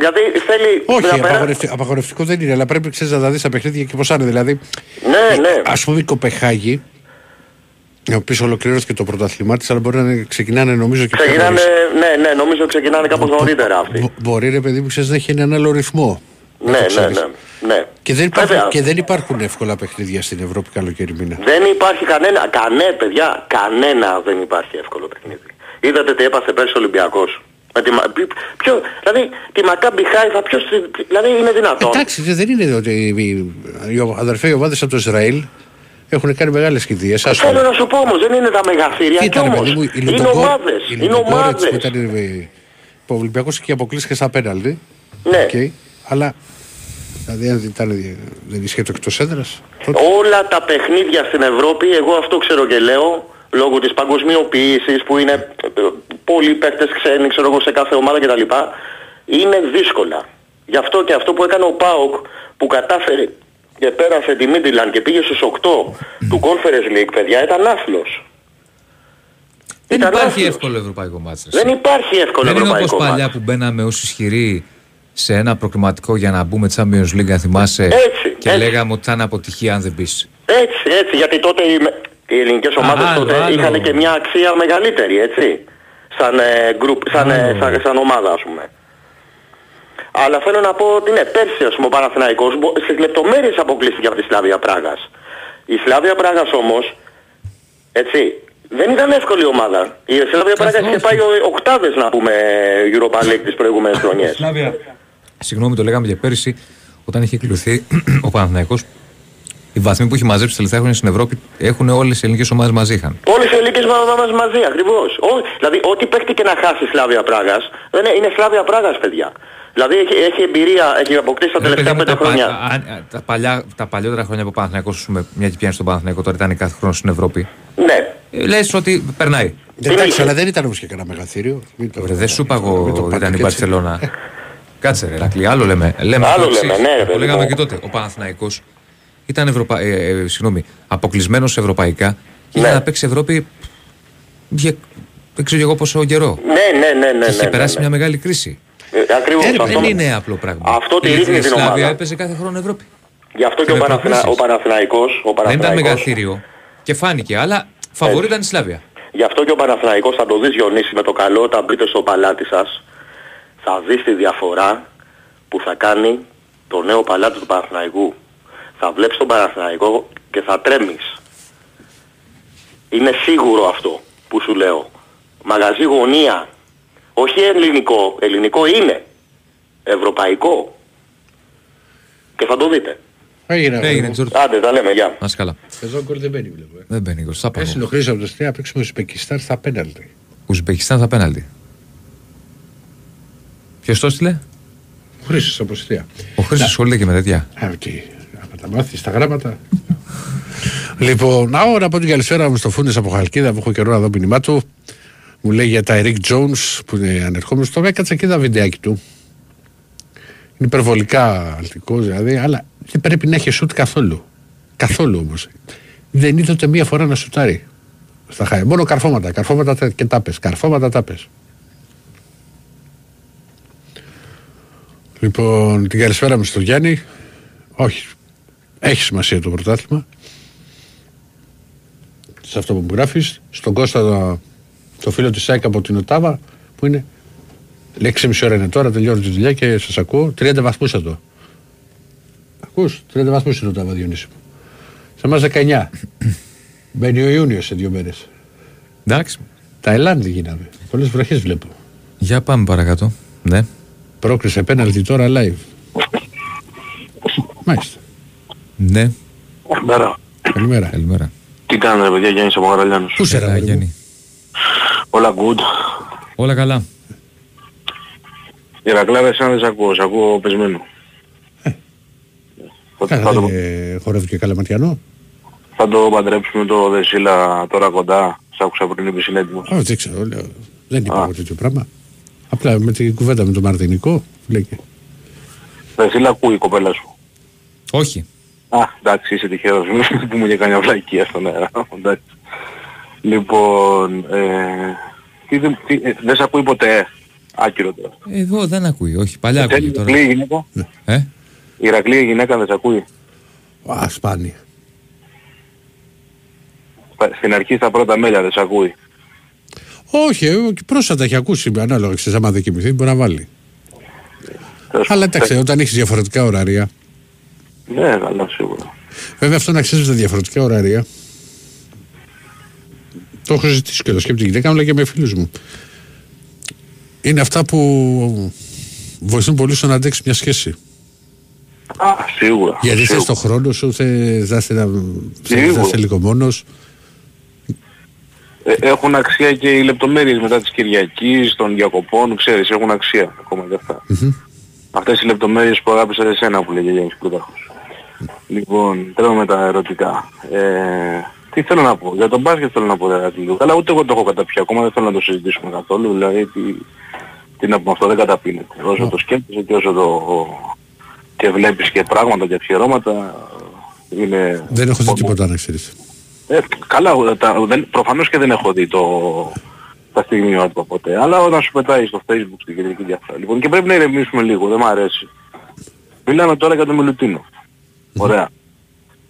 Δηλαδή θέλει Όχι, να περα- απαγορευτικό, απαγορευτικό δεν είναι, αλλά πρέπει ξέρεις, να τα δεις τα παιχνίδια και πώς είναι. Δηλαδή, Ναι, ναι. ας πούμε η Κοπεχάγη, η οποία ολοκληρώθηκε το πρωτάθλημά της, αλλά μπορεί να είναι- ξεκινάνε νομίζω και πιο Ξεκινάνε, νωρίς. ναι, ναι, νομίζω ξεκινάνε κάπως νωρίτερα αυτοί. Μπο- Μπορεί ρε παιδί μου ξέρεις, να έχει έναν άλλο ρυθμό. Ναι, ναι, ξέρεις. ναι, ναι. Και δεν, υπάρχουν, Βέβαια. και δεν υπάρχουν εύκολα παιχνίδια στην Ευρώπη καλοκαίρι μήνα. Δεν υπάρχει κανένα, κανέ παιδιά, κανένα δεν υπάρχει εύκολο παιχνίδι. Είδατε τι έπαθε πέρσι ο Ολυμπιακός. Με τη, Μα- ποι- ποιο, δηλαδή τη Μακάμπι Χάιφα ποιος, δηλαδή είναι δυνατόν; Εντάξει, δεν είναι ότι οι, οι, οι αδερφοί ομάδες από το Ισραήλ έχουν κάνει μεγάλες κηδείες. Θέλω να σου πω όμως, δεν είναι τα μεγαθήρια κι όμως. Είναι ομάδες, είναι ομάδες. που ήταν ε, ο Ολυμπιακός και αποκλείστηκε στα πέναλτι. Ναι. Οκ, αλλά δηλαδή αν δεν, ήταν, δεν ισχύει το εκτός έδρας. Όλα τα παιχνίδια στην Ευρώπη, εγώ αυτό ξέρω και λέω, λόγω της παγκοσμιοποίησης που είναι ε, πολλοί παίκτες ξένοι, ξέρω εγώ σε κάθε ομάδα κτλ. Είναι δύσκολα. Γι' αυτό και αυτό που έκανε ο ΠΑΟΚ που κατάφερε και πέρασε τη Μίντιλαν και πήγε στους 8 του Conference League, παιδιά, ήταν άθλος. Δεν Ήταν υπάρχει άθλος. εύκολο ευρωπαϊκό μάτς. ρε. Δεν υπάρχει εύκολο Δεν είναι ευρωπαϊκό όπως παλιά μάτς. που μπαίναμε ως ισχυροί σε ένα προκριματικό για να μπούμε Champions League, αν θυμάσαι. Έτσι, και έτσι. λέγαμε ότι θα είναι αποτυχία αν δεν μπεις. Έτσι, έτσι, γιατί τότε οι, οι ελληνικές ομάδες άλλο, τότε άλλο. είχαν και μια αξία μεγαλύτερη, έτσι. Σαν, ε, group, σαν, ε, σαν, σαν ομάδα, ας πούμε. Αλλά θέλω να πω ότι ναι, πέρσι ας πούμε ο Παναθηναϊκός μπο- στις λεπτομέρειες αποκλείστηκε από τη Σλάβια Πράγας. Η Σλάβια Πράγας όμως, έτσι, δεν ήταν εύκολη ομάδα. Η Σλάβια Πράγας είχε πάει ο- οκτάδες να πούμε Europa League τις προηγούμενες χρονιές. Συγγνώμη, το λέγαμε και πέρυσι, όταν είχε κληρωθεί ο Παναθηναϊκός οι βαθμοί που έχει μαζέψει τα τελευταία χρόνια στην Ευρώπη έχουν όλες οι ελληνικές ομάδες μαζί είχαν. Όλες οι ελληνικές ομάδες μαζί, ακριβώς. Ό, δηλαδή ό,τι παίχτη και να χάσει η Σλάβια Πράγας, δεν είναι, είναι Σλάβια Πράγας παιδιά. Δηλαδή έχει, έχει εμπειρία, έχει αποκτήσει τα Ρε παιδί τελευταία μου, πέντε τα, χρόνια. πα- αν- α, τα, παλιά, τα παλιότερα χρόνια που ο Παναθηναϊκός, ας πούμε, μια και πιάνει στον Παναθηναϊκό, τώρα ήταν κάθε χρόνο στην Ευρώπη. Ναι. Ε, λες ότι περνάει. Εντάξει, αλλά δεν ήταν όμως και κανένα μεγαθύριο. Μην το- Ρε, δεν σου είπα εγώ μην το ότι πάτε ήταν η και έτσι. Μπαρσελόνα. Κάτσε ρε, Ρακλή, άλλο λέμε. λέμε Άλλο το εξής. λέμε, ναι, ρε, Το παιδί λέγαμε μου. και τότε. Ο Παναθηναϊκός ήταν Ευρωπα... ε, ε, συγγνώμη, αποκλεισμένος ευρωπαϊκά και Ναι. είχε να παίξει Ευρώπη για δεν ξέρω εγώ πόσο καιρό. Ναι, ναι, ναι, ναι. και είχε ναι, περάσει ναι, μια μεγάλη κρίση. Ε, ακριβώς. Ε, αυτό, δεν είναι απλό πράγμα. Αυτό τη Η ρίχνει την Σλάβια ομάδα. έπαιζε κάθε χρόνο Ευρώπη. Γι' αυτό και ο, με Παναθυνα... προκλήσεις. ο Παναθηναϊκός, ο Δεν ήταν Παναθηναϊκός, μεγαθύριο και φάνηκε, αλλά φαβορή ήταν η Σλάβια. γι' αυτό και ο Παναθηναϊκός θα το δεις Διονύση με το καλό όταν μπείτε στο παλάτι σας, θα δεις τη διαφορά που θα κάνει το νέο παλάτι του Παναθηναϊκού. Θα βλέπεις τον Παναθηναϊκό και θα τρέμεις. Είναι σίγουρο αυτό που σου λέω. Μαγαζί γωνία. Όχι ελληνικό. Ελληνικό είναι. Ευρωπαϊκό. Και θα το δείτε. Έγινε. Έγινε, αγόρι Τζορτ. Άντε, τα λέμε, γεια. Να είσαι καλά. μου. Εδώ γκολ δεν μπαίνει βλέπω. ε. Δεν μπαίνει γκολ. Θα πάω. Έσυνο χρήσο από το Στρία, παίξουμε στο Πεκιστάν στα πέναλτι. Ουσμπεκιστάν θα πέναλτι. Ποιος το έστειλε; Χρήσος από το Στρία. Ο Χρήστο ασχολείται και με τέτοια. Α, οκ. Από τα μάθεις στα γράμματα. λοιπόν, να ώρα από την καλησπέρα μου στο Φούνες από Χαλκίδα που έχω καιρό να δω μήνυμά του. Μου λέει για τα Eric Jones που είναι ανερχόμενος. Το έκατσα και είδα βιντεάκι του. Είναι υπερβολικά αλτικός δηλαδή, αλλά δεν πρέπει να έχει σουτ καθόλου. Καθόλου όμως. Δεν είδε ούτε μία φορά να σουτάρει. Στα χάρη. Μόνο καρφώματα, καρφώματα τε- και τάπες. Καρφώματα τάπες. Λοιπόν, την καλησπέρα μου στο Γιάννη. Όχι. Έχει σημασία το πρωτάθλημα. Σε αυτό που μου γράφεις. Στον Κώστα, το, το φίλο της ΣΑΙΚ από την Οτάβα, που είναι. Λέει 6,5 ώρα είναι τώρα, τελειώνει τη δουλειά και σας ακούω. 30 βαθμούς εδώ. Ακούς, 30 βαθμούς είναι ο Οτάβα Διονύση μου. Σε εμάς 19. Μπαίνει ο Ιούνιος σε δύο μέρες. Εντάξει. Ταϊλάνδη γίναμε. Πολλές βροχές βλέπω. Για πάμε παρακάτω. Ναι. Πρόκρισε πέναλτι τώρα live. Μάλιστα. Ναι. Καλημέρα. Καλημέρα. Καλημέρα. Τι κάνετε ρε παιδιά, Γιάννης από Μαγαραλιάνος. Πού σε Έλα, ρε, παιδί μου; Γιάννη. Όλα good. Όλα καλά. Ηρακλάρα, εσένα δεν σ' ακούω, σ' ακούω πεσμένο. Θα, Καλά, θα, δεν το, είναι χορεύει και καλαματιανό. θα το παντρέψουμε το Δεσίλα τώρα κοντά. Σ' άκουσα πριν είπες είναι έτοιμος. Όχι, δεν ξέρω. Λέω. Δεν είπα εγώ τέτοιο πράγμα. Απλά με την κουβέντα με τον Μαρτινικό. Λέγε. Δεσίλα ακούει η κοπέλα σου. Όχι. Α, εντάξει, είσαι τυχερός. Μην που μου είχε κάνει αυλακία στον αέρα. εντάξει. Λοιπόν, ε, τι, δεν- τι, ε, δεν σ' ακούει ποτέ; Άκυρο τώρα. Εδώ δεν ακούει, όχι. Παλιά ακούει Θέλει τώρα. Ηρακλή η γυναίκα. Ε; Η Ηρακλή η γυναίκα δεν σε ακούει; Α, σπάνια. Στα- Στην αρχή στα πρώτα μέλια δεν σε ακούει. Όχι, ε, και πρόσφατα έχει ακούσει ανάλογα. Ξέρεις, άμα δεν κοιμηθεί μπορεί να βάλει. Αλλά εντάξει, όταν έχεις διαφορετικά ωραρία. Ναι, καλά σίγουρα. Βέβαια αυτό να ξέρει τα διαφορετικά ωραρία. Το έχω ζητήσει και το σκέπτη γυναίκα μου, αλλά και με φίλους μου. Είναι αυτά που βοηθούν πολύ στο να αντέξει μια σχέση. Α, σίγουρα. Γιατί σίγουρα. θε το χρόνο σου, θε να είσαι Σίγουρα. να είσαι λίγο μόνος. Ε, έχουν αξία και οι λεπτομέρειες μετά της Κυριακής, των διακοπών, ξέρεις, έχουν αξία ακόμα και αυτά. Αυτές οι λεπτομέρειες που αγάπησα εσένα που λέγει ο Γιάννης Πλούταρχος. Λοιπόν, τρέχω με τα ερωτικά. Ε, τι θέλω να πω, για τον μπάσκετ θέλω να πω ρε λίγο. Καλά ούτε εγώ το έχω καταπιεί ακόμα, δεν θέλω να το συζητήσουμε καθόλου, δηλαδή τι, τι να πούμε αυτό δεν καταπίνεται. Όσο το σκέφτεσαι και όσο το και βλέπεις και πράγματα και αφιερώματα είναι... Δεν έχω δει τίποτα να ξέρεις. Ε, καλά, τα, δεν, προφανώς και δεν έχω δει το, τα στιγμιότυπα ποτέ, αλλά όταν σου πετάει στο facebook στην κεντρική διαφορά. Λοιπόν, και πρέπει να ηρεμήσουμε λίγο, δεν μ' αρέσει. Μιλάμε τώρα για τον Μιλουτίνο. Ωραία.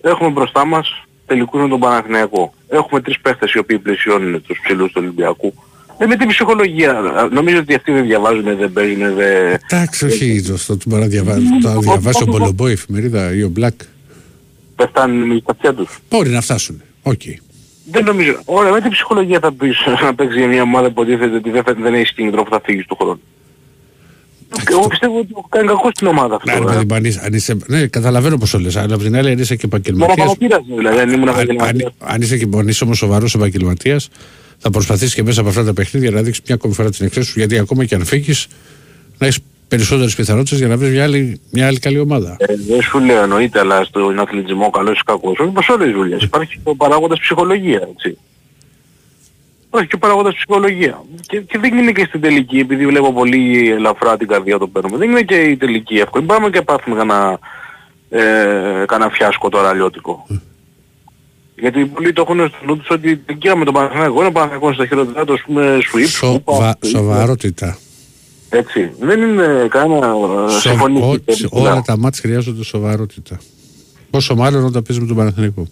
Έχουμε μπροστά μας τελικούς με τον Παναθηναϊκό. Έχουμε τρεις παίχτες οι οποίοι πλαισιώνουν τους ψηλούς του Ολυμπιακού. Ε, με την ψυχολογία. Νομίζω ότι αυτοί δεν διαβάζουν, δεν παίζουν, δεν... Εντάξει, όχι, το, το, το, μπορεί να διαβάσει, το να διαβάσει ο Μπολομπό, η εφημερίδα ή ο Μπλακ. πεφτάνουν στα αυτιά τους. Μπορεί να φτάσουν. Οκ. Δεν νομίζω. Ωραία, με την ψυχολογία θα πεις να παίξει για μια ομάδα που υποτίθεται ότι δεν, θα- δεν έχει κίνητρο που θα φύγεις του χρόνου. Και εγώ πιστεύω ότι έχω κάνει κακό στην ομάδα αυτό. Ναι, ρε ε. παιδί μου, αν είσαι- αν είσαι- ναι, καταλαβαίνω πώς το λες, αλλά από την άλλη αν είσαι και Μόνα επαγγελματίας, παραπήραζε δηλαδή, αν ήμουν αν, αν, επαγγελματίας. αν είσαι, και, αν είσαι όμως σοβαρός επαγγελματίας, θα προσπαθήσεις και μέσα από αυτά τα παιχνίδια να δείξεις μια ακόμη φορά την εξαίρεση σου, γιατί ακόμα και αν φύγεις, να έχεις περισσότερες πιθανότητες για να βρεις μια άλλη, μια άλλη καλή ομάδα. Ε, δεν σου λέω εννοείται, αλλά στον αθλητισμό καλός ή κακός, όχι όπως όλες τις δουλειές. Υπάρχει και ο παράγοντας ψυχολογία, έτσι. Υπάρχει και ο παράγοντας ψυχολογία. Και, και δεν είναι και στην τελική, επειδή βλέπω πολύ ελαφρά την καρδιά το παίρνουμε. Δεν είναι και η τελική εύκολη. Πάμε και πάθουμε κανένα, ε, κανένα φιάσκο τώρα αλλιώτικο. Γιατί πολλοί το έχουν στο νου τους ότι η τελική με τον Παναθηναϊκό είναι ο Παναθηναϊκός στα χειρότερα του, ας πούμε, sweep, Σοβα, σούπα, σοβαρότητα. έτσι. Δεν είναι κανένα ε, Σοβ- συμφωνή. ό- όλα τα μάτια χρειάζονται σοβαρότητα. Πόσο μάλλον όταν παίζουμε τον Παναθηναϊκό.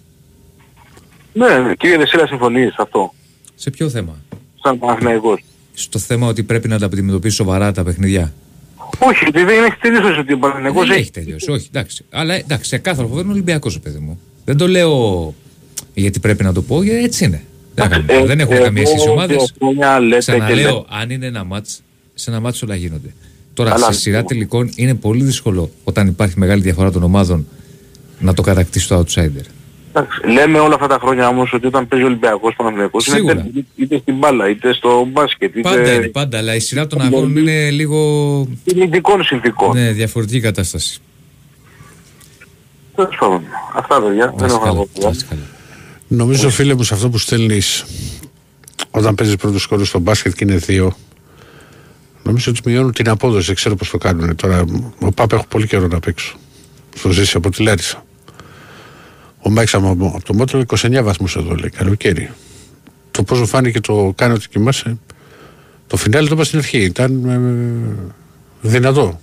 Ναι, κύριε Δεσίλα συμφωνείς αυτό. Σε ποιο θέμα; Σαν Παναθηναϊκός. Στο θέμα ότι πρέπει να τα αντιμετωπίσει σοβαρά τα παιχνίδια. Όχι, επειδή δεν έχει τελειώσει ότι ο Παναθηναϊκός Δεν έχει τελειώσει, όχι, εντάξει. Αλλά εντάξει, σε κάθε φορά είναι Ολυμπιακός ο παιδί μου. Δεν το λέω γιατί πρέπει να το πω, γιατί έτσι είναι. Δεν, θα κάνουμε. Ε, δεν έχουν εγώ καμία σχέση οι ομάδε. δύο χρόνια λέτε και Ξαναλέω, λέτε. αν είναι ένα μάτς, σε ένα μάτς όλα γίνονται. Τώρα, Καλά, σε σειρά λοιπόν. τελικών είναι πολύ δύσκολο όταν υπάρχει μεγάλη διαφορά των ομάδων να το κατακτήσει το outsider. Εντάξει, Λέμε όλα αυτά τα χρόνια όμως ότι όταν παίζει ο Ολυμπιακός Παναθηναϊκός είναι Σίγουρα. είτε, είτε στην μπάλα, είτε στο μπάσκετ, είτε Πάντα είναι, πάντα, αλλά η σειρά των αγώνων είναι λίγο ειδικών συνθήκων. ναι, διαφορετική κατάσταση. Τέλος πάντων. Αυτά παιδιά. Δεν έχω να πω πολλά. Νομίζω φίλε μου σε αυτό που στέλνεις όταν παίζεις πρώτο σκόρου στο μπάσκετ και είναι δύο. Νομίζω ότι μειώνουν την απόδοση. Δεν ξέρω πώς το κάνουν. Τώρα ο Πάπα έχω πολύ καιρό να παίξω. Στο ζήσει από τη Λάρισα. Ο Μέξαμ από το Μότρο 29 βαθμούς εδώ λέει. Καλοκαίρι. Το πώ μου φάνηκε το κάνω ότι κοιμάσαι. Το φινάλι το είπα στην αρχή. Ήταν ε, δυνατό.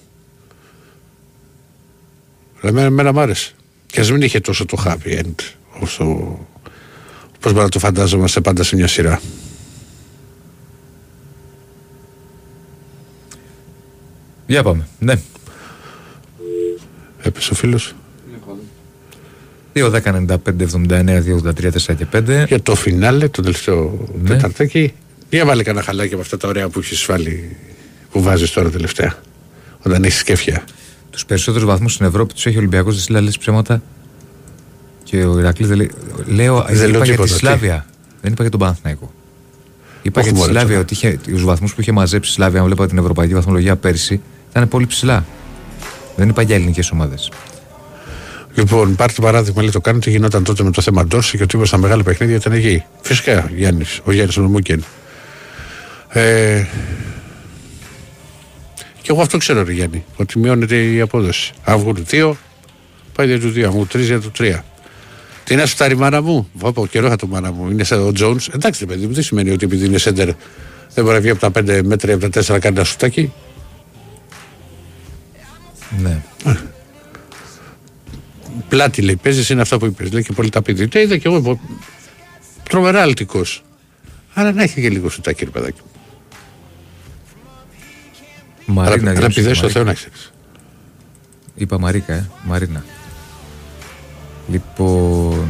Δηλαδή εμένα, εμένα μ' άρεσε. Και ας μην είχε τόσο το happy end όσο Πώς μπορεί να το φαντάζομαστε πάντα σε μια σειρά. Για πάμε. Ναι. Έπεσε ο φίλος. 2, 10, 95, 79, 2, 83, 4 και 5. Για το φινάλε, το τελευταίο Ναι. τεταρτάκι. Για βάλε κανένα χαλάκι από αυτά τα ωραία που έχεις βάλει, που βάζεις τώρα τελευταία. Όταν έχεις σκέφια; Τους περισσότερους βαθμούς στην Ευρώπη τους έχει ο Ολυμπιακός Δεσίλα, λες ψέματα. Και ο Ηρακλής δεν λέει. Λέω, Δεν είπα λέω για τίποτα, τη τι; Σλάβια. Δεν είπα για τον Παναθηναϊκό. Είπα Όχι για τη μωρέ, Σλάβια τώρα. ότι είχε, τους βαθμούς που είχε μαζέψει η Σλάβια, αν βλέπα την ευρωπαϊκή βαθμολογία πέρυσι, ήταν πολύ ψηλά. Δεν είπα για ελληνικές ομάδες. Λοιπόν, πάρτε παράδειγμα, λέει το κάνω τι γινόταν τότε με το θέμα Ντόρση και ο τύπος στα μεγάλα παιχνίδια ήταν εκεί. Φυσικά, Γιάννης, ο Γιάννης Νομούκεν. Ε, και εγώ αυτό ξέρω, ρε Γιάννη, ότι μειώνεται η απόδοση. Αν βγουν δύο, πάει για του δύο. Αν βγουν τρεις, για του τρία. Τι να σου φτάρει η μάνα μου; Βάπω, καιρό είχα το μάνα μου. Είναι σαν ο Τζόουν. Εντάξει, ρε παιδί μου, δεν σημαίνει ότι επειδή είναι σέντερ Δεν μπορεί να βγει από τα 5 μέτρα ή από τα 4 κάνει ένα σουτάκι. Ναι. Πλάτη λέει, παίζεις είναι αυτά που είπες. Λέει και πολύ τα πίδι. Τα είδα και εγώ. πο- Τρομερά αλτικός. Αλλά να έχει και λίγο σουτάκι, ρε παιδάκι. μου. Μαρίνα, Αλλά γράψε πηδέ στο Μαρίκα. Θεό να ξέρεις. Είπα Μαρίκα, ε. Μαρίνα. Λοιπόν.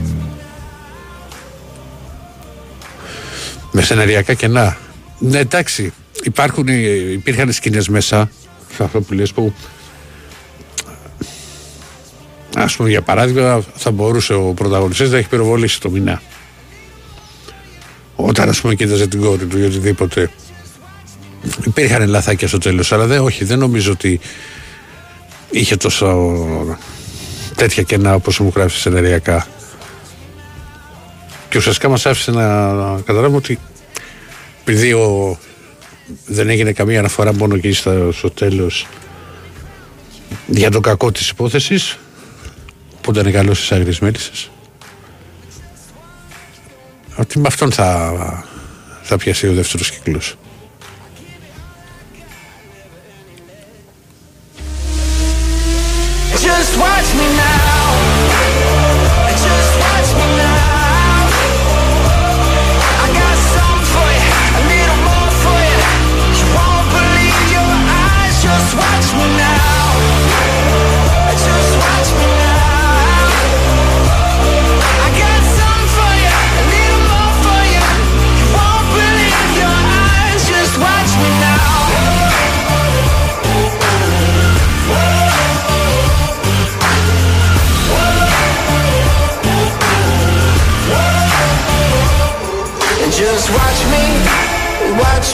Με σεναριακά κενά. Ναι, εντάξει. Υπάρχουν, ε, υπήρχαν σκηνές μέσα σε αυτό που λες που ας πούμε για παράδειγμα θα μπορούσε ο πρωταγωνιστής να έχει πυροβολήσει το μηνά. Όταν ας πούμε κοίταζε την κόρη του ή οτιδήποτε υπήρχαν λαθάκια στο τέλος αλλά δεν, όχι δεν νομίζω ότι είχε τόσο τέτοια κενά όπως μου γράφεις σεναριακά και ουσιαστικά μας άφησε να καταλάβουμε ότι επειδή ο, δεν έγινε καμία αναφορά μόνο και στο, στο τέλος για τον κακό της υπόθεσης που ήταν καλός στις άγριες μέλισσες ότι με αυτόν θα, θα πιαστεί ο δεύτερος κύκλος.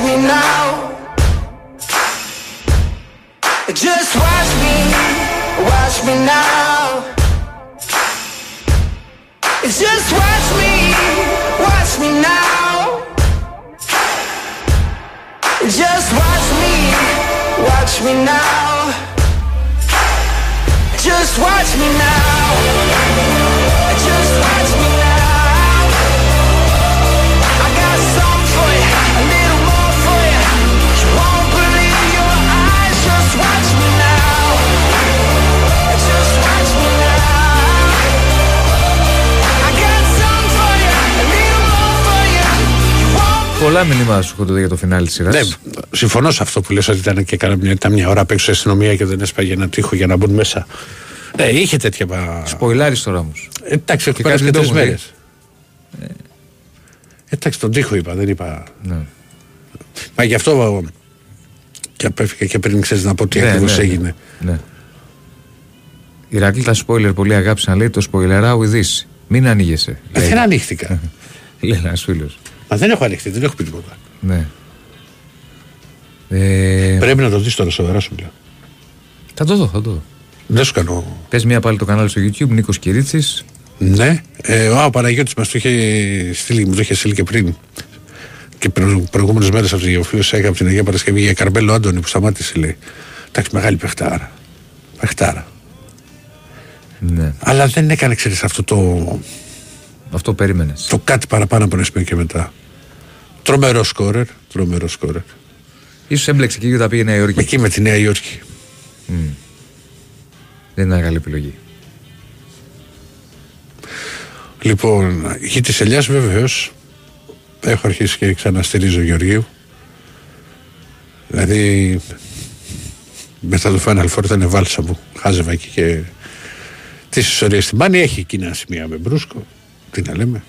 Me now. Just watch me, watch me now. Just watch me, watch me now. Just watch me, watch me now. Just watch me now. Πολλά μηνύματα σου έχω για το φινάλι της σειράς. Ναι, συμφωνώ σε αυτό που λες ότι ήταν και κάνα μια, ήταν μια ώρα απ' έξω η αστυνομία και δεν έσπαγε ένα τείχο για να μπουν μέσα. Ναι, είχε τέτοια. πα- Σποϊλάρεις τώρα όμως. Εντάξει, Και έχω πέρασει και κάτι τρει δεν το μέρες. Εντάξει, τον τείχο είπα, δεν είπα. Ναι. Μα γι' αυτό και απέφυγα και πριν ξέρεις να πω τι Ναι, ακριβώς ναι, ναι. έγινε. Ναι. Η Ρακλή τα spoiler πολύ αγάπησε να λέει το spoileráω ειδήσει. Μην ανοίγεσαι. Ε, λέει. δεν ανοίχτηκα. Λέει ένας φίλος. Μα δεν έχω ανοιχτεί, δεν έχω πει τίποτα. Ναι. Ε, Πρέπει να το δεις τώρα σοβαρά σου μιλάω. θα το δω, θα το δω. Δεν σου κάνω. Πες μια πάλι το κανάλι στο YouTube, Νίκος Κυρίτσι. Ναι, ε, ο Παναγιώτης μας το είχε στείλει, μου το είχε στείλει και πριν. Και προ, προηγούμενες μέρες από ο φίλο έκανε από την Αγία Παρασκευή για Καρμπέλο Άντωνη που σταμάτησε λέει. Εντάξει, μεγάλη παιχτάρα. Παιχτάρα. Ναι. Αλλά δεν έκανε, ξέρεις αυτό το, Αυτό περίμενες. το κάτι παραπάνω από ένα και μετά. Τρομερός σκόρερ. Τρομερός σκόρερ. σω έμπλεξε εκεί όταν πήγε η Νέα Υόρκη. Εκεί με τη Νέα Υόρκη. Μμ. Δεν ήταν καλή επιλογή. Λοιπόν, γη της Ελιάς βεβαίως. Έχω αρχίσει και ξαναστηρίζω Γεωργίου. Δηλαδή, μετά το Final Four ήταν βάλσα μου. Χάζευα εκεί και τις ιστορίες στην Μάνη. Έχει κοινά σημεία με Μπρούσκο. Τι να λέμε.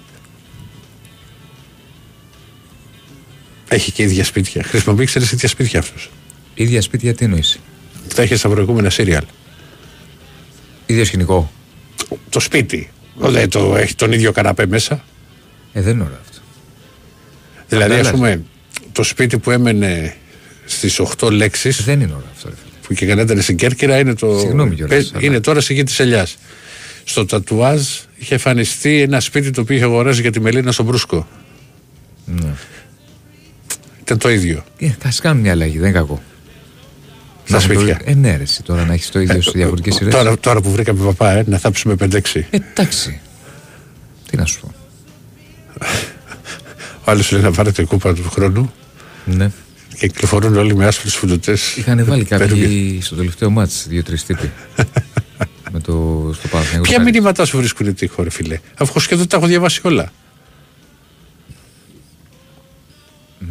Έχει και ίδια σπίτια. Χρησιμοποιεί, ξέρεις, ίδια σπίτια αυτός. ίδια σπίτια τι εννοείς; Τα είχε στα προηγούμενα σύριαλ. ίδιο σκηνικό. Το σπίτι. Δεν το έχει τον ίδιο καναπέ μέσα. Ε, δεν είναι ωραίο αυτό. Δηλαδή, ας Φαντάζεσαι. πούμε, το σπίτι που έμενε στις 8 λέξεις. Δεν είναι ωραίο αυτό. Ρε. φίλε. Που και κανένα στην Κέρκυρα είναι το. Συγγνώμη κιόλας, Πε- αλλά- Είναι τώρα στη γη της Ελιάς. Στο τατουάζ είχε εμφανιστεί ένα σπίτι το οποίο είχε αγοράσει για τη Μελίνα στον Μπρούσκο. Ναι. Ήταν το ίδιο. Ε, θα σου κάνουν μια αλλαγή, δεν είναι κακό. Στα Να έχουν σπίτια. Το... Ε, ναι, ρε, εσύ, τώρα να έχεις το ίδιο σε διαφορετικές σειρές. Τώρα, τώρα που βρήκαμε παπά, ε, να θάψουμε 5-6. Εντάξει. Τι να σου πω. Ο άλλος λέει να πάρετε κούπα του χρόνου. Ναι. Και κυκλοφορούν όλοι με άσπρους φουντουτές. Είχαν βάλει Παίρνουν κάποιοι στο τελευταίο μάτς δύο-τρεις τύποι. με το, στο Παναθηναϊκό. Ποια μηνύματα σου βρίσκουν τείχο, ρε φίλε; Αφού σχεδόν τα έχω διαβάσει όλα.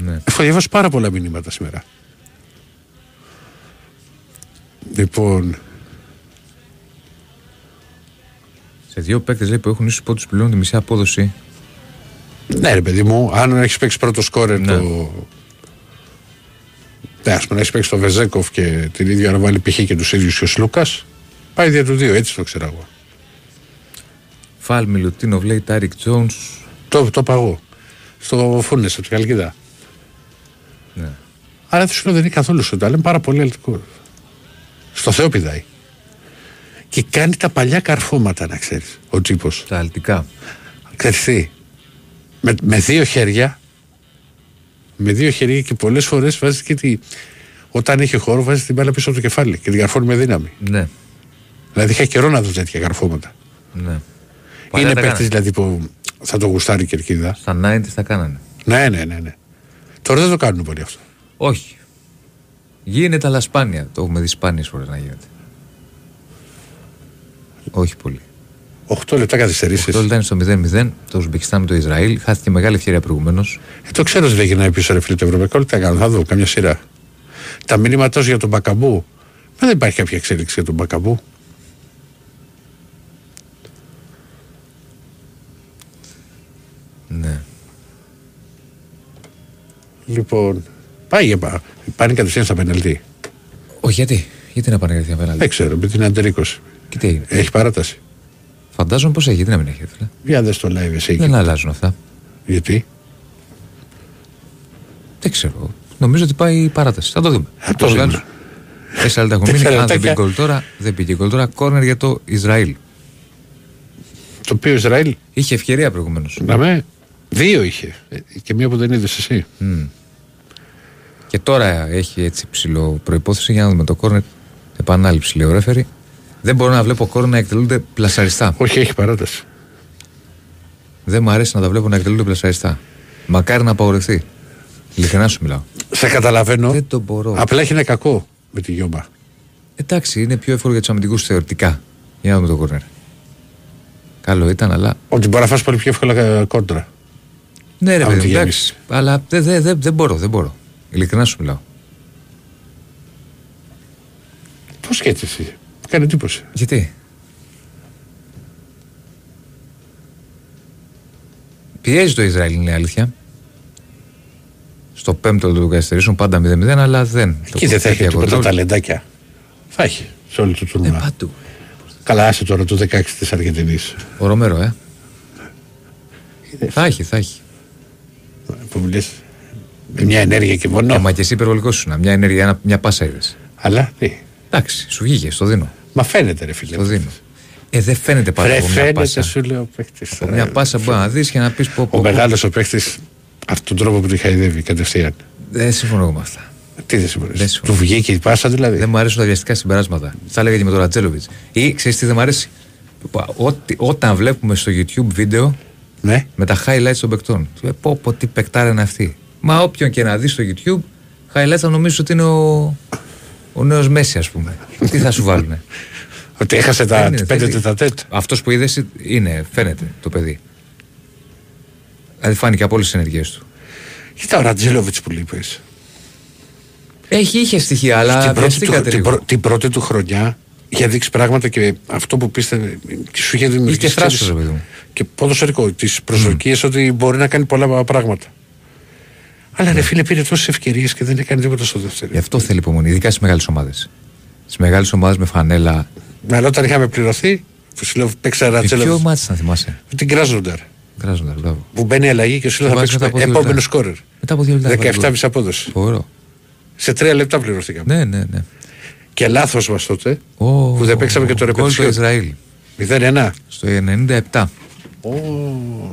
Ναι. Έχω διαβάσει πάρα πολλά μηνύματα σήμερα. Λοιπόν, Σε δύο παίκτες λέει, που έχουν ίσως πόντους πληρώνουν τη μισή απόδοση. ναι ρε παιδί μου, αν έχει παίξει πρώτο σκόρερ Ναι. το... Ναι, ας πούμε να έχει παίξει το Βεζέκοφ και την ίδια να βάλει π.χ. και τους ίδιους και ο Σλούκας, πάει δια του δύο, έτσι το ξέρω εγώ. Φαλ Μιλουτίνοβ λέει Τάρικ Τζόνς. Το, το παγώ. Στο Φούνες, από την Καλκίδα. Ναι. Άρα δεν σου λέω δεν είναι καθόλου σωτά, είναι πάρα πολύ ελτικό. Στο Θεό πηδάει. Και κάνει τα παλιά καρφώματα, να ξέρεις, ο τύπο. Τα αλτικά. Ξέρεις τι, με, με δύο χέρια, με δύο χέρια και πολλές φορές βάζεις και τη. Όταν είχε χώρο, βάζεις την μπάλα πίσω από το κεφάλι και την καρφώνει με δύναμη. Ναι, Δηλαδή είχα καιρό να δω τέτοια καρφώματα. ναι. Παλιά είναι τα παίκτη κάνανε. δηλαδή που θα το γουστάρει η κερκίδα. Στα 90 τα κάνανε. Ναι, ναι, ναι, ναι. Τώρα δεν το κάνουν πολύ αυτό. Όχι. Γίνεται αλλά σπάνια. Το έχουμε δει σπάνιες φορές να γίνεται. Όχι πολύ. 8 λεπτά καθυστερήσεις. Το λεπτά είναι στο 0-0. Το Ουσμπεκιστάν με το Ισραήλ. Χάθηκε μεγάλη ευκαιρία προηγουμένως. Ε, το ξέρω ότι δεν γυρνάει πίσω ρε φίλε το Ευρωπαϊκό. Τι θα κάνω, θα δω καμιά σειρά. Τα μηνύματά σου για τον Μπακαμπού. Μα δεν υπάρχει κάποια εξέλιξη για τον Μπακαμπού. Ναι. Λοιπόν, πάει για πά. Πάνε κατευθείαν στα πεναλτή. Όχι, γιατί; Γιατί να πάνε για πέναλτι; Δεν ξέρω, με την Αντερίκος. Και τι έγινε; Έχει παράταση. Φαντάζομαι πώ έχει, γιατί να μην έχει. Φίλε. Για δες το live εσύ εκεί. Δεν αλλάζουν αυτά. Γιατί; Δεν ξέρω. Νομίζω ότι πάει η παράταση. Θα το δούμε. το Πώς δούμε. άλλους. Τέσσερα λεπτά έχουν μείνει. Τέσσερα Αν δεν πήγε λεπτάκια. γκολ τώρα, δεν πήγε γκολ τώρα. Κόρνερ για το Ισραήλ. Το οποίο Ισραήλ; Είχε ευκαιρία προηγουμένως. Να με. Δύο είχε. Ε, Και μία που δεν είδες εσύ. Και τώρα έχει έτσι ψηλό προπόθεση για να δούμε το κόρνερ. Επανάληψη λέει ο ρέφερη. Δεν μπορώ να βλέπω κόρνερ να εκτελούνται πλασαριστά. Όχι, έχει παράταση. Δεν μου αρέσει να τα βλέπω να εκτελούνται πλασαριστά. Μακάρι να απαγορευτεί. Ειλικρινά σου μιλάω. Σε καταλαβαίνω. Δεν το μπορώ. Απλά έχει ένα κακό με τη Γιώμα. Εντάξει, είναι πιο εύκολο για τους αμυντικούς θεωρητικά. Για να δούμε το κόρνερ. Καλό ήταν, αλλά. Ότι μπορεί να φας πολύ πιο εύκολα ε, κόντρα. Ναι, ρε Αν παιδί, τη μου, γέμισεις. εντάξει. Αλλά δεν δε, δε, δεν μπορώ, δεν μπορώ. Ειλικρινά σου μιλάω. Πώς και έτσι εσύ. Μου Κάνει εντύπωση. Γιατί; Πιέζει το Ισραήλ, είναι η αλήθεια. Στο πέμπτο του καθυστερήσεων πάντα 0-0, αλλά δεν. Εκεί δεν θα έχει τέτοια τίποτα control. ταλεντάκια. Θα έχει σε όλο το τουρνουά. Ε, παντού. Καλά, άσε τώρα το 16 τη Αργεντινή. Ο Ρομέρο, ε. Θα έχει, θα έχει. Που μου λες, με μια ενέργεια και μόνο. Ε, μα και εσύ υπερβολικός σου να. Μια ενέργεια, ένα- μια πάσα είδες. Αλλά τι; Εντάξει, σου βγήκε, στο δίνω. Μα φαίνεται ρε φίλε. Στο δίνω. Ε, δεν φαίνεται πάρα Ρε από μια φαίνεται πάσα. σου λέω ο παίχτης. Από Μια πάσα μπορεί να δεις και να πεις πω. Ο πω, πω. μεγάλος ο παίχτης αυτόν τον τρόπο που τη χαϊδεύει κατευθείαν. Δεν συμφωνώ εγώ με αυτά. Τι δεν συμφωνείς; Δεν Του συμφωνώ. βγήκε η πάσα δηλαδή; Δεν μου αρέσουν τα βιαστικά συμπεράσματα. Θα έλεγα και με τον Ρατζέλοβιτς. Ή ξέρεις τι δεν μου αρέσει; Ότι, όταν βλέπουμε στο YouTube βίντεο Ναι. με τα highlights των παικτών. Του λέει, πω, πω τι παικτάρα είναι αυτή. Μα όποιον και να δεις στο YouTube, highlights θα νομίζει ότι είναι ο, ο νέος Μέση, ας πούμε. τι θα σου βάλουνε; Ότι έχασε τα Δεν είναι, πέντε θέλει. τετατέτ. Αυτός που είδες είναι, φαίνεται το παιδί. Δηλαδή φάνηκε από όλες τις ενεργέ του. Κοίτα ο Ρατζέλοβιτ που λείπεις. Έχει, είχε στοιχεία, αλλά την, πρώτη του, βιαστήκατε την, λίγο. πρω- την πρώτη του χρονιά είχε δείξει πράγματα και αυτό που πίστευε και σου είχε Είχε δημιουργήσει. θράσος, ξέρεις, ρε παιδί μου. Και ποδοσφαιρικό, τις προσδοκίες ότι μπορεί να κάνει πολλά πράγματα. Αλλά ρε φίλε πήρε τόσες ευκαιρίες και δεν έκανε τίποτα στο δεύτερο. Γι' αυτό θέλει υπομονή, ειδικά στις μεγάλες ομάδες. Στις μεγάλες ομάδες με φανέλα. Αλλά όταν είχαμε πληρωθεί, που σου λέω παίξα Με ποιο Ρατζέλοβιτ. μάτι να θυμάσαι; Με την Κράζονταρ. Κράζοντα, μπράβο. Που μπαίνει η αλλαγή και σου λέω Το θα βάζει μετά παίξουμε από δύο επόμενο λεπτά. σκόρερ. Μετά από δύο λεπτά. βάλει γκολ. 17,5 απόδοση. Φοβερό. Σε τρία λεπτά πληρωθήκαμε. Ναι, ναι, ναι. Και λάθος μας τότε Ω, που δεν παίξαμε και το γκολ στο ρεπετήσιο. Ισραήλ. 0-1. Στο 97. Ω,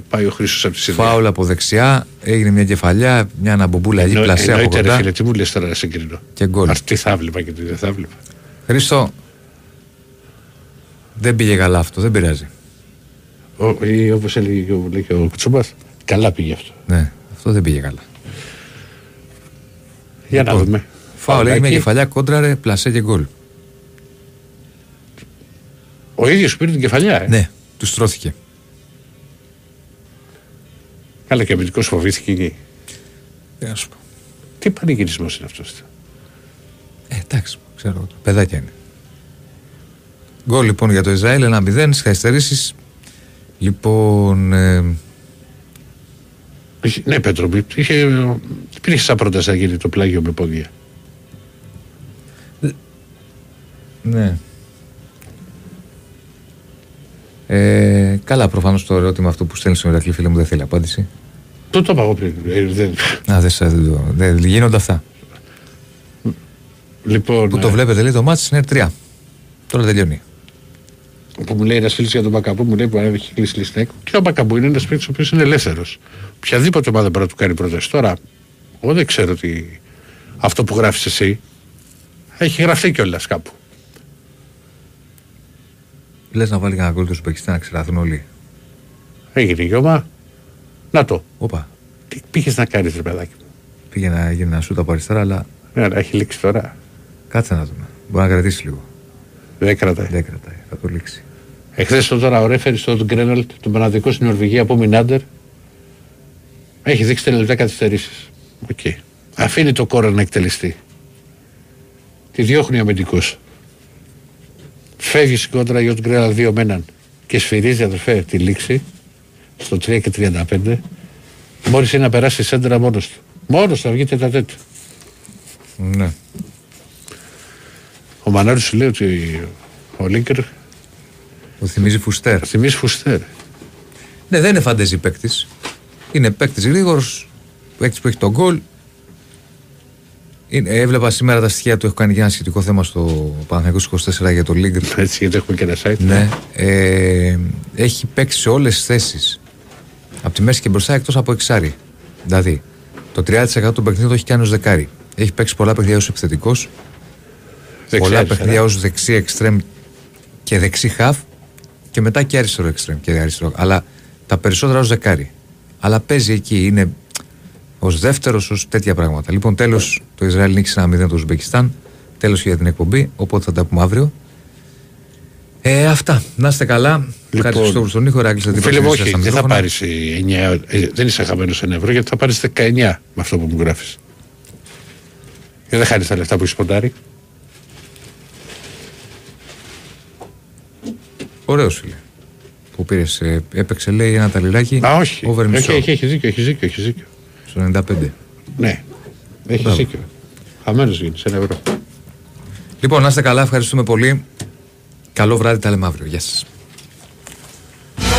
πάει ο Χρήστος από τη Συρία. Φάουλ από δεξιά, έγινε μια κεφαλιά, μια αναμπομπούλα εκεί Εννο- πλασέ από εννοείται, ρε κοντά φίλε, τι μου λες τώρα να συγκρίνω. και γκολ. Ας τι θα βλέπα και τι δεν θα βλέπα. Χρήστο, δεν πήγε καλά αυτό, δεν πειράζει. Ο- Ή όπως έλεγε και ο, λέει και ο Κουτσομπάς, καλά πήγε αυτό. Ναι, αυτό δεν πήγε καλά. Για να Λοιπόν, δούμε. Φάουλ έγινε με Φαουλάκι. κεφαλιά κόντραρε, πλασέ και γκολ. Ο ίδιος πήρε την κεφαλιά. Ε. Ναι, τους στρώθηκε. Καλά και ο αμυντικός φοβήθηκε εκεί. Τι να σου πω. Τι πανηγυρισμός είναι αυτός; Ε, εντάξει, ξέρω. Παιδάκια είναι. Γκολ λοιπόν για το Ισραήλ, 1-0 στι καθυστερήσει. Λοιπόν, ε, Είχε- Ναι, Πέτρο, είχε, υπήρχε σαν πρόταση να γίνει το πλάγιο με πόδια. ναι. Ε, καλά, προφανώς το ερώτημα αυτό που στέλνεις στον Ηρακλή, φίλε μου, δεν θέλει απάντηση. Το το είπα εγώ πριν. Ε, δεν- Α, δεν, σα- δεν, το- δεν γίνονται αυτά. Λοιπόν, Που το ε, βλέπετε, λέει το μάτι είναι 3. Τώρα τελειώνει. που μου λέει ένας φίλος για τον Μπακαμπού, μου λέει που έχει κλείσει λίστα. Και ο Μπακαμπού είναι ένας παίκτης ο οποίος είναι ελεύθερος. Οποιαδήποτε ομάδα μπορεί να του κάνει πρόταση. Τώρα, εγώ δεν ξέρω τι. Αυτό που γράφεις εσύ έχει γραφτεί κιόλας κάπου. Λες να βάλει κανένα γκολ του Ουσμπεκιστάν να ξεραθούν όλοι; Έγινε γιώμα. Να το. Όπα. Τι πήγες να κάνεις, ρε παιδάκι μου; Πήγε να γίνει ένα σούτ από αριστερά, αλλά Ναι, αλλά έχει λήξει τώρα. κάτσε να δούμε. Μπορεί να κρατήσει λίγο. Δεν κρατάει. Δεν κρατάει, θα το λήξει. Εχθές το τώρα ο Ρέφερη στο Γκρένολτ, τον Παναδικός στην Νορβηγία από Μινάντερ, έχει δείξει τελετά καθυστερήσεις. Οκ. Αφήνει το κόρο να εκτελεστεί. Τη διώχνει ο αμυντικός. Φεύγει στην κόντρα για τον Γκρένολτ 2 με έναν και σφυρίζει αδερφέ τη λήξη στο 3 και 35. Μπορεί να περάσει σέντρα μόνος του. Μόνος θα βγει τετατέτ. Ναι. Ο Μανάρη σου λέει ότι ο Λίνκερ Το θυμίζει Φουστέρ. θυμίζει φουστέρ. Ναι, δεν είναι φαντεζή παίκτης. Είναι παίκτης γρήγορος. Παίκτης που έχει τον γκολ. Είναι, έβλεπα σήμερα τα στοιχεία του. Έχω κάνει και ένα σχετικό θέμα στο Παναθηναϊκός 24 για το Λίγκρ. Έτσι, γιατί έχουμε και ένα site. Ναι. Ε, έχει παίξει σε όλες τις θέσεις. Από τη μέση και μπροστά εκτός από εξάρι. Δηλαδή, το 30% του παιχνιδιού το έχει κάνει ως δεκάρι. Έχει παίξει πολλά παιχνίδια ως επιθετικός. Πολλά αριστερά. παιχνίδια ως δεξί εξτρέμ και δεξί χαφ και μετά και αριστερό εξτρέμ και αριστερό. Αλλά τα περισσότερα ως δεκάρι. Αλλά παίζει εκεί, είναι ως δεύτερος, ως τέτοια πράγματα. Λοιπόν, τέλος το Ισραήλ νίκησε ένα 0 το Ουσμπεκιστάν. Τέλος για την εκπομπή. Οπότε θα τα πούμε αύριο. Ε, αυτά. Να είστε καλά. Λοιπόν, Ευχαριστώ στον ήχο. Ράκλεισα την Φίλε μου, παρουσία όχι, στα δεν θα μικρόφωνα. πάρεις 9, ε, δεν είσαι χαμένος ένα ευρώ γιατί θα πάρεις 19 με αυτό που μου γράφεις. Και δεν χάνεις τα λεφτά που έχεις ποντάρει. Ωραίος φίλε. Που πήρες, έπαιξε λέει ένα ταλιράκι. Α, όχι. Over όχι, μισό. έχει, έχει δίκιο, έχει δίκιο, έχει δίκιο. Στο 95. Ναι, έχει Μπράβο. δίκιο. Χαμένος γίνεις, ένα ευρώ. Λοιπόν, να είστε καλά. Ευχαριστούμε πολύ. Καλό βράδυ. Τα λέμε αύριο. Γεια σας.